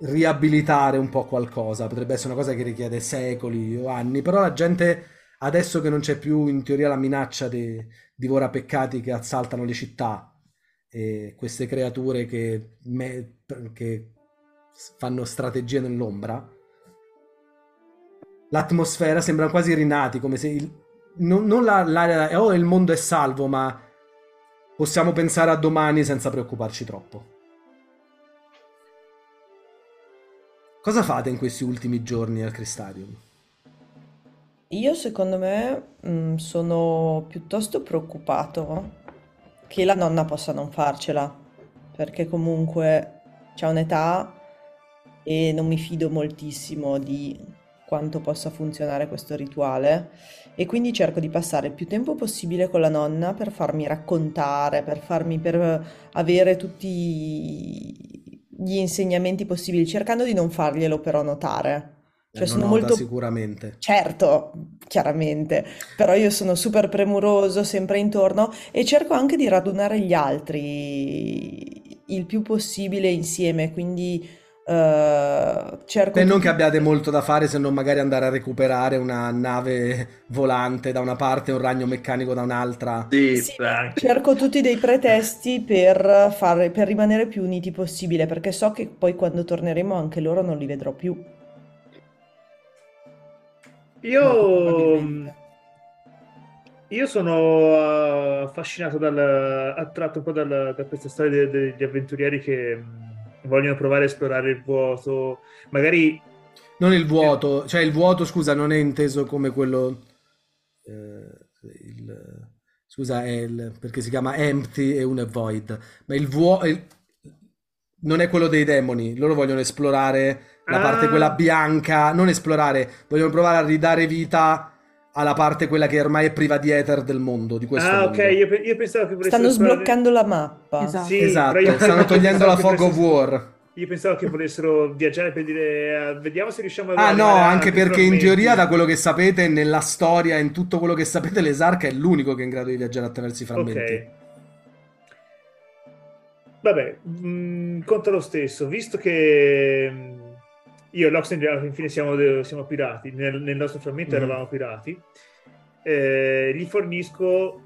riabilitare un po' qualcosa. Potrebbe essere una cosa che richiede secoli o anni, però la gente adesso che non c'è più in teoria la minaccia di divorapeccati che assaltano le città e queste creature che, me, che fanno strategie nell'ombra, l'atmosfera sembra quasi rinati, come se il, non, non la, l'area, oh il mondo è salvo, ma possiamo pensare a domani senza preoccuparci troppo. Cosa fate in questi ultimi giorni al Cristarium? Io secondo me mh, sono piuttosto preoccupato che la nonna possa non farcela, perché comunque c'ha un'età e non mi fido moltissimo di quanto possa funzionare questo rituale e quindi cerco di passare il più tempo possibile con la nonna per farmi raccontare, per farmi per avere tutti gli insegnamenti possibili, cercando di non farglielo però notare. Eh, Cioè sono nota molto sicuramente. Certo, chiaramente, però io sono super premuroso, sempre intorno e cerco anche di radunare gli altri il più possibile insieme, quindi eh, cerco E non di... che abbiate molto da fare se non magari andare a recuperare una nave volante da una parte e un ragno meccanico da un'altra. Sì, Sì, cerco tutti dei pretesti per fare, per rimanere più uniti possibile, perché so che poi quando torneremo anche loro non li vedrò più. Io, probabilmente. io sono eh, affascinato dal, attratto un po' dal- da questa storia de- de- degli avventurieri che mh, vogliono provare a esplorare il vuoto, magari Non il vuoto, cioè il vuoto, scusa, non è inteso come quello... eh, il- scusa, è il- perché si chiama empty e uno è void, ma il vuoto... Non è quello dei demoni, loro vogliono esplorare la parte Ah. quella bianca, non esplorare, vogliono provare a ridare vita alla parte quella che ormai è priva di ether del mondo, di questo Ah, mondo. ok, io, pe- io pensavo che volessero Stanno sbloccando la mappa. Esatto. Sì, Esatto, io- stanno togliendo la fog of war. Io pensavo che volessero viaggiare per dire eh, vediamo se riusciamo a Ah no, anche perché in teoria da quello che sapete nella storia, in tutto quello che sapete, l'esarca è l'unico che è in grado di viaggiare attraverso i frammenti. Ok. Vabbè, mh, conta lo stesso, visto che mh, io e l'Oxen alla fine siamo, siamo pirati, nel, nel nostro frammento Mhm. eravamo pirati, eh, gli fornisco,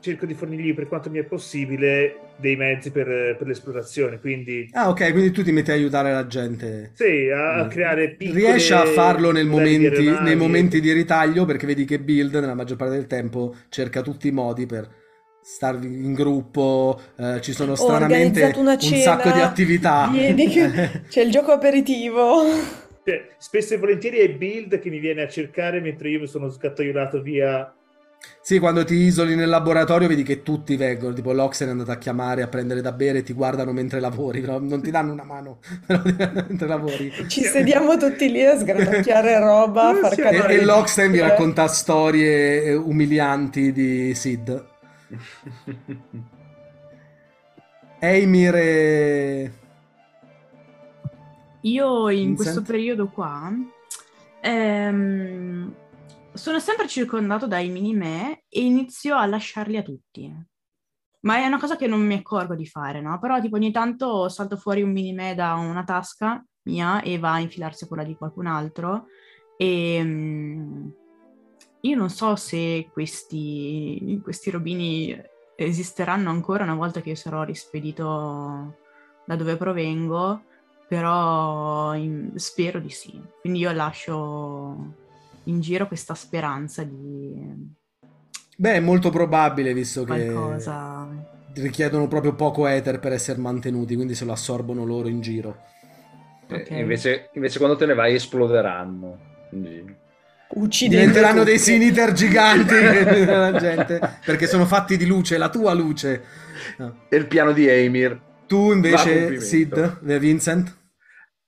cerco di fornirgli per quanto mi è possibile dei mezzi per, per l'esplorazione, quindi Ah ok, quindi tu ti metti a aiutare la gente. sì, a, Mm. creare piccole Riesci a farlo momenti- nei momenti di ritaglio perché vedi che Build nella maggior parte del tempo cerca tutti i modi per starvi in gruppo, eh, ci sono stranamente un sacco di attività. vieni che- C'è il gioco aperitivo. Cioè, spesso e volentieri è Build che mi viene a cercare mentre io mi sono sgattaiolato via Sì, quando ti isoli nel laboratorio vedi che tutti vengono, tipo l'Oxen è andato a chiamare, a prendere da bere e ti guardano mentre lavori, però non ti danno una mano mentre lavori. Ci sediamo tutti lì a sgranocchiare roba, a far Sì, E, cadere e il l'Oxen vi racconta storie umilianti di Sid. Eimir e... Io in Vincent? questo periodo qua ehm, sono sempre circondato dai mini-me e inizio a lasciarli a tutti. Ma è una cosa che non mi accorgo di fare, no? Però tipo ogni tanto salto fuori un mini-me da una tasca mia e va a infilarsi a quella di qualcun altro e mm, io non so se questi, questi robini esisteranno ancora una volta che io sarò rispedito da dove provengo, però in- spero di sì. Quindi io lascio in giro questa speranza di Beh, è molto probabile visto che qualcosa. richiedono proprio poco ether per essere mantenuti, quindi se lo assorbono loro in giro. Eh, Ok. invece, invece quando te ne vai esploderanno. Quindi- Uccidendo Diventeranno dei tutti. siniter giganti la gente, perché sono fatti di luce, la tua luce. No. E il piano di Eimir. Tu invece. Sid, eh, Vincent?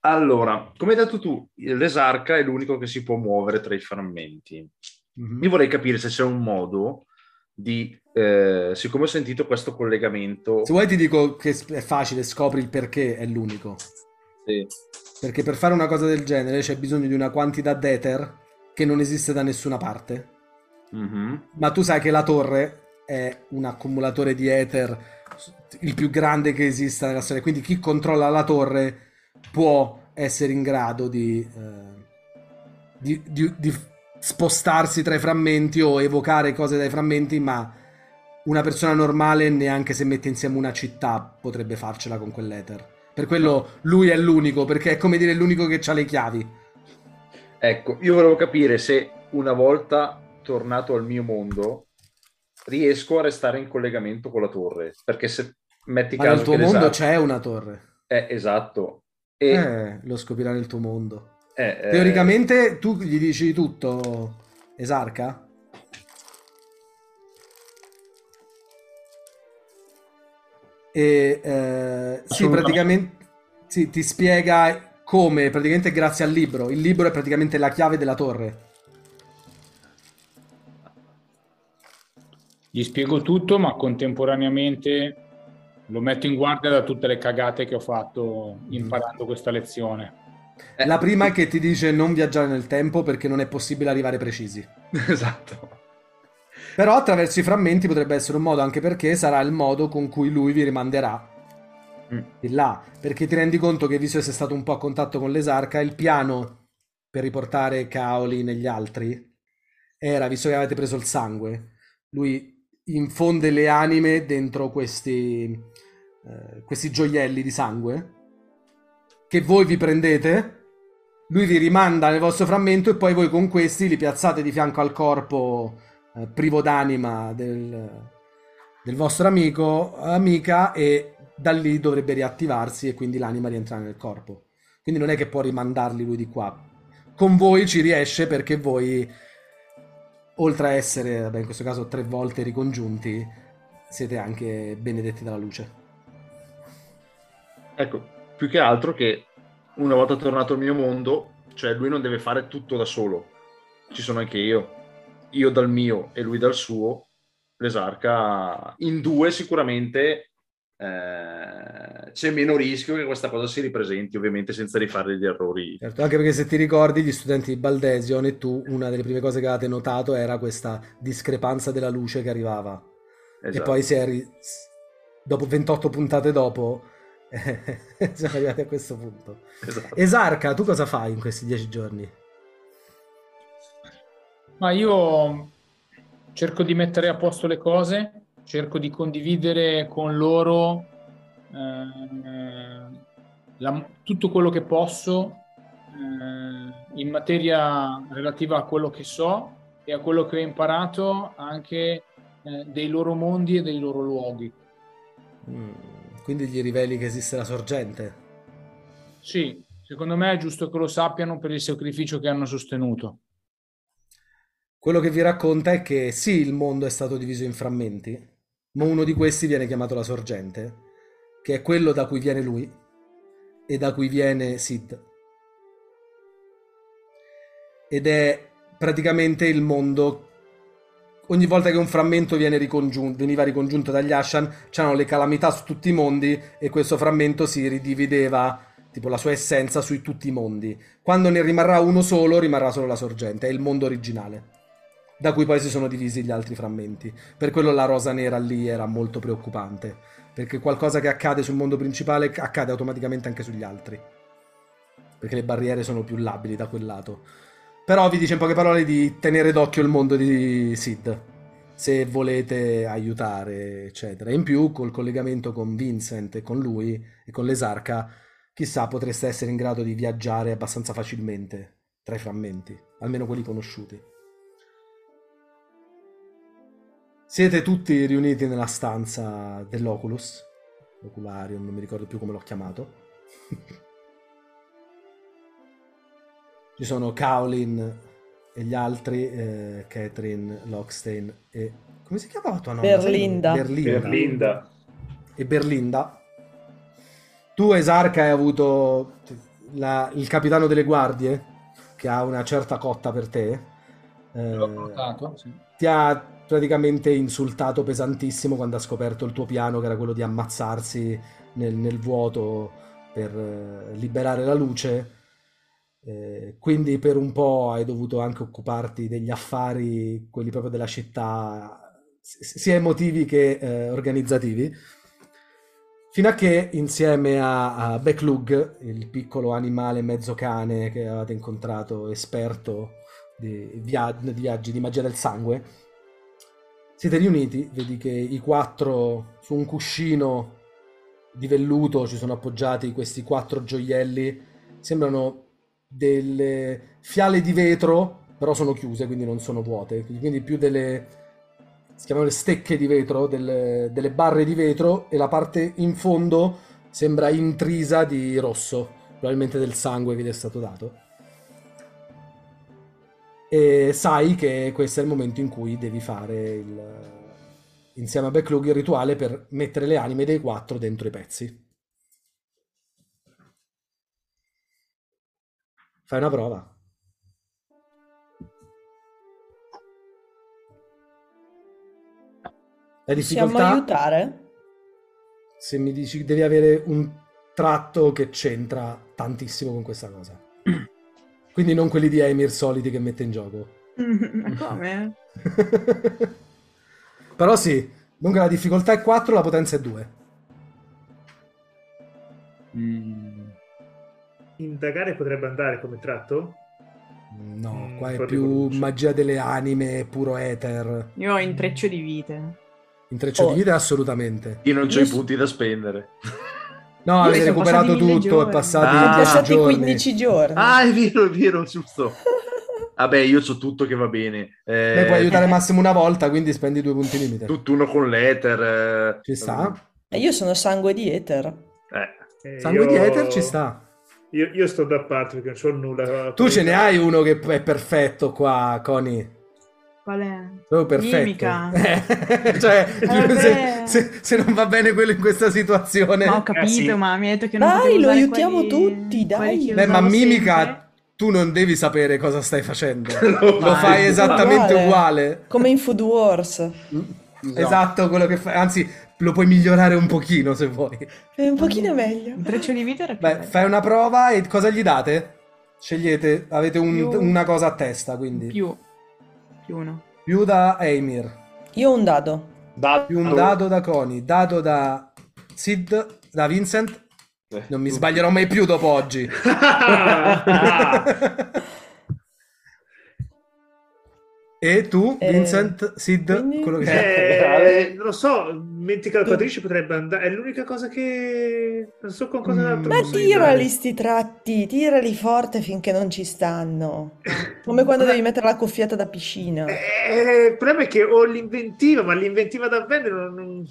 Allora, come hai detto tu, l'esarca è l'unico che si può muovere tra i frammenti. Mhm. Io vorrei capire se c'è un modo di, eh, siccome ho sentito questo collegamento, Se vuoi ti dico che è facile, scopri il perché è l'unico. Sì. Perché per fare una cosa del genere c'è bisogno di una quantità d'ether che non esiste da nessuna parte. Mhm. Ma tu sai che la torre è un accumulatore di ether il più grande che esista nella storia. Quindi chi controlla la torre può essere in grado di, eh, di- di- di spostarsi tra i frammenti o evocare cose dai frammenti, ma una persona normale, neanche se mette insieme una città, potrebbe farcela con quell'ether. Per quello lui è l'unico, perché è come dire l'unico che ha le chiavi. Ecco, io volevo capire se una volta tornato al mio mondo riesco a restare in collegamento con la torre, perché se metti Ma caso nel tuo che mondo c'è una torre. Eh, esatto. E Eh, lo scoprirà nel tuo mondo. eh, eh, Teoricamente tu gli dici tutto, Esarca? E eh, sì, praticamente sì, ti spiega come, praticamente grazie al libro. Il libro è praticamente la chiave della torre. Gli spiego tutto, ma contemporaneamente lo metto in guardia da tutte le cagate che ho fatto imparando questa lezione. Eh, La prima è che ti dice non viaggiare nel tempo perché non è possibile arrivare precisi. esatto. Però attraverso i frammenti potrebbe essere un modo, anche perché sarà il modo con cui lui vi rimanderà Mm. Di là. Perché ti rendi conto che, visto che sei stato un po' a contatto con l'esarca, il piano per riportare Kaoli negli altri era, visto che avete preso il sangue, lui infonde le anime dentro questi, eh, questi gioielli di sangue che voi vi prendete. Lui vi rimanda nel vostro frammento e poi voi con questi li piazzate di fianco al corpo eh, privo d'anima del, del vostro amico, amica, e da lì dovrebbe riattivarsi e quindi l'anima rientra nel corpo. Quindi non è che può rimandarli lui di qua. Con voi ci riesce perché voi, oltre a essere, vabbè, in questo caso tre volte ricongiunti, siete anche benedetti dalla luce. Ecco, più che altro che una volta tornato al mio mondo, cioè lui non deve fare tutto da solo. Ci sono anche io. Io dal mio e lui dal suo. L'esarca in due sicuramente eh, c'è meno rischio che questa cosa si ripresenti, ovviamente senza rifare degli errori. Certo, anche perché se ti ricordi, gli studenti di Baldesion e tu, una delle prime cose che avevate notato era questa discrepanza della luce che arrivava. E Esatto. poi si è ri- dopo 28 puntate dopo, siamo arrivati a questo punto. Esatto. Esarca, tu cosa fai in questi dieci giorni? Ma io cerco di mettere a posto le cose, cerco di condividere con loro eh, la- tutto quello che posso eh, in materia relativa a quello che so e a quello che ho imparato anche eh, dei loro mondi e dei loro luoghi. Mm, quindi gli riveli che esiste la sorgente. Sì, secondo me è giusto che lo sappiano per il sacrificio che hanno sostenuto. Quello che vi racconta è che sì, il mondo è stato diviso in frammenti, ma uno di questi viene chiamato la sorgente, che è quello da cui viene lui e da cui viene Sid. Ed è praticamente il mondo. Ogni volta che un frammento ricongiunto, veniva ricongiunto dagli Ashan, c'erano le calamità su tutti i mondi e questo frammento si ridivideva, tipo la sua essenza, su tutti i mondi. Quando ne rimarrà uno solo, rimarrà solo la sorgente, è il mondo originale da cui poi si sono divisi gli altri frammenti. Per quello la rosa nera lì era molto preoccupante, perché qualcosa che accade sul mondo principale accade automaticamente anche sugli altri, perché le barriere sono più labili da quel lato. Però vi dice in poche parole di tenere d'occhio il mondo di Sid, se volete aiutare, eccetera. In più, col collegamento con Vincent e con lui e con l'esarca, chissà, potreste essere in grado di viaggiare abbastanza facilmente tra i frammenti, almeno quelli conosciuti. Siete tutti riuniti nella stanza dell'Oculus, l'Ocularium, non mi ricordo più come l'ho chiamato. Ci sono Kaolin e gli altri, eh, Catherine, Lockstein e... come si chiamava tua nonna? Berlinda. Berlinda. Berlinda. E Berlinda. Tu, Esarca, hai avuto... la- il capitano delle guardie, che ha una certa cotta per te, eh, L'ho notato, sì. ti ha praticamente insultato pesantissimo quando ha scoperto il tuo piano, che era quello di ammazzarsi nel, nel vuoto per eh, liberare la luce. Eh, quindi per un po' hai dovuto anche occuparti degli affari, quelli proprio della città, sia emotivi che eh, organizzativi. Fino a che insieme a, a Backlug, il piccolo animale mezzo cane che avevate incontrato, esperto di, via- di viaggi di magia del sangue, siete riuniti, vedi che i quattro su un cuscino di velluto ci sono appoggiati questi quattro gioielli, sembrano delle fiale di vetro, però sono chiuse, quindi non sono vuote, quindi più delle, si chiamano le stecche di vetro, delle, delle barre di vetro e la parte in fondo sembra intrisa di rosso, probabilmente del sangue che gli è stato dato. E sai che questo è il momento in cui devi fare il, insieme a Backlog il rituale per mettere le anime dei quattro dentro i pezzi. Fai una prova. La Possiamo difficoltà, aiutare? se mi dici devi avere un tratto che c'entra tantissimo con questa cosa. Quindi non quelli di Emir soliti che mette in gioco. Ma come? Però sì, dunque la difficoltà è 4, la potenza è 2. Mm, Indagare potrebbe andare come tratto? No, Mm, qua è più conoscenza. magia delle anime, puro ether. Io ho intreccio di vite. Intreccio Oh. di vita assolutamente. Io non ho i punti da spendere. No, Io avete sono recuperato tutto, è passati Ah. Sono 10 passati giorni. 15 giorni. Ah, è vero, è vero, giusto. Vabbè, io so tutto che va bene. Eh, Beh, puoi aiutare massimo una volta, quindi spendi due punti limite. Tutt'uno con l'Ether. eh, Ci sta? E io sono sangue di Ether. Eh, Eh, Sangue io- di ether ci sta. Io, io sto da parte perché non c'ho nulla. Tu ce ne hai uno che è perfetto qua, Coni. Qual è? Proprio perfetto. Mimica. Eh, cioè, Eh, se, se- se non va bene quello in questa situazione... Ma ho capito, sì. ma mi hai detto che non Dai, lo aiutiamo quelli- tutti, dai. Beh, ma Mimica, sempre. tu non devi sapere cosa stai facendo. Lo Lo fai esattamente Uguale. uguale. Come in Food Wars. Esatto, quello che fai. Anzi, lo puoi migliorare un pochino se vuoi. È un pochino meglio. Intreccio di era più Beh, bello. fai una prova e cosa gli date? Scegliete, avete un- una cosa a testa, quindi. Più. Più uno. Più da Eimir, Io ho un dado. dato. più un dado da Coni, dado da Sid, da Vincent. Eh, Non mi tu- sbaglierò mai più dopo oggi. e tu, Eh, Vincent, Sid, quindi? quello che. Eh, non lo so, mentica la quadrice potrebbe andare. È l'unica cosa che. Non so con cosa Mm. altro Ma tirali sti tratti, tirali forte finché non ci stanno. Come quando devi mettere la cuffietta da piscina. Eh, il problema è che ho l'inventiva, ma l'inventiva da vendere non, non,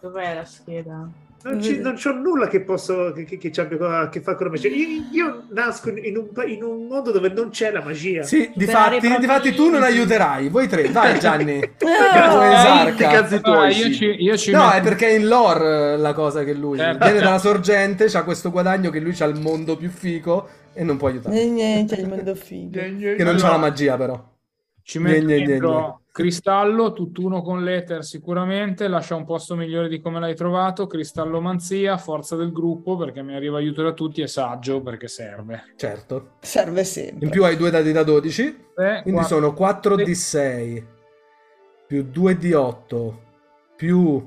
Dov'è la scheda? Non ci- non c'ho nulla che posso che, che, che abbia a che fare con la magia. Io, io nasco in, un, in un mondo dove non c'è la magia. Sì, difatti, difatti tu non aiuterai. Voi tre, vai Gianni. Ah, Vuoi Sti esarca? cazzi tuoi, io ci, io ci No, metto- è perché è in lore eh, la cosa che lui Certo. viene dalla sorgente, c'ha questo guadagno che lui c'ha il mondo più fico e non può aiutare. Eh, Niente, il mondo figo. Che non c'ha la magia però. Ci metto Gne, dentro gne. cristallo, tutt'uno con l'Ether sicuramente, lascia un posto migliore di come l'hai trovato, cristallomanzia, forza del gruppo perché mi arriva aiuto da tutti e saggio perché serve. Certo. Serve sempre. In più hai due dadi da 12, Eh, quindi qua- sono 4 D6 più 2 D8 più...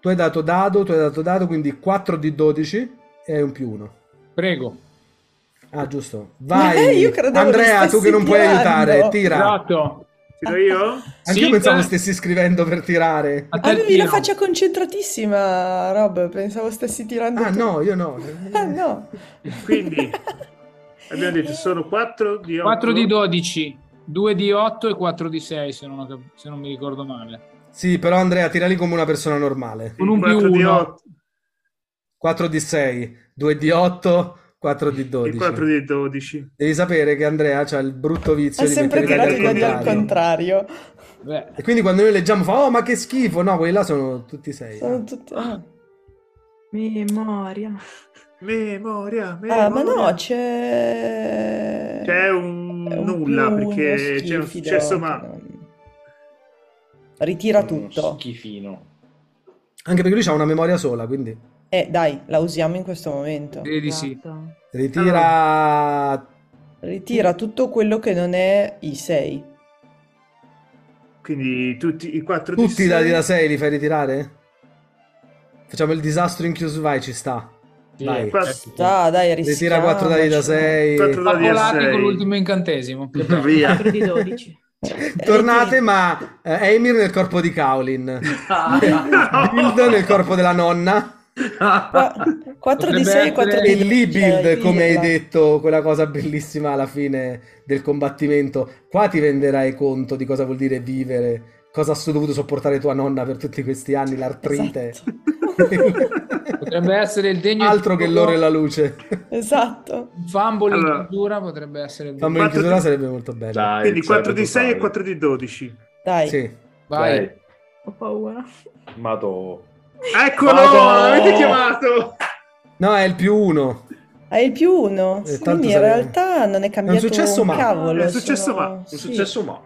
Tu hai dato dado, tu hai dato dado, quindi 4 D12 e hai un più 1. Prego. Ah, giusto. Vai, io Andrea, tu che non puoi stessi aiutare, tirando. tira. Esatto. Tiro io? Anch'io Sì, pensavo stessi scrivendo per tirare. A te il Avevi la tiro. faccia concentratissima, Rob. Pensavo stessi tirando. Ah, tu. no, io no. Ah, no. Quindi abbiamo detto sono 4 di 8. 4 di 12, 2 di 8 e 4 di 6 se non, cap- se non mi ricordo male. Sì, però Andrea, tirali come una persona normale. Con un più 4 di uno. 8 4 di 6, 2 di 8, 4 di e 12. 4 di 12. Devi sapere che Andrea ha il brutto vizio Ha di sempre mettere i tirato dadi i al contrario. Beh, E quindi quando noi leggiamo fa, oh ma che schifo, no, quelli là sono tutti 6. Sono tutti... ah. Memoria. Memoria, Ah, ma memoria. no, c'è... C'è un, è un nulla più, perché c'è un successo, ma Ritira Uno tutto. Schifino. Anche perché lui ha una memoria sola, quindi Eh, dai, la usiamo in questo momento. Direi di sì. Esatto. ritira Ritira tutto quello che non è i 6. quindi tutti i quattro di tutti i dati sei- da 6 li fai ritirare? Facciamo il disastro in chiuso, vai, ci sta. Sì, Vai. Quattro- Ah, dai, Ritira 4 dadi da rischiamoci. 6. Quattro dadi da Papolati sei. con l'ultimo incantesimo. Via. 4 di 12. Tornate, ma eh, Emir nel corpo di Kaolin. Bild nel corpo della nonna. 4 di Potrebbe 6 4 essere- di E lì Build, Cioè, come hai detto, quella cosa bellissima alla fine del combattimento. Qua ti renderai conto di cosa vuol dire vivere, cosa ha dovuto sopportare tua nonna per tutti questi anni, l'artrite. Esatto. Potrebbe essere il degno Altro che l'oro e la luce. Esatto. Un fumble Allora- in chiusura potrebbe essere il Fammi in chiusura di- sarebbe molto bello. Dai, Quindi sarebbe 4 di 6 e totale. 4 di 12. Dai. Sì. Vai. Vai. Ho paura. Madò. Eccolo, Vado! l'avete chiamato. No, è il più uno. Hai il più uno. Eh, Quindi in sarebbe- realtà non è cambiato successo, un ma- cavolo. È successo, sono- ma- Un sì. successo ma.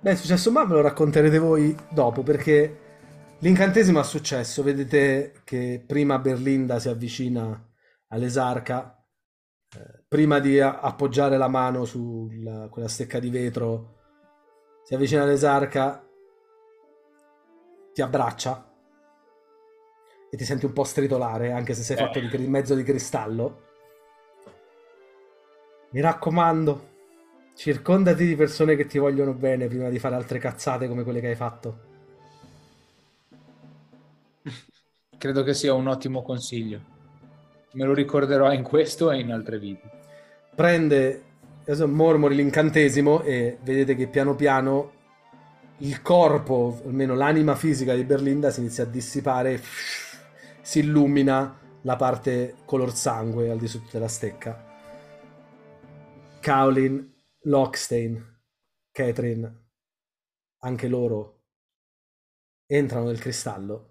Beh, è successo ma me lo racconterete voi dopo perché l'incantesimo ha successo. Vedete che prima Berlinda si avvicina all'esarca. eh, prima di appoggiare la mano su quella stecca di vetro, si avvicina all'esarca, ti abbraccia e ti senti un po' stritolare, anche se sei fatto di cri- mezzo di cristallo. Mi raccomando, circondati di persone che ti vogliono bene prima di fare altre cazzate come quelle che hai fatto. Credo che sia un ottimo consiglio. Me lo ricorderò in questo e in altre vite. Prende, adesso mormori l'incantesimo e vedete che piano piano il corpo, almeno l'anima fisica di Berlinda si inizia a dissipare, si illumina la parte color sangue al di sotto della stecca. Kaolin, Lockstein, Catherine, anche loro entrano nel cristallo.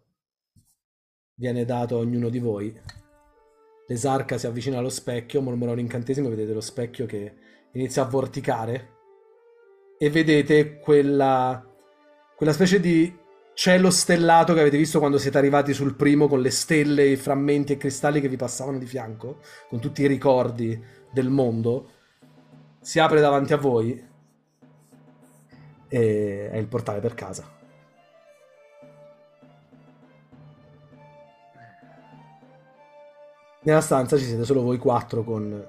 Viene dato a ognuno di voi. L'esarca si avvicina allo specchio, mormora un incantesimo, vedete lo specchio che inizia a vorticare e vedete quella, quella specie di cielo stellato che avete visto quando siete arrivati sul primo con le stelle, i frammenti e cristalli che vi passavano di fianco, con tutti i ricordi del mondo. Si apre davanti a voi e è il portale per casa. Nella stanza ci siete solo voi quattro con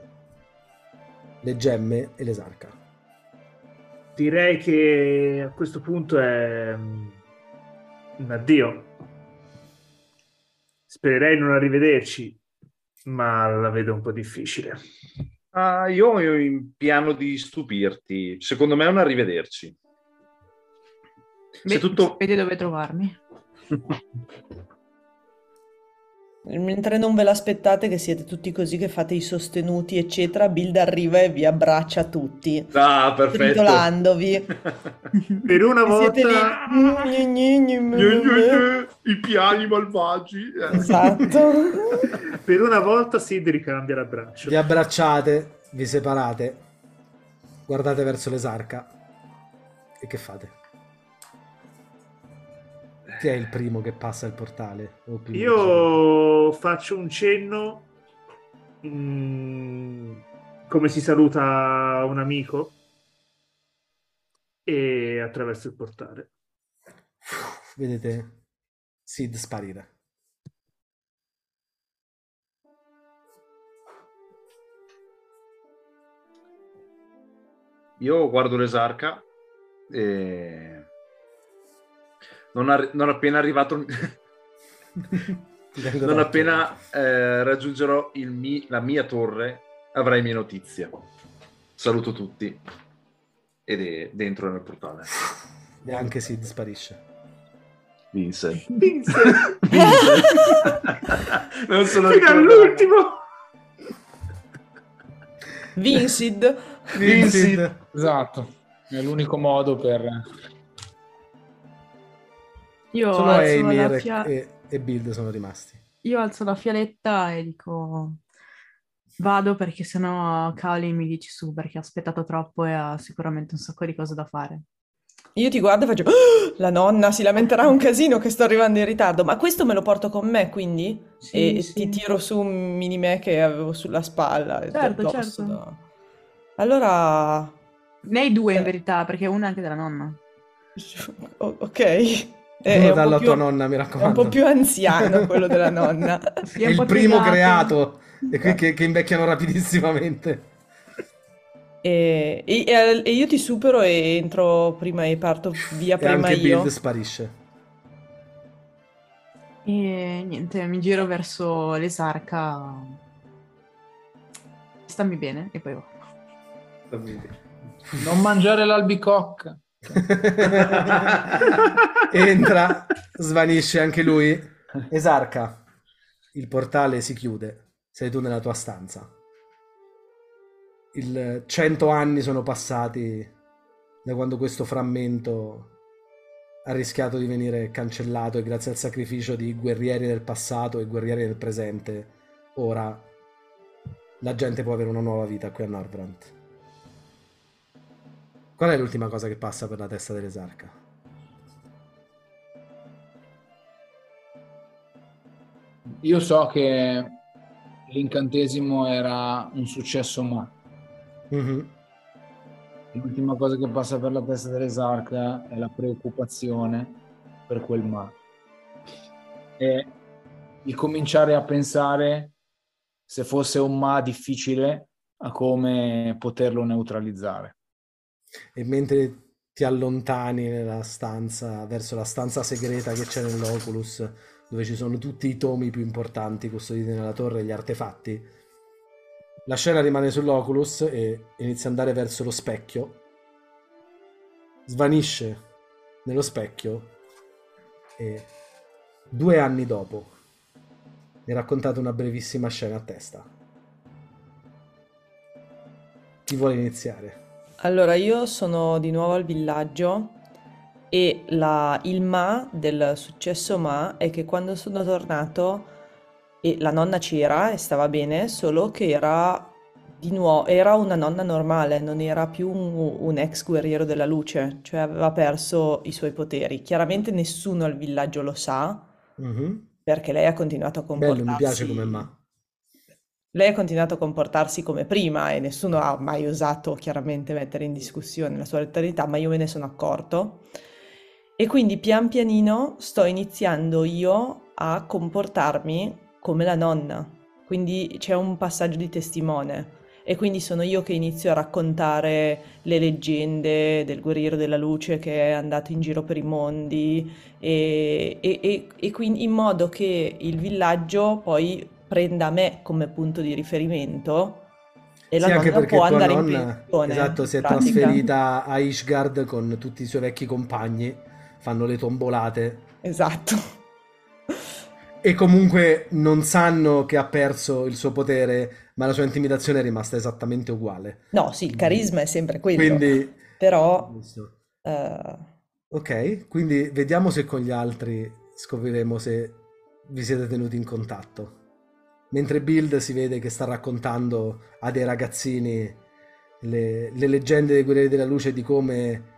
le gemme e l'esarca. Direi che a questo punto è un addio. Spererei non a rivederci, ma la vedo un po' difficile. Ah, io ho in piano di stupirti. Secondo me è un arrivederci. Beh, tutto- Vedi dove trovarmi. Mentre non ve l'aspettate che siete tutti così che fate i sostenuti, eccetera, Build arriva e vi abbraccia tutti, Ah, perfetto. tritolandovi. Per una siete volta... I piani malvagi. Esatto. Per una volta Sid ricambia l'abbraccio. Vi abbracciate, vi separate, guardate verso l'esarca e che fate? Chi è il primo che passa il portale? O più Io faccio un cenno mm, come si saluta un amico e attraverso il portale. Vedete Sid sparire. Io guardo l'esarca e non, arri- non appena arrivato, tengo non appena eh, raggiungerò il mi- la mia torre, avrai mia notizia. Saluto tutti ed è dentro nel portale. E anche Sid sparisce. Vince. Vince, non se lo fino all'ultimo. Vincid. Vincent. Esatto. È l'unico modo per... Io Solo alzo la Eimir fia- e, e Build sono rimasti. Io alzo la fialetta e dico vado perché sennò Kali mi dici su perché ha aspettato troppo e ha sicuramente un sacco di cose da fare. Io ti guardo e faccio, "Ah, la nonna si lamenterà un casino che sto arrivando in ritardo, ma questo me lo porto con me, quindi? Sì, E sì. ti tiro su un mini me che avevo sulla spalla. Certo, certo. no? Allora, Ne hai due in Eh. verità perché una è anche della nonna. ok. È, Uno è un dalla po' tua più, nonna, mi è un raccomando. po' più anziano quello della nonna. È il primo creato e qui che, che invecchiano rapidissimamente. E, e- e io ti supero e entro prima e parto via E prima anche io. Build sparisce. E niente, mi giro verso l'esarca. Stammi bene e poi va. Non mangiare l'albicocca. Entra, svanisce anche lui. Esarca. Il portale si chiude. Sei tu nella tua stanza. Il cento anni sono passati da quando questo frammento ha rischiato di venire cancellato e grazie al sacrificio di guerrieri del passato e guerrieri del presente, ora la gente può avere una nuova vita qui a Norvrant. Qual è l'ultima cosa che passa per la testa dell'esarca? Io so che l'incantesimo era un successo ma Mhm. l'ultima cosa che passa per la testa dell'esarca è la preoccupazione per quel ma e il cominciare a pensare se fosse un ma difficile a come poterlo neutralizzare. E mentre ti allontani nella stanza, verso la stanza segreta che c'è nell'Oculus, dove ci sono tutti i tomi più importanti custoditi nella torre e gli artefatti, la scena rimane sull'Oculus e inizia ad andare verso lo specchio. Svanisce nello specchio e due anni dopo mi raccontate una brevissima scena a testa. Chi vuole iniziare? Allora, io sono di nuovo al villaggio e la- il ma del successo ma è che quando sono tornato e la nonna c'era e stava bene, solo che era di nuovo, era una nonna normale, non era più un, un ex guerriero della luce, cioè aveva perso i suoi poteri. Chiaramente nessuno al villaggio lo sa Mhm. perché lei ha continuato a Bello, mi piace comportarsi come ma. Lei ha continuato a comportarsi come prima e nessuno ha mai osato chiaramente mettere in discussione la sua letalità, ma io me ne sono accorto. E quindi pian pianino sto iniziando io a comportarmi come la nonna. Quindi c'è un passaggio di testimone. E quindi sono io che inizio a raccontare le leggende del guerriero della luce che è andato in giro per i mondi e, e- e- e quindi in modo che il villaggio poi prenda me come punto di riferimento e la Sì, anche perché può andare in nonna, pensione, esatto, si è in pratica. trasferita a Ishgard con tutti i suoi vecchi compagni, fanno le tombolate Esatto. e comunque non sanno che ha perso il suo potere, ma la sua intimidazione è rimasta esattamente uguale. No, sì, il carisma è sempre quello, Quindi, però eh, ok, quindi vediamo se con gli altri scopriremo se vi siete tenuti in contatto. Mentre Build si vede che sta raccontando a dei ragazzini le, le leggende dei guerrieri della luce di come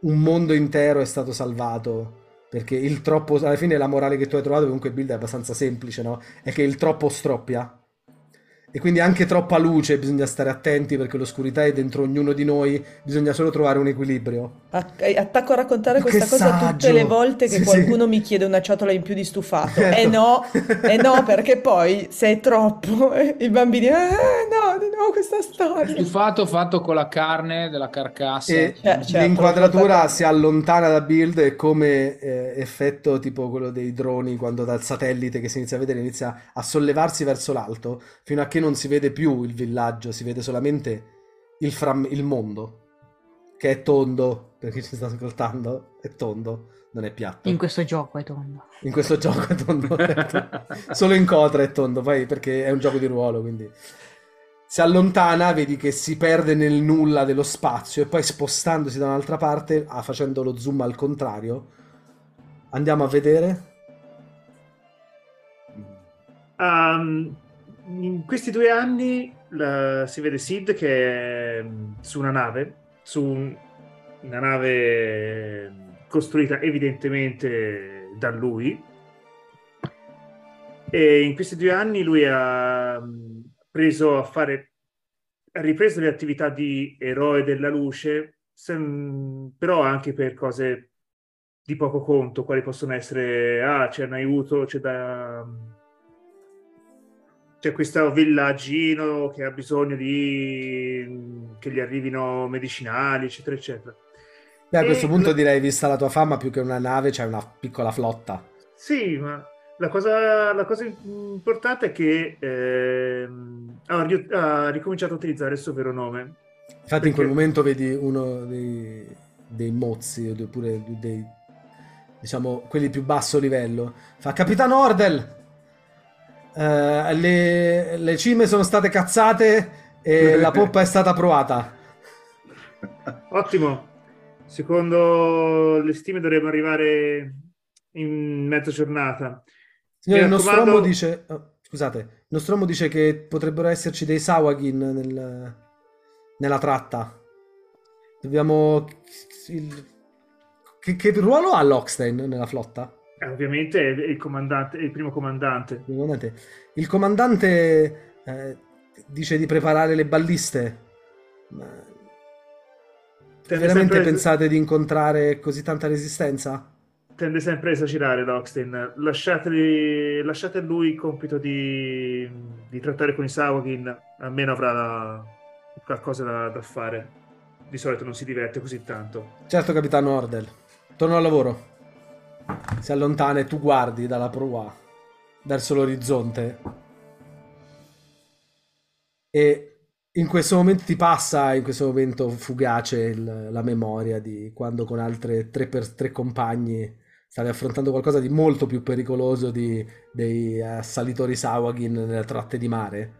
un mondo intero è stato salvato perché il troppo alla fine la morale che tu hai trovato comunque Build è abbastanza semplice no? è che il troppo stroppia e quindi anche troppa luce bisogna stare attenti perché l'oscurità è dentro ognuno di noi bisogna solo trovare un equilibrio attac- attacco a raccontare Che questa cosa tutte saggio! le volte che Sì, qualcuno sì. mi chiede una ciotola in più di stufato. Ecco. E no, e no, perché poi se è troppo, eh, i bambini, eh no, di nuovo questa storia. Stufato fatto con la carne della carcassa. e Cioè, certo, l'inquadratura si allontana da Build e come eh, effetto tipo quello dei droni quando dal satellite che si inizia a vedere inizia a sollevarsi verso l'alto fino a che non si vede più il villaggio, si vede solamente il, fram- il mondo che è tondo, per chi ci sta ascoltando, è tondo, non è piatto. In questo gioco è tondo. In questo gioco è tondo, solo in Cotra è tondo, poi perché è un gioco di ruolo, quindi si allontana, vedi che si perde nel nulla dello spazio e poi spostandosi da un'altra parte, ah, facendo lo zoom al contrario, andiamo a vedere. Um, in questi due anni la- si vede Sid che è mm, su una nave, su un- una nave mm, costruita evidentemente da lui. E in questi due anni lui ha mm, preso a fare, ha ripreso le attività di eroe della luce, sem- però anche per cose di poco conto, quali possono essere, ah, c'è un aiuto, c'è da c'è questo villaggino che ha bisogno di che gli arrivino medicinali, eccetera, eccetera. Beh, a E questo punto lo- direi, vista la tua fama, più che una nave, c'è una piccola flotta. Sì, ma la cosa, la cosa importante è che ehm, ha, ha ricominciato a utilizzare il suo vero nome. Infatti, in quel Perché- momento vedi uno dei, dei mozzi, oppure dei, diciamo, quelli più basso livello. Fa Capitano Ordel! Eh, le, le cime sono state cazzate e la poppa è stata provata. Ottimo. Secondo le stime dovremmo arrivare in mezza giornata. Signore, Nostromo raccomando- dice... oh, scusate, il Nostromo dice che potrebbero esserci dei Sawagin nel- nella tratta. Dobbiamo... il- Che, che ruolo ha Lockstein nella flotta? Eh, ovviamente è il comandante, è il primo comandante. Il comandante, eh, dice di preparare le balliste. Ma Tende veramente sempre- pensate di incontrare così tanta resistenza? tende sempre a esagerare Lockstein. Lasciateli- lasciate a lui il compito di, di trattare con i Sawagin, almeno avrà qualcosa da, da fare. Di solito non si diverte così tanto. Certo, capitano Ordel. Torno al lavoro. Si allontana e tu guardi dalla prua verso l'orizzonte. E in questo momento ti passa, in questo momento fugace, il- la memoria di quando con altre tre, per, tre compagni stavi affrontando qualcosa di molto più pericoloso di, dei assalitori Sawagin nelle tratte di mare.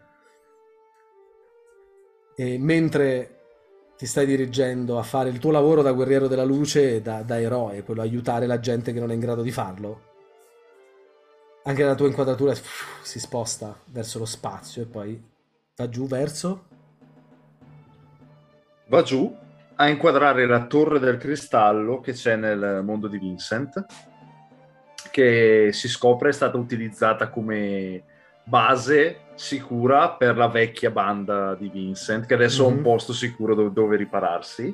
E mentre ti stai dirigendo a fare il tuo lavoro da guerriero della luce e da, da eroe, quello aiutare la gente che non è in grado di farlo, anche la tua inquadratura si sposta verso lo spazio e poi va giù verso... Va giù a inquadrare la torre del cristallo che c'è nel mondo di Vincent, che si scopre è stata utilizzata come base sicura per la vecchia banda di Vincent, che adesso ha un Mhm. posto sicuro dove, dove ripararsi.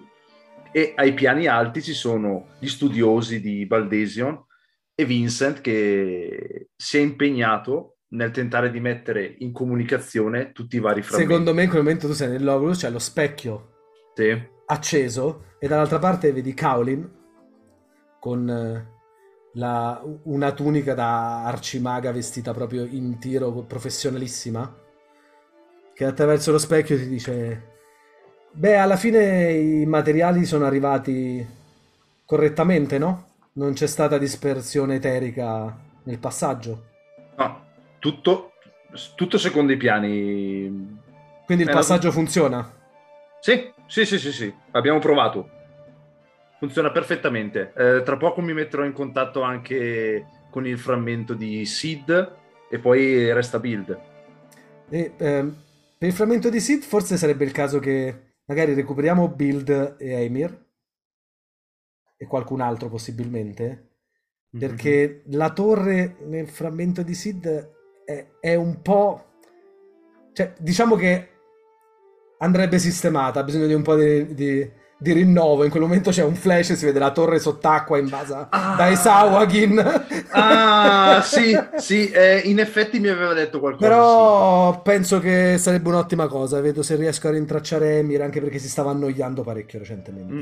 E ai piani alti ci sono gli studiosi di Baldesion e Vincent che si è impegnato nel tentare di mettere in comunicazione tutti i vari frammenti. Secondo me in quel momento tu sei nell'Oculus, c'è lo specchio Sì. acceso e dall'altra parte vedi Kaolin con eh, la- una tunica da arcimaga vestita proprio in tiro professionalissima che attraverso lo specchio ti dice beh alla fine i materiali sono arrivati correttamente no? non c'è stata dispersione eterica nel passaggio No, tutto, tutto secondo i piani. quindi il Eh, passaggio la- funziona Sì, sì, sì, sì, sì, abbiamo provato. Funziona perfettamente. Eh, tra poco mi metterò in contatto anche con il frammento di Sid e poi resta build. E, ehm, per il frammento di Sid forse sarebbe il caso che magari recuperiamo Build e Emir e qualcun altro possibilmente, perché la torre nel frammento di Sid è, è un po'... cioè diciamo che andrebbe sistemata, ha bisogno di un po' di, di- di rinnovo. In quel momento c'è un flash e si vede la torre sott'acqua invasa Ah! dai Sawagin. Ah, sì, sì, eh, in effetti mi aveva detto qualcosa. Però penso che sarebbe un'ottima cosa. Vedo se riesco a rintracciare Emir, anche perché si stava annoiando parecchio recentemente. Mm.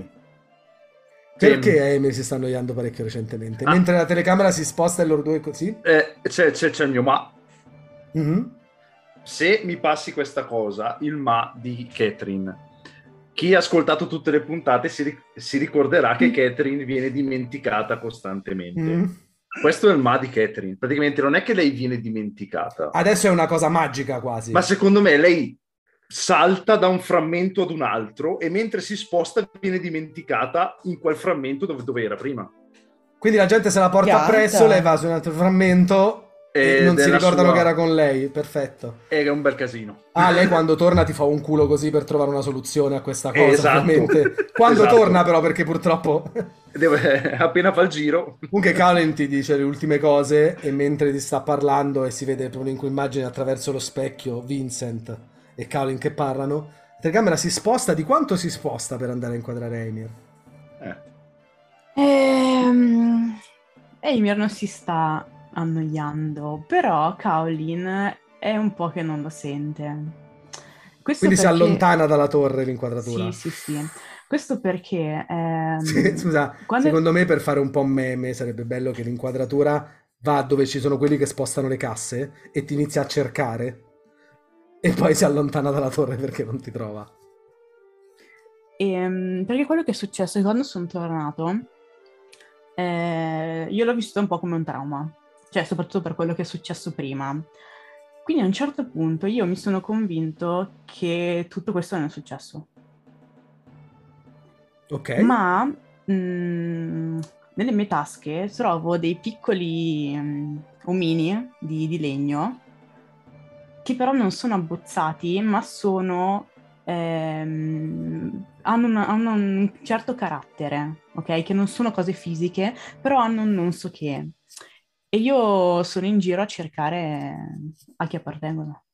Perché Emir si sta annoiando parecchio recentemente? Ah. Mentre la telecamera si sposta e loro due così? sì. Eh, c'è, c'è- c'è il mio ma. Mhm. Se mi passi questa cosa, il ma di Catherine. Chi ha ascoltato tutte le puntate si, si ricorderà che Catherine viene dimenticata costantemente. Mm. Questo è il ma di Catherine. Praticamente non è che lei viene dimenticata, Adesso è una cosa magica quasi. ma secondo me lei salta da un frammento ad un altro e mentre si sposta viene dimenticata in quel frammento dove, dove era prima. Quindi la gente se la porta Gatta. appresso, lei va su un altro frammento E non si ricordano sua- che era con lei, perfetto. E che è un bel casino. Ah, lei quando torna ti fa un culo così per trovare una soluzione a questa cosa, Esatto. ovviamente. Quando Esatto. torna però, perché purtroppo... Deve- appena fa il giro. Comunque Colin ti dice le ultime cose e mentre ti sta parlando e si vede proprio in quella immagine attraverso lo specchio Vincent e Colin che parlano, la telecamera si sposta, di quanto si sposta per andare a inquadrare Emir? Ehm, Eimir non si sta annoiando, però Kaolin è un po' che non lo sente. Questo Quindi si perché- allontana dalla torre l'inquadratura. Sì, sì, sì. Questo perché... ehm, Sì, Scusa, quando- secondo me per fare un po' meme sarebbe bello che l'inquadratura va dove ci sono quelli che spostano le casse e ti inizia a cercare e poi si allontana dalla torre perché non ti trova. Ehm, perché quello che è successo è che quando sono tornato, eh, io l'ho vissuto un po' come un trauma, cioè soprattutto per quello che è successo prima. Quindi a un certo punto io mi sono convinto che tutto questo non è successo. Ok? Ma mh, nelle mie tasche trovo dei piccoli mh, omini di, di legno che però non sono abbozzati, ma sono ehm, hanno, una- hanno un certo carattere, ok? Che non sono cose fisiche, però hanno un non so che. E io sono in giro a cercare a chi appartengono.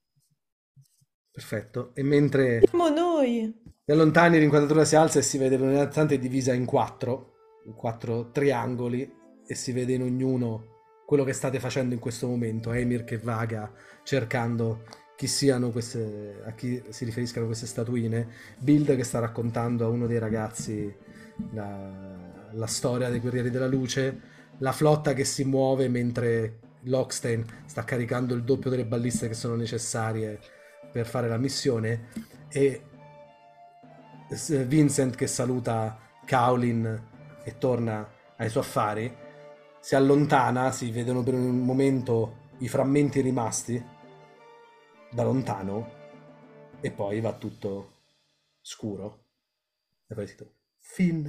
Perfetto. E mentre Siamo noi. ti allontani l'inquadratura si alza e si vede è divisa in quattro, in quattro triangoli e si vede in ognuno quello che state facendo in questo momento. Emir che vaga cercando chi siano queste, a chi si riferiscano queste statuine. Bild che sta raccontando a uno dei ragazzi la, la storia dei guerrieri della luce. La flotta che si muove mentre Lockstein sta caricando il doppio delle balliste che sono necessarie per fare la missione e Vincent che saluta Kaolin e torna ai suoi affari si allontana, si vedono per un momento i frammenti rimasti da lontano e poi va tutto scuro. E poi si Finn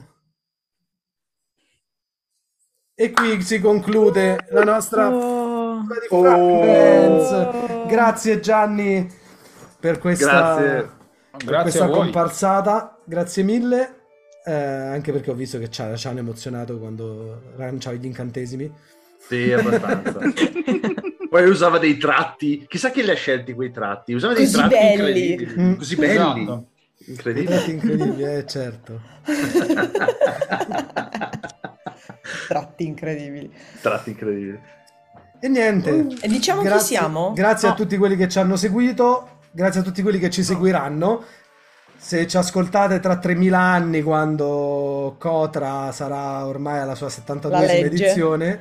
e qui si conclude la nostra Oh. di Fragments. Grazie Gianni per questa, Grazie. per Grazie questa a voi. comparsata. Grazie mille. eh, anche perché ho visto che ci ha- ci hanno emozionato quando lanciavi gli incantesimi. Sì, abbastanza. Poi usava dei tratti. Chissà chi li ha scelti quei tratti. Usava dei Così tratti belli. incredibili. Mm. Così belli. Esatto. Incredibili. Tratti incredibili, eh, certo. Tratti incredibili. tratti incredibili. E niente. E diciamo chi Grazie- siamo? Grazie a Ah. tutti quelli che ci hanno seguito, grazie a tutti quelli che ci seguiranno. Se ci ascoltate tra 3000 anni, quando Cotra sarà ormai alla sua 72esima legge. edizione,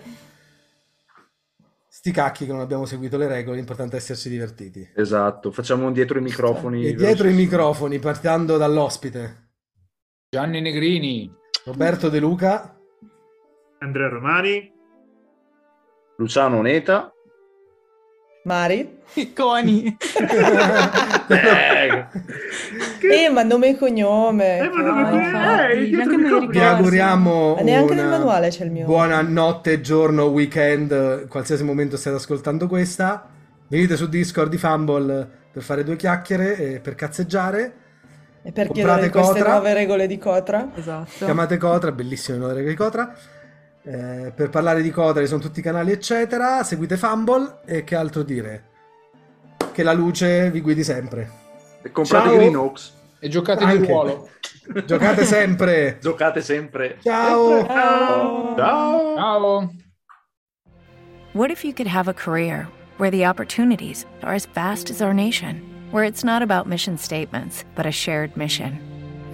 sti cacchi che non abbiamo seguito le regole, l'importante è esserci divertiti. Esatto. Facciamo un dietro i microfoni. E dietro i microfoni, partendo dall'ospite, Gianni Negrini. Roberto De Luca, Andrea Romani. Luciano Neta. Mari? Coni! Eh, Eh, ma nome e cognome. Eh, ma nome e Ah, cognome. infatti, Eh, neanche me microfoni. vi ricordo. auguriamo neanche nel una manuale c'è il mio. buonanotte, giorno, weekend, qualsiasi momento stiate ascoltando questa. Venite su Discord di Fumble per fare due chiacchiere e per cazzeggiare. E per Comprate chiedere queste Cotra. nuove regole di Cotra? Esatto. Chiamate Cotra, bellissime nuove regole di Cotra. Eh, per parlare di Cotra ci sono tutti i canali, eccetera. Seguite Fumble e che altro dire? Che la luce vi guidi sempre. Comprate Ciao. Green Oaks. E giocate Anche. di ruolo. Giocate sempre. Giocate sempre. Ciao. Ciao. Ciao. Ciao. What if you could have a career where the opportunities are as vast as our nation, where it's not about mission statements, but a shared mission?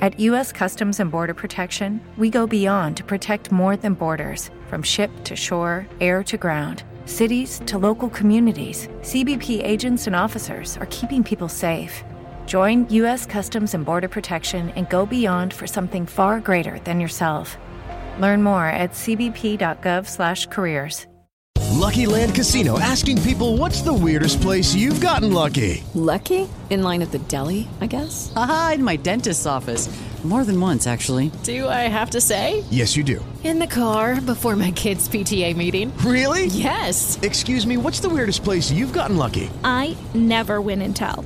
At U.S. Customs and Border Protection, we go beyond to protect more than borders from ship to shore, air to ground, cities to local communities. CBP agents and officers are keeping people safe. Join U.S. Customs and Border Protection and go beyond for something far greater than yourself. Learn more at cbp.gov/careers. Lucky Land Casino asking people what's the weirdest place you've gotten lucky? Lucky? In line at the deli, I guess? Aha, in my dentist's office. More than once, actually. Do I have to say? Yes, you do. In the car before my kids' PTA meeting. Really? Yes. Excuse me, what's the weirdest place you've gotten lucky? I never win and tell.